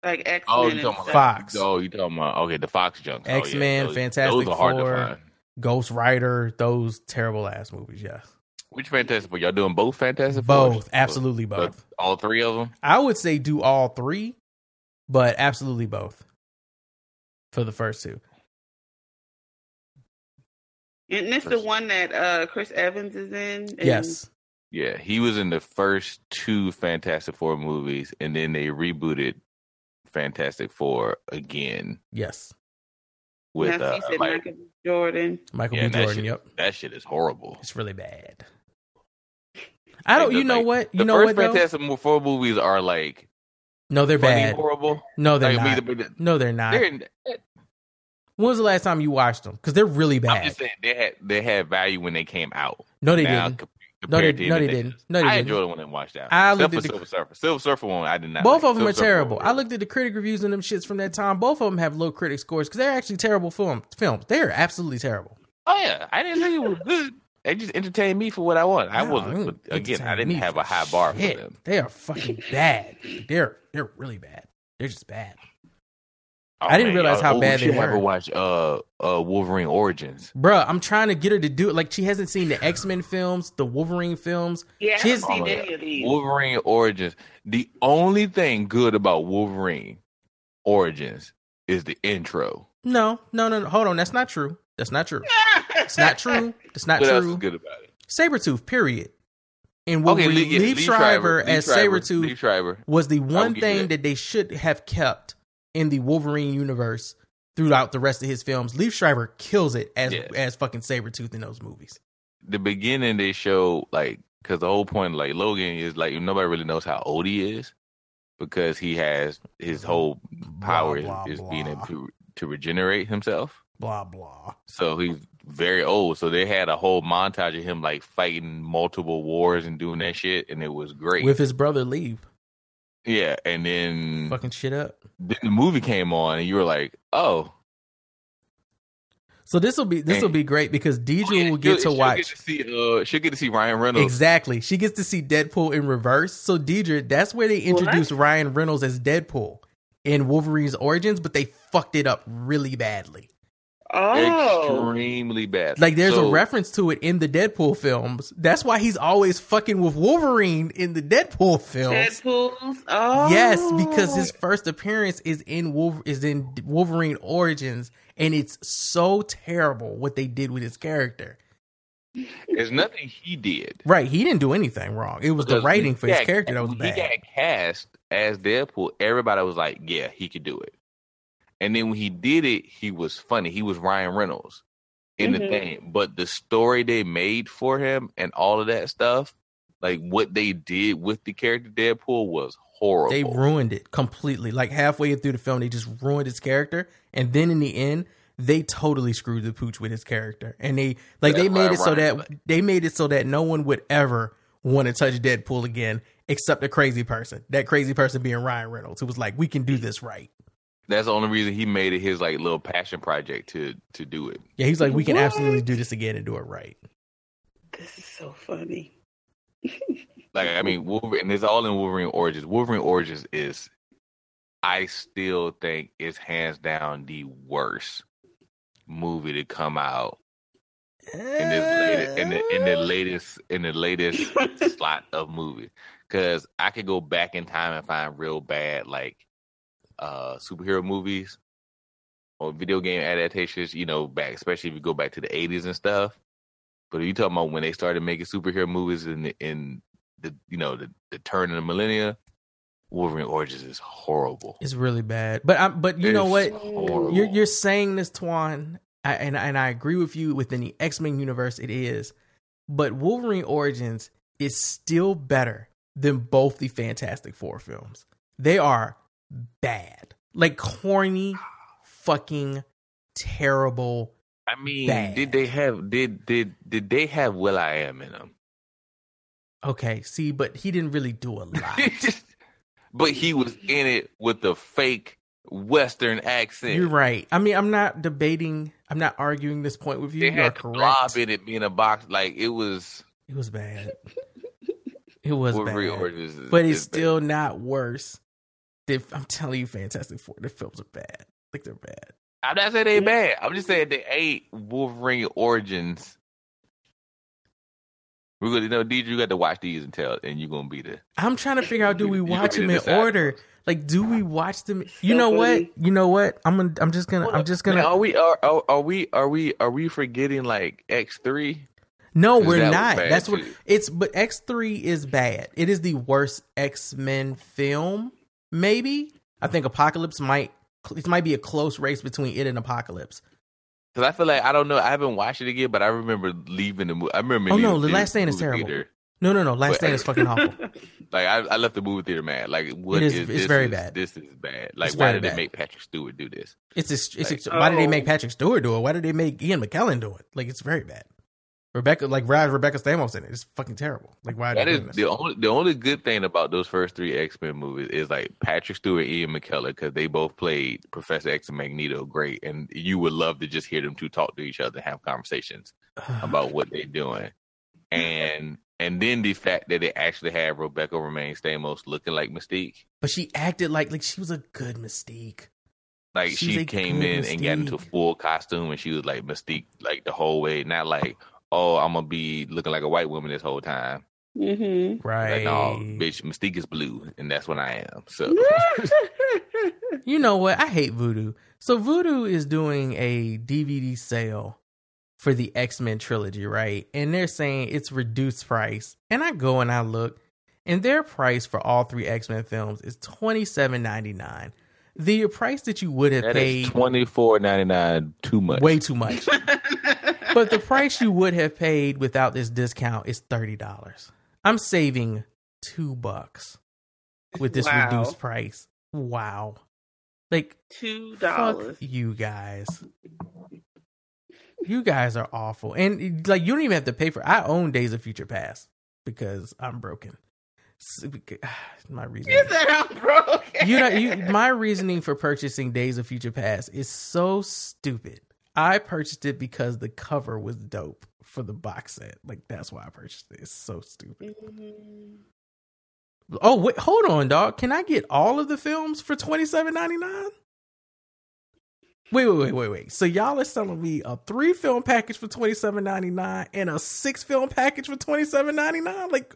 Speaker 2: like X Men.
Speaker 4: oh,
Speaker 2: and
Speaker 4: you talking about
Speaker 2: stuff.
Speaker 1: Fox.
Speaker 4: Oh, you talking about okay, the Fox junk. Oh,
Speaker 1: X Men,
Speaker 4: those-
Speaker 1: Fantastic
Speaker 4: Those are hard to
Speaker 1: Four,
Speaker 4: find.
Speaker 1: Ghost Rider, those terrible ass movies. Yes,
Speaker 4: Which Fantastic Four? Y'all doing both Fantastic Fours?
Speaker 1: both, absolutely both.
Speaker 4: All three of them.
Speaker 1: I would say do all three, but absolutely both for the first two.
Speaker 2: And this the one that uh Chris Evans is in. and-
Speaker 1: Yes,
Speaker 4: Yeah, he was in the first two Fantastic Four movies, and then they rebooted Fantastic Four again
Speaker 1: yes.
Speaker 4: with uh,
Speaker 2: he said
Speaker 4: like
Speaker 2: Michael Jordan.
Speaker 1: Michael
Speaker 4: yeah,
Speaker 1: B.
Speaker 4: that
Speaker 1: Jordan.
Speaker 4: shit,
Speaker 1: Yep,
Speaker 4: that shit is horrible.
Speaker 1: it's really bad. I don't.
Speaker 4: Like,
Speaker 1: You know
Speaker 4: like,
Speaker 1: what? You
Speaker 4: the
Speaker 1: know
Speaker 4: first
Speaker 1: what? Though?
Speaker 4: Fantastic Four movies are like
Speaker 1: No, they're
Speaker 4: funny,
Speaker 1: bad.
Speaker 4: horrible.
Speaker 1: No, they're
Speaker 4: Like,
Speaker 1: not.
Speaker 4: the-
Speaker 1: no, they're not.
Speaker 4: They're,
Speaker 1: when was the last time you watched them? Because they're really bad.
Speaker 4: I'm just saying they had they had value when they came out.
Speaker 1: No, they
Speaker 4: Now,
Speaker 1: didn't. No, they- no, they didn't. No, they
Speaker 4: I
Speaker 1: didn't.
Speaker 4: enjoyed it when I watched that.
Speaker 1: I looked at the-
Speaker 4: Silver Surfer. Silver Surfer one, I did not.
Speaker 1: Both
Speaker 4: like.
Speaker 1: of them
Speaker 4: Silver
Speaker 1: are terrible. I looked at the critic reviews and them shits from that time. Both of them have low critic scores because they're actually terrible film films. They are absolutely terrible.
Speaker 4: Oh yeah, I didn't think it was good. They just entertain me for what I want. I
Speaker 1: No,
Speaker 4: wasn't. again, I didn't have a high bar for them.
Speaker 1: They are fucking bad. They're they're really bad. They're just bad.
Speaker 4: Oh,
Speaker 1: I didn't
Speaker 4: man,
Speaker 1: realize how
Speaker 4: oh,
Speaker 1: bad they
Speaker 4: were. have her
Speaker 1: were.
Speaker 4: watch uh uh Wolverine Origins.
Speaker 1: Bruh, I'm trying to get her to do it. Like she hasn't seen the X Men films, the Wolverine films.
Speaker 2: Yeah, I
Speaker 1: she
Speaker 2: haven't seen any of these.
Speaker 4: Wolverine Origins. The only thing good about Wolverine Origins is the intro.
Speaker 1: no, no, no, no. Hold on, that's not true. That's not true. It's not (laughs) true. It's not
Speaker 4: what else
Speaker 1: true.
Speaker 4: is good about it?
Speaker 1: Sabretooth, period. And
Speaker 4: Okay,
Speaker 1: Wolverine,
Speaker 4: Lee- yeah,
Speaker 1: Liev
Speaker 4: Lee
Speaker 1: Schreiber
Speaker 4: Schreiber, Lee
Speaker 1: as
Speaker 4: Schreiber,
Speaker 1: Sabretooth was the one thing
Speaker 4: that.
Speaker 1: that they should have kept in the Wolverine universe throughout the rest of his films. Liev Schreiber kills it as
Speaker 4: Yeah.
Speaker 1: as fucking Sabretooth in those movies.
Speaker 4: The beginning they show like because the whole point like Logan is like nobody really knows how old he is because he has his whole power
Speaker 1: blah,
Speaker 4: is, is
Speaker 1: blah.
Speaker 4: being able to to regenerate himself.
Speaker 1: Blah blah.
Speaker 4: So he's very old. So they had a whole montage of him like fighting multiple wars and doing that shit, and it was great.
Speaker 1: With his brother Leave.
Speaker 4: yeah, and then
Speaker 1: Fucking shit up.
Speaker 4: then the movie came on, and you were like, "Oh,
Speaker 1: So this will be this will be great because Deidre will
Speaker 4: she'll-
Speaker 1: get to
Speaker 4: she'll
Speaker 1: watch
Speaker 4: Get to see, uh, she'll get to see Ryan Reynolds.
Speaker 1: Exactly. She gets to see Deadpool in reverse. So Deidre, that's where they introduced Ryan Reynolds as Deadpool in Wolverine's Origins, but they fucked it up really badly.
Speaker 2: Oh,
Speaker 4: Extremely bad.
Speaker 1: Like there's
Speaker 4: So-
Speaker 1: a reference to it in the Deadpool films. That's why he's always fucking with Wolverine in the Deadpool films.
Speaker 2: Deadpool's. Oh,
Speaker 1: Yes, because his oh. first appearance is in Wolver- is in Wolverine Origins, and it's so terrible what they did with his character.
Speaker 4: There's nothing he did.
Speaker 1: Right, he didn't do anything wrong. It was the writing for
Speaker 4: he
Speaker 1: his
Speaker 4: got-
Speaker 1: character that was
Speaker 4: when
Speaker 1: bad.
Speaker 4: He got cast as Deadpool. Everybody was like, "Yeah, he could do it." And then when he did it, he was funny. He was Ryan Reynolds in the
Speaker 2: Mhm.
Speaker 4: thing, but the story they made for him and all of that stuff, like what they did with the character Deadpool, was horrible.
Speaker 1: They ruined it completely. Like halfway through the film, they just ruined his character, and then in the end, they totally screwed the pooch with his character. And they like they made it so
Speaker 4: Ryan-
Speaker 1: that they made it so that no one would ever want to touch Deadpool again, except a crazy person. That crazy person being Ryan Reynolds, who was like, "We can do this right."
Speaker 4: That's the only reason he made it his like little passion project to to do it.
Speaker 1: Yeah, he's like, "We can
Speaker 2: What?
Speaker 1: absolutely do this again and do it right."
Speaker 2: This is so funny. (laughs)
Speaker 4: Like I mean, Wolverine, and it's all in Wolverine Origins. Wolverine Origins is, I still think, is hands down the worst movie to come out in this latest in the in the eh. latest in the latest (laughs) slot of movie. Because I could go back in time and find real bad like uh superhero movies or video game adaptations. You know, back especially if you go back to the eighties and stuff. But you talking about when they started making superhero movies in the, in the you know the, the turn of the millennia, Wolverine Origins is horrible.
Speaker 1: It's really bad. But I, but you know what?
Speaker 4: horrible.
Speaker 1: You're you're saying this, Twan, I, and and I agree with you. Within the X Men universe, it is, but Wolverine Origins is still better than both the Fantastic Four films. They are bad, like corny, fucking terrible.
Speaker 4: I mean,
Speaker 1: bad.
Speaker 4: did they have did did did they have will.i.am in them?
Speaker 1: Okay, see, but he didn't really do a (laughs) lot.
Speaker 4: But he was in it with the fake Western accent.
Speaker 1: You're right. I mean, I'm not debating. I'm not arguing this point with you.
Speaker 4: They
Speaker 1: You
Speaker 4: had
Speaker 1: correct.
Speaker 4: blob in it being a box. Like it was.
Speaker 1: It was bad. It was bad, but it's
Speaker 4: is
Speaker 1: still not worse. Than, I'm telling you, Fantastic Four. The films are bad. Like they're bad.
Speaker 4: I'm not saying they bad. I'm just saying they ain't Wolverine Origins. We're gonna you know, DJ, you got to watch these and tell, and you're gonna be the.
Speaker 1: I'm trying to figure out: do we watch them in order? Like, do we watch them? You know what? You know what? I'm gonna. I'm just gonna. I'm just gonna.
Speaker 4: Man, are we are, are are we are we are we forgetting like X three?
Speaker 1: No, we're
Speaker 4: that
Speaker 1: not.
Speaker 4: bad,
Speaker 1: That's what it's. But X three is bad. It is the worst X Men film. Maybe I think Apocalypse might. It might be a close race between it and Apocalypse.
Speaker 4: Because I feel like I don't know. I haven't watched it again, but I remember leaving the movie. I remember.
Speaker 1: Oh no,
Speaker 4: leaving
Speaker 1: The Last Stand is terrible.
Speaker 4: theater.
Speaker 1: No, no, no. Last
Speaker 4: But-
Speaker 1: Stand is fucking awful. (laughs)
Speaker 4: Like I, I left the movie theater mad. Like what
Speaker 1: It is-
Speaker 4: is
Speaker 1: it's
Speaker 4: this
Speaker 1: very
Speaker 4: is-
Speaker 1: bad.
Speaker 4: This is bad. Like
Speaker 1: It's
Speaker 4: why did
Speaker 1: bad.
Speaker 4: they make Patrick Stewart do this?
Speaker 1: It's it's, it's,
Speaker 4: Like-
Speaker 1: why did they
Speaker 2: Oh.
Speaker 1: make Patrick Stewart do it? Why did they make Ian McKellen do it? Like it's very bad. Rebecca, like Rad Rebecca Stamos in it. It's fucking terrible. Like why?
Speaker 4: That is the only the only good thing about those first three X Men movies is like Patrick Stewart, and Ian McKellen, because they both played Professor X and Magneto great, and you would love to just hear them two talk to each other and have conversations (sighs) about what they're doing, and and then the fact that they actually had Rebecca Romijn Stamos looking like Mystique,
Speaker 1: But she acted like like she was a good Mystique.
Speaker 4: like
Speaker 1: She's
Speaker 4: she came in and got into full costume and she was like Mystique like the whole way, not like oh I'm gonna be looking like a white woman this whole time.
Speaker 2: Mm-hmm.
Speaker 1: Right.
Speaker 4: Like, no, bitch, Mystique is blue, and that's what I am. So. (laughs)
Speaker 1: You know what? I hate Vudu. So Vudu is doing a DVD sale for the X Men trilogy, right? And they're saying it's reduced price. And I go and I look, and their price for all three X Men films is twenty seven ninety nine. The price that you would have
Speaker 4: That
Speaker 1: paid
Speaker 4: twenty four ninety nine. Too much.
Speaker 1: way too much. (laughs) but the price you would have paid without this discount is thirty dollars. I'm saving two bucks with this
Speaker 2: Wow.
Speaker 1: reduced price. Wow. Like
Speaker 2: $2.
Speaker 1: you guys. You guys are awful. And like you don't even have to pay for I own Days of Future Past because I'm broken. (sighs) My reason.
Speaker 2: You said I'm broke.
Speaker 1: you know you my reasoning for purchasing Days of Future Past is so stupid. I purchased it because the cover was dope for the box set. Like that's why I purchased it. It's so stupid. Mm-hmm. Oh wait, hold on, dog. Can I get all of the films for twenty seven ninety nine? Wait, wait, wait, wait, wait. So y'all are selling me a three film package for twenty seven ninety nine and a six film package for twenty seven ninety nine? Like,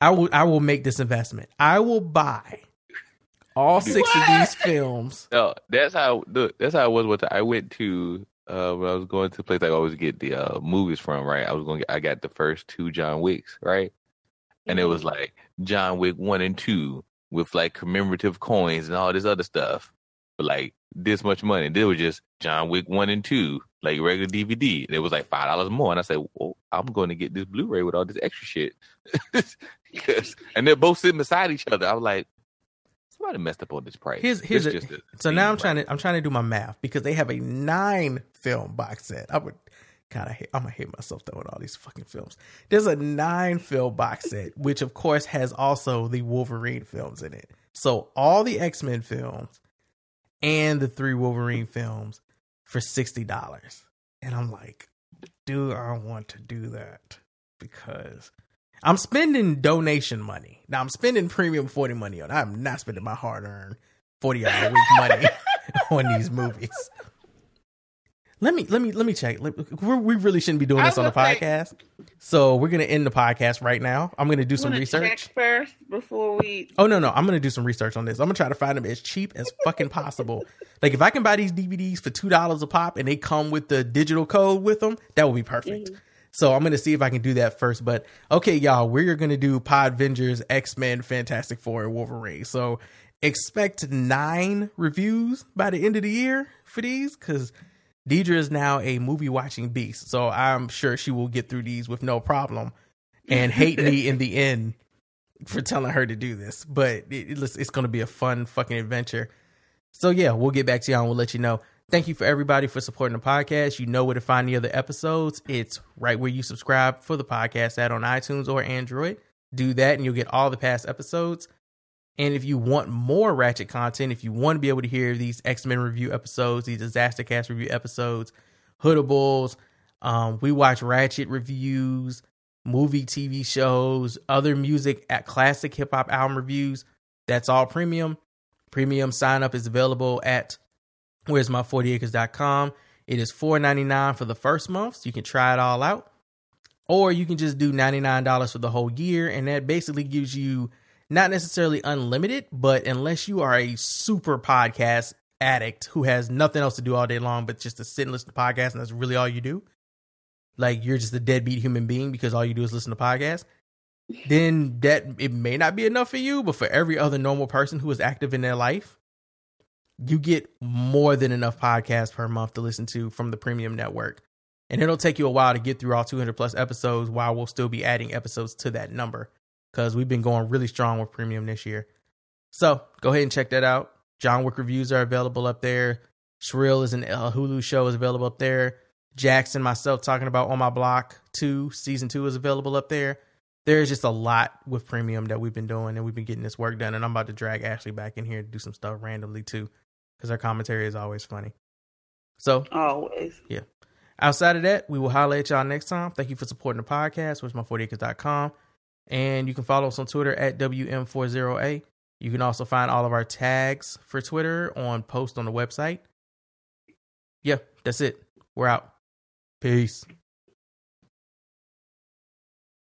Speaker 1: I will, I will make this investment. I will buy all six of these films. (laughs)
Speaker 4: No, that's how. Look, that's how it was. What I went to uh, when I was going to the place I always get the uh, movies from. Right, I was going. to I got the first two John Wicks. Right, and it was like John Wick one and two with like commemorative coins and all this other stuff. But like this much money, there was just John Wick one and two, like regular DVD. And it was like five dollars more. And I said, well, I'm going to get this Blu-ray with all this extra shit. (laughs) 'Cause- and they're both sitting beside each other. I was like, somebody messed up on this price.
Speaker 1: Here's here's a, so now I'm trying to I'm trying to do my math because they have a nine film box set. I would kind of hate I'm gonna hate myself throwing all these fucking films. There's a nine film box set, which of course has also the Wolverine films in it. So all the X Men films and the three Wolverine films for sixty dollars, and I'm like, do I want to do that? Because I'm spending donation money. Now I'm spending premium 40 money on. I'm not spending my hard earned 40 hour week money (laughs) on these movies. Let me let me let me check. We're- we really shouldn't be doing this on the
Speaker 2: gonna say-
Speaker 1: podcast. So we're gonna end the podcast right now. I'm gonna do some research.
Speaker 2: first before we.
Speaker 1: Oh no, no, I'm gonna do some research on this. I'm gonna try to find them as cheap as fucking possible. (laughs) like if I can buy these DVDs for two dollars a pop and they come with the digital code with them, that would be perfect. Mm-hmm. So I'm gonna see if I can do that first. But okay, y'all, we're gonna do Pod Vengers, X Men, Fantastic Four, and Wolverine. So expect nine reviews by the end of the year for these because Deidre is now a movie watching beast. So I'm sure she will get through these with no problem and hate me in the end for telling her to do this. But it, it's, it's going to be a fun fucking adventure. So yeah, we'll get back to y'all and we'll let you know. Thank you for everybody for supporting the podcast. You know where to find the other episodes. It's right where you subscribe for the podcast at on iTunes or Android. Do that and you'll get all the past episodes. And if you want more Ratchet content, if you want to be able to hear these X Men review episodes, these Disaster Cast review episodes, Hoodables, um, we watch Ratchet reviews, movie, TV shows, other music at classic hip hop album reviews. That's all premium. Premium sign up is available at where's my 40acres.com. It is $4.99 for the first month, so you can try it all out. Or you can just do $99 for the whole year, and that basically gives you not necessarily unlimited, but unless you are a super podcast addict who has nothing else to do all day long but just to sit and listen to podcasts, and that's really all you do, like you're just a deadbeat human being because all you do is listen to podcasts, then that it may not be enough for you, but for every other normal person who is active in their life, you get more than enough podcasts per month to listen to from the premium network. And it'll take you a while to get through all 200 plus episodes while we'll still be adding episodes to that number. because we've been going really strong with premium this year. So go ahead and check that out. John Wick reviews are available up there. Shrill is an uh, Hulu show is available up there. Jackson, myself talking about on my block two season two is available up there. There's just a lot with premium that we've been doing, and we've been getting this work done. And I'm about to drag Ashley back in here to do some stuff randomly too, because our commentary is always funny. So
Speaker 2: always,
Speaker 1: yeah. Outside of that, we will holler at y'all next time. Thank you for supporting the podcast, which is my40acres.com. And you can follow us on Twitter at WM40A. You can also find all of our tags for Twitter on post on the website. Yeah, that's it. We're out. Peace.